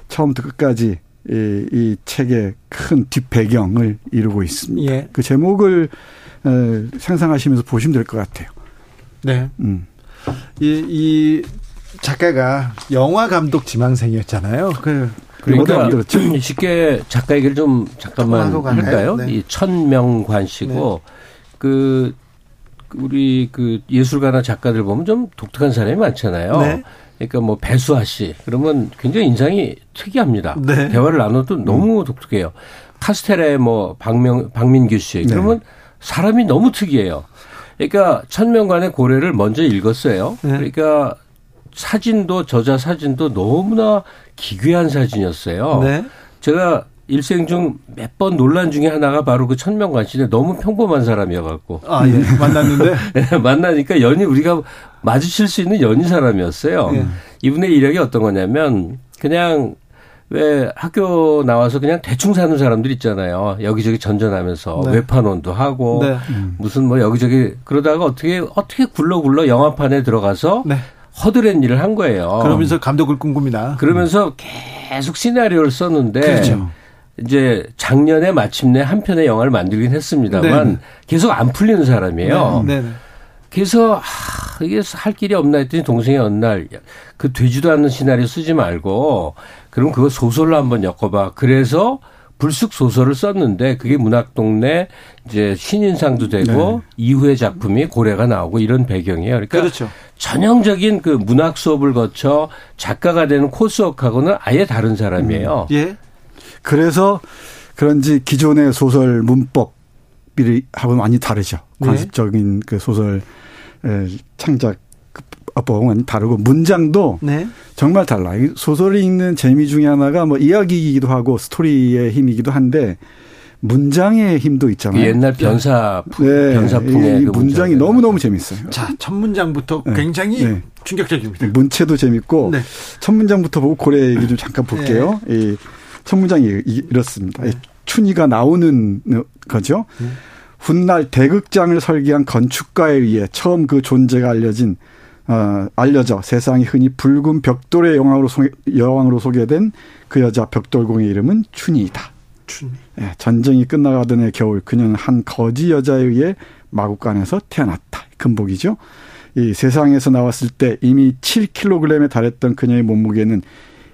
처음부터 끝까지 이, 이 책의 큰 뒷배경을 이루고 있습니다. 예. 그 제목을 어, 상상하시면서 보시면 될 것 같아요. 네. 음. 이, 이 작가가 영화 감독 지망생이었잖아요. 그 그러니까 쉽게 작가 얘기를 좀 잠깐만 할까요? 네. 이 천명관 씨고 네. 그 우리 그 예술가나 작가들 보면 좀 독특한 사람이 많잖아요. 네. 그러니까 뭐 배수아 씨 그러면 굉장히 인상이 특이합니다. 네. 대화를 나눠도 너무 음. 독특해요. 카스텔의 뭐 박명 박민규 씨 네. 그러면 사람이 너무 특이해요. 그러니까 천명관의 고래를 먼저 읽었어요. 네. 그러니까 사진도 저자 사진도 너무나 기괴한 사진이었어요. 네. 제가 일생 중 몇 번 논란 중에 하나가 바로 그 천명관 씨인데 너무 평범한 사람이어갖고. 아, 예. 만났는데? <laughs> 네, 만나니까 연이 우리가 마주칠 수 있는 연인 사람이었어요. 예. 이분의 이력이 어떤 거냐면 그냥 왜 학교 나와서 그냥 대충 사는 사람들 있잖아요. 여기저기 전전하면서 네. 외판원도 하고 네. 무슨 뭐 여기저기 그러다가 어떻게 어떻게 굴러 굴러 영화판에 들어가서 네. 허드렛 일을 한 거예요. 그러면서 감독을 꿈꿉니다. 그러면서 계속 시나리오를 썼는데 그렇죠. 이제 작년에 마침내 한 편의 영화를 만들긴 했습니다만 네 계속 안 풀리는 사람이에요. 네. 네. 그래서 아, 이게 할 길이 없나 했더니 동생이 어느 날 그 되지도 않는 시나리오 쓰지 말고 그럼 그거 소설로 한번 엮어봐. 그래서 불쑥 소설을 썼는데 그게 문학동네 이제 신인상도 되고 네. 이후의 작품이 고래가 나오고 이런 배경이에요. 그러니까 그렇죠. 전형적인 그 문학 수업을 거쳐 작가가 되는 코스웍하고는 아예 다른 사람이에요. 음. 예. 그래서 그런지 기존의 소설 문법이 하고는 많이 다르죠. 네. 관습적인 그 소설 창작 법은 다르고 문장도 네. 정말 달라. 소설을 읽는 재미 중에 하나가 뭐 이야기이기도 하고 스토리의 힘이기도 한데 문장의 힘도 있잖아요. 옛날 변사 네. 변사풍의 그 문장이 너무 너무 재밌어요. 자, 첫 문장부터 네. 굉장히 네. 충격적입니다. 문체도 재밌고 네. 첫 문장부터 보고 고래 얘기 좀 잠깐 볼게요. 네. 이첫 문장이 이렇습니다. 네. 춘희가 나오는 거죠. 훗날 대극장을 설계한 건축가에 의해 처음 그 존재가 알려진 어, 알려져 세상이 흔히 붉은 벽돌의 여왕으로, 소, 여왕으로 소개된 그 여자 벽돌공의 이름은 춘희이다. 춘희. 예, 전쟁이 끝나가던 해 겨울 그녀는 한 거지 여자에 의해 마국간에서 태어났다. 금복이죠. 이 세상에서 나왔을 때 이미 7kg에 달했던 그녀의 몸무게는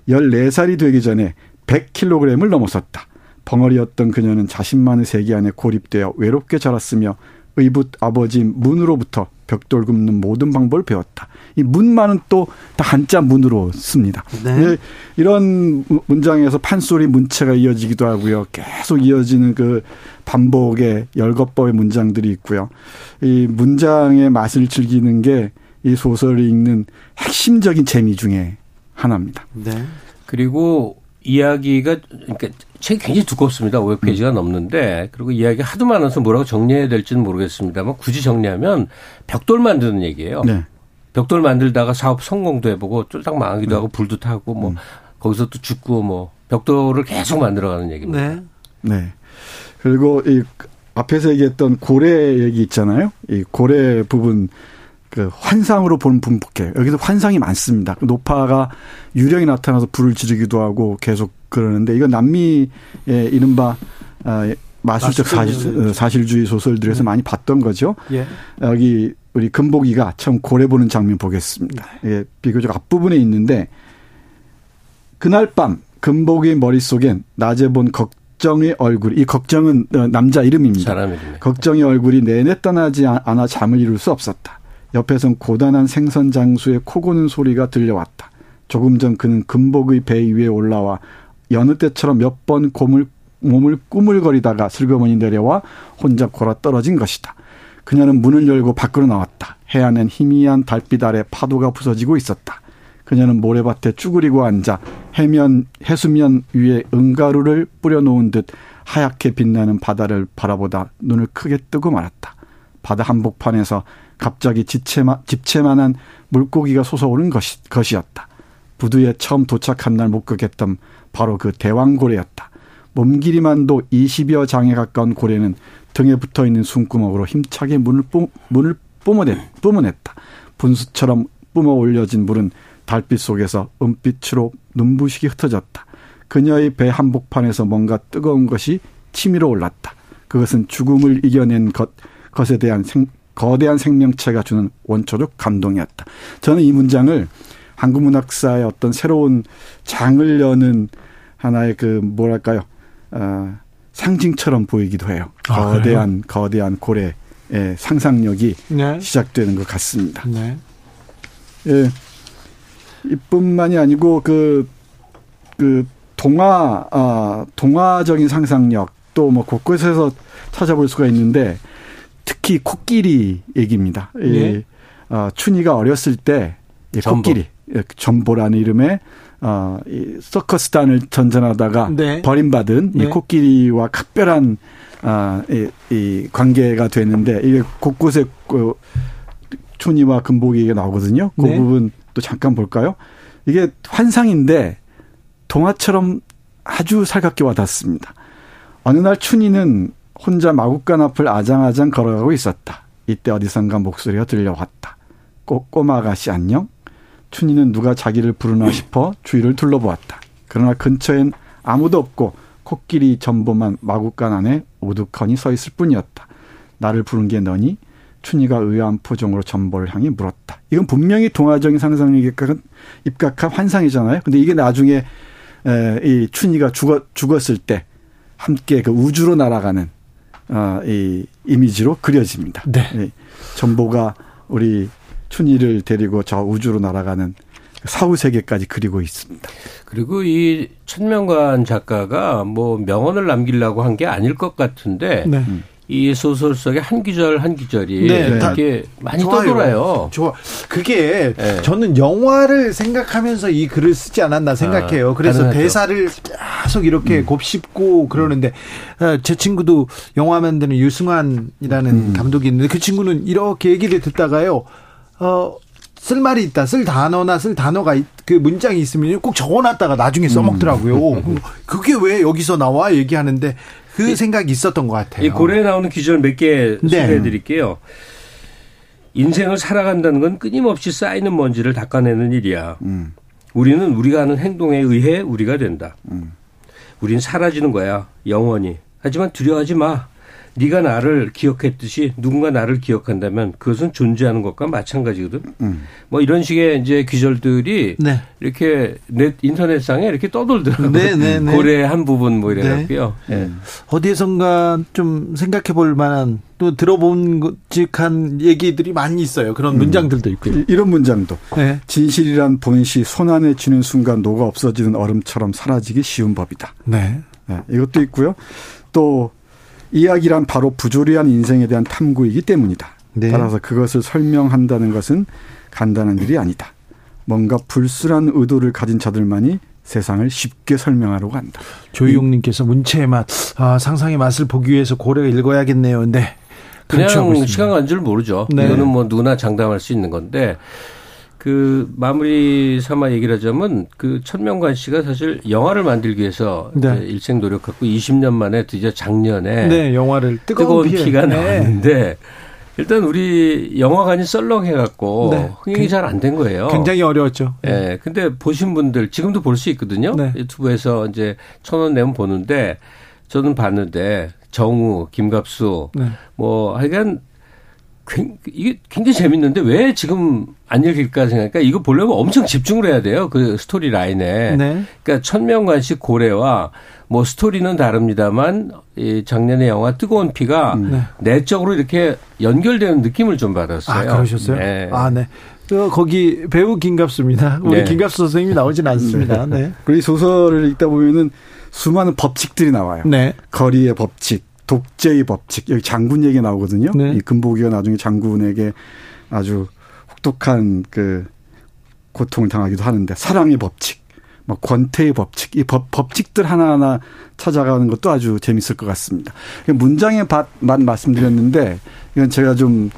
14살이 되기 전에 100kg을 넘어섰다. 벙어리였던 그녀는 자신만의 세계 안에 고립되어 외롭게 자랐으며 의붓 아버지 문으로부터 벽돌 굽는 모든 방법을 배웠다. 이 문만은 또 다 한자 문으로 씁니다. 네. 이런 문장에서 판소리 문체가 이어지기도 하고요. 계속 이어지는 그 반복의 열거법의 문장들이 있고요. 이 문장의 맛을 즐기는 게 이 소설을 읽는 핵심적인 재미 중에 하나입니다. 네. 그리고 이야기가 그러니까 책이 굉장히 두껍습니다. 500페이지가 음. 넘는데 그리고 이야기가 하도 많아서 뭐라고 정리해야 될지는 모르겠습니다만 굳이 정리하면 벽돌 만드는 얘기예요. 네. 벽돌 만들다가 사업 성공도 해보고 쫄딱 망하기도 음. 하고 불도 타고 뭐 음. 거기서 또 죽고 뭐 벽돌을 계속 만들어가는 얘기입니다. 네. 네. 그리고 이 앞에서 얘기했던 고래 얘기 있잖아요. 이 고래 부분 그 환상으로 보는 분폭해. 여기서 환상이 많습니다. 그 노파가 유령이 나타나서 불을 지르기도 하고 계속 그러는데 이건 남미의 이른바 아, 마술적 사실, 사실주의 소설들에서 네. 많이 봤던 거죠. 예. 여기 우리 금복이가 처음 고래 보는 장면 보겠습니다. 예, 비교적 앞부분에 있는데 그날 밤 금복이 머릿속엔 낮에 본 걱정의 얼굴, 이 걱정은 어, 남자 이름입니다. 걱정의 얼굴이 내내 떠나지 않아 잠을 이룰 수 없었다. 옆에선 고단한 생선 장수의 코 고는 소리가 들려왔다. 조금 전 그는 금복의 배 위에 올라와 여느 때처럼 몇번 몸을, 몸을 꾸물거리다가 슬그머니 내려와 혼자 골아 떨어진 것이다. 그녀는 문을 열고 밖으로 나왔다. 해안엔 희미한 달빛 아래 파도가 부서지고 있었다. 그녀는 모래밭에 쭈그리고 앉아 해면 해수면 위에 은가루를 뿌려놓은 듯 하얗게 빛나는 바다를 바라보다 눈을 크게 뜨고 말았다. 바다 한복판에서 갑자기 집채만, 집채만한 물고기가 솟아오른 것이, 것이었다. 부두에 처음 도착한 날 목격했던 바로 그 대왕고래였다. 몸길이만도 20여 장에 가까운 고래는 등에 붙어 있는 숨구멍으로 힘차게 문을, 뿜, 문을 뿜어냈, 뿜어냈다. 분수처럼 뿜어 올려진 물은 달빛 속에서 은빛으로 눈부시게 흩어졌다. 그녀의 배 한복판에서 뭔가 뜨거운 것이 치밀어 올랐다. 그것은 죽음을 이겨낸 것, 것에 대한 생, 거대한 생명체가 주는 원초적 감동이었다. 저는 이 문장을 한국 문학사의 어떤 새로운 장을 여는 하나의 그 뭐랄까요 어, 상징처럼 보이기도 해요. 아, 거대한 그래요? 거대한 고래의 상상력이 네. 시작되는 것 같습니다. 네. 예. 이뿐만이 아니고 그그 그 동화 아 동화적인 상상력 또 뭐 곳곳에서 찾아볼 수가 있는데 특히 코끼리 얘기입니다. 네. 이, 어, 춘희가 어렸을 때 코끼리 예, 전보라는 이름의 어, 이 서커스단을 전전하다가 네. 버림받은 네. 이 코끼리와 각별한 아, 이, 이 관계가 되는데 이게 곳곳에 그 춘희와 금복이가 나오거든요. 그 네. 부분 또 잠깐 볼까요? 이게 환상인데 동화처럼 아주 살갑게 와닿습니다. 어느 날 춘희는 혼자 마국간 앞을 아장아장 걸어가고 있었다. 이때 어디선가 목소리가 들려왔다. 꼬, 꼬마 아가씨 안녕? 춘희는 누가 자기를 부르나 싶어 주위를 둘러보았다. 그러나 근처엔 아무도 없고 코끼리 전보만 마구간 안에 오두커니 서 있을 뿐이었다. 나를 부른 게 너니? 춘희가 의아한 표정으로 전보를 향해 물었다. 이건 분명히 동화적인 상상력에 입각한 환상이잖아요. 근데 이게 나중에 에, 이 춘희가 죽었, 죽었을 때 함께 그 우주로 날아가는 어, 이 이미지로 그려집니다. 네. 이 전보가 우리 춘희를 데리고 저 우주로 날아가는 사후 세계까지 그리고 있습니다. 그리고 이 천명관 작가가 뭐 명언을 남기려고 한 게 아닐 것 같은데 네. 이 소설 속의 한 구절 한 구절이 네, 이렇게 많이 좋아요. 떠돌아요. 좋아. 그게 네. 저는 영화를 생각하면서 이 글을 쓰지 않았나 생각해요. 아, 그래서 가능하죠. 대사를 계속 이렇게 음. 곱씹고 그러는데 어, 제 친구도 영화 만드는 유승환이라는 음. 감독이 있는데 그 친구는 이렇게 얘기를 듣다가요. 어, 쓸 말이 있다, 쓸 단어나 쓸 단어가 그 문장이 있으면 꼭 적어놨다가 나중에 써먹더라고요. 음. 그게 왜 여기서 나와 얘기하는데 그 생각이 있었던 것 같아요. 이 고래에 나오는 기절 몇개 네. 소개해드릴게요. 인생을 살아간다는 건 끊임없이 쌓이는 먼지를 닦아내는 일이야. 음. 우리는 우리가 하는 행동에 의해 우리가 된다. 음. 우린 사라지는 거야, 영원히. 하지만 두려워하지 마. 네가 나를 기억했듯이 누군가 나를 기억한다면 그것은 존재하는 것과 마찬가지거든. 음. 뭐 이런 식의 이제 귀절들이 네. 이렇게 넷 인터넷상에 이렇게 떠돌더라고요. 네, 네, 네. 고래의 한 부분 뭐 이래갖고요. 네. 네. 어디에선가 좀 생각해 볼 만한 또 들어본 직한 얘기들이 많이 있어요. 그런 음. 문장들도 있고요. 이런 문장도 네. 진실이란 본시 손안에 쥐는 순간 녹아 없어지는 얼음처럼 사라지기 쉬운 법이다. 네. 네. 이것도 있고요. 또 이야기란 바로 부조리한 인생에 대한 탐구이기 때문이다. 네. 따라서 그것을 설명한다는 것은 간단한 일이 아니다. 뭔가 불순한 의도를 가진 자들만이 세상을 쉽게 설명하려고 한다. 조희용님께서 문체의 맛, 아, 상상의 맛을 보기 위해서 고려 읽어야겠네요. 네. 그냥 시간 간 줄 모르죠. 네. 이거는 뭐 누구나 장담할 수 있는 건데 그 마무리 삼아 얘기를 하자면 그 천명관 씨가 사실 영화를 만들기 위해서 네. 일생 노력했고 20년 만에 드디어 작년에 네, 영화를 뜨거운, 뜨거운 피가 네. 나왔는데 일단 우리 영화관이 썰렁해갖고 네. 흥행이 잘 안 된 거예요. 굉장히 어려웠죠. 예. 네. 근데 보신 분들 지금도 볼 수 있거든요. 네. 유튜브에서 이제 천 원 내면 보는데 저는 봤는데 정우, 김갑수, 네. 뭐 하여간 이게 굉장히 재밌는데 왜 지금 안 읽힐까 생각하니까 이거 보려면 엄청 집중을 해야 돼요. 그 스토리 라인에. 네. 그러니까 천명관식 고래와 뭐 스토리는 다릅니다만 이 작년에 영화 뜨거운 피가 음. 네. 내적으로 이렇게 연결되는 느낌을 좀 받았어요. 아, 그러셨어요? 네. 아, 네. 거기 배우 김갑수입니다. 우리 네. 김갑수 선생님이 나오진 않습니다. <laughs> 네. 그리고 소설을 읽다 보면은 수많은 법칙들이 나와요. 네. 거리의 법칙, 독재의 법칙 여기 장군 얘기 나오거든요. 네. 이 금복이가 나중에 장군에게 아주 혹독한 그 고통을 당하기도 하는데 사랑의 법칙, 뭐 권태의 법칙 이 법, 법칙들 하나하나 찾아가는 것도 아주 재밌을 것 같습니다. 문장의 맛만 말씀드렸는데 이건 제가 좀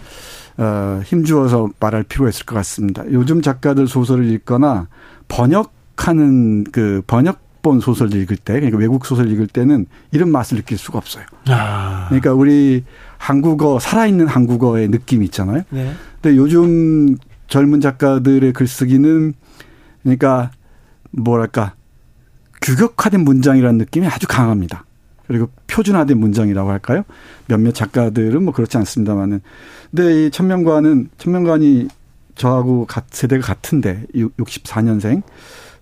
어, 힘주어서 말할 필요가 있을 것 같습니다. 요즘 작가들 소설을 읽거나 번역하는 그 번역 일본 소설 읽을 때, 그러니까 외국 소설 읽을 때는 이런 맛을 느낄 수가 없어요. 아. 그러니까 우리 한국어, 살아있는 한국어의 느낌이 있잖아요. 네. 근데 요즘 젊은 작가들의 글쓰기는 그러니까 뭐랄까 규격화된 문장이라는 느낌이 아주 강합니다. 그리고 표준화된 문장이라고 할까요? 몇몇 작가들은 뭐 그렇지 않습니다만은. 근데 이 천명관은 천명관이 저하고 세대가 같은데 64년생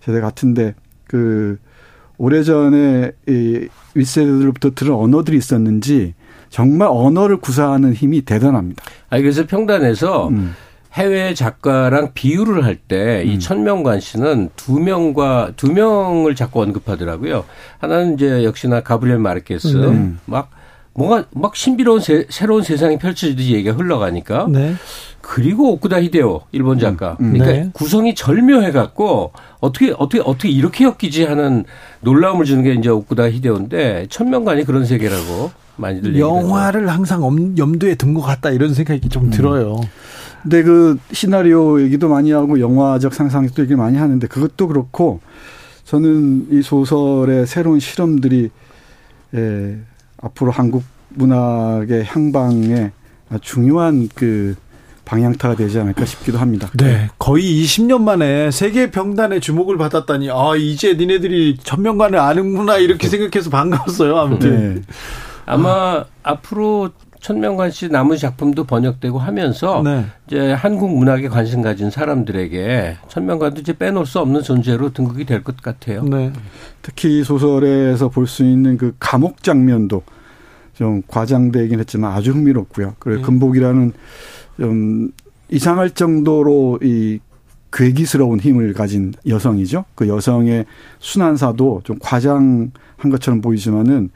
세대 같은데 그 오래전에 이 윗세대들로부터 들은 언어들이 있었는지 정말 언어를 구사하는 힘이 대단합니다. 아 그래서 평단에서 음. 해외 작가랑 비유를 할 때이 음. 천명관 씨는 두 명과 두 명을 자꾸 언급하더라고요. 하나는 이제 역시나 가브리엘 마르케스 네. 막 뭔가 막 신비로운 세, 새로운 세상이 펼쳐지듯이 얘기가 흘러가니까 네. 그리고 오쿠다 히데오 일본 작가. 음, 음. 그러니까 네. 구성이 절묘해 갖고 어떻게 어떻게 어떻게 이렇게 엮이지 하는 놀라움을 주는 게 이제 오쿠다 히데오인데 천명관이 그런 세계라고 많이들 영화를 항상 염두에 둔 것 같다 이런 생각이 좀 음. 들어요. 근데 그 시나리오 얘기도 많이 하고 영화적 상상도 얘기 많이 하는데 그것도 그렇고 저는 이 소설의 새로운 실험들이 예, 앞으로 한국 문학의 향방에 중요한 그 방향타가 되지 않을까 싶기도 합니다. 네. 거의 20년 만에 세계 병단의 주목을 받았다니, 아, 이제 니네들이 전면관을 아는구나, 이렇게 생각해서 반가웠어요, 아무튼. 네. 아마 아. 앞으로 천명관 씨 남은 작품도 번역되고 하면서 네. 이제 한국 문학에 관심 가진 사람들에게 천명관도 이제 빼놓을 수 없는 존재로 등극이 될 것 같아요. 네. 특히 소설에서 볼 수 있는 그 감옥 장면도 좀 과장되긴 했지만 아주 흥미롭고요. 그리고 네. 금복이라는 좀 이상할 정도로 이 괴기스러운 힘을 가진 여성이죠. 그 여성의 순환사도 좀 과장한 것처럼 보이지만은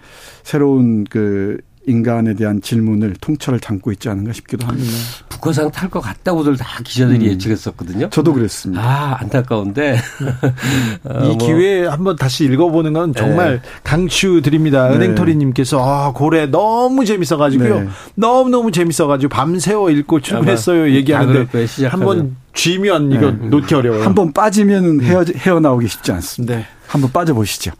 새로운 그 인간에 대한 질문을 통찰을 담고 있지 않은가 싶기도 합니다. 북한상 탈것 같다고들 다 기자들이 음. 예측했었거든요. 저도 그랬습니다. 아 안타까운데 어, 이 뭐. 기회에 한번 다시 읽어보는 건 정말 네. 강추드립니다. 네. 은행토리님께서 아 고래 너무 재밌어가지고요. 네. 너무 너무 재밌어가지고 밤새워 읽고 출근했어요. 얘기하는데 한번 쥐면 이거 네. 놓기 어려워요. 한번 빠지면 헤어 헤어 나오기 쉽지 않습니다. 네. 한번 빠져보시죠.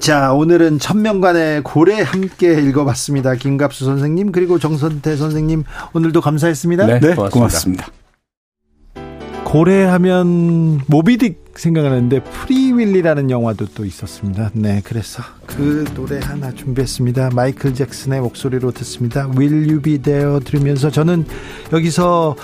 자, 오늘은 천명관의 고래 함께 읽어봤습니다. 김갑수 선생님 그리고 정선태 선생님 오늘도 감사했습니다. 네, 네 고맙습니다. 고맙습니다. 고래 하면 모비딕 생각하는데 프리윌리라는 영화도 또 있었습니다. 네, 그래서 그그 노래 하나 준비했습니다. 마이클 잭슨의 목소리로 듣습니다. Will You Be There 들으면서 저는 여기서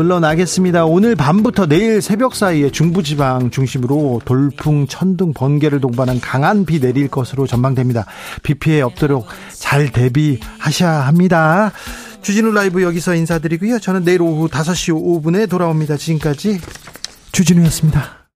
물러나겠습니다. 오늘 밤부터 내일 새벽 사이에 중부지방 중심으로 돌풍, 천둥, 번개를 동반한 강한 비 내릴 것으로 전망됩니다. 비 피해 없도록 잘 대비하셔야 합니다. 주진우 라이브 여기서 인사드리고요. 저는 내일 오후 5시 5분에 돌아옵니다. 지금까지 주진우였습니다.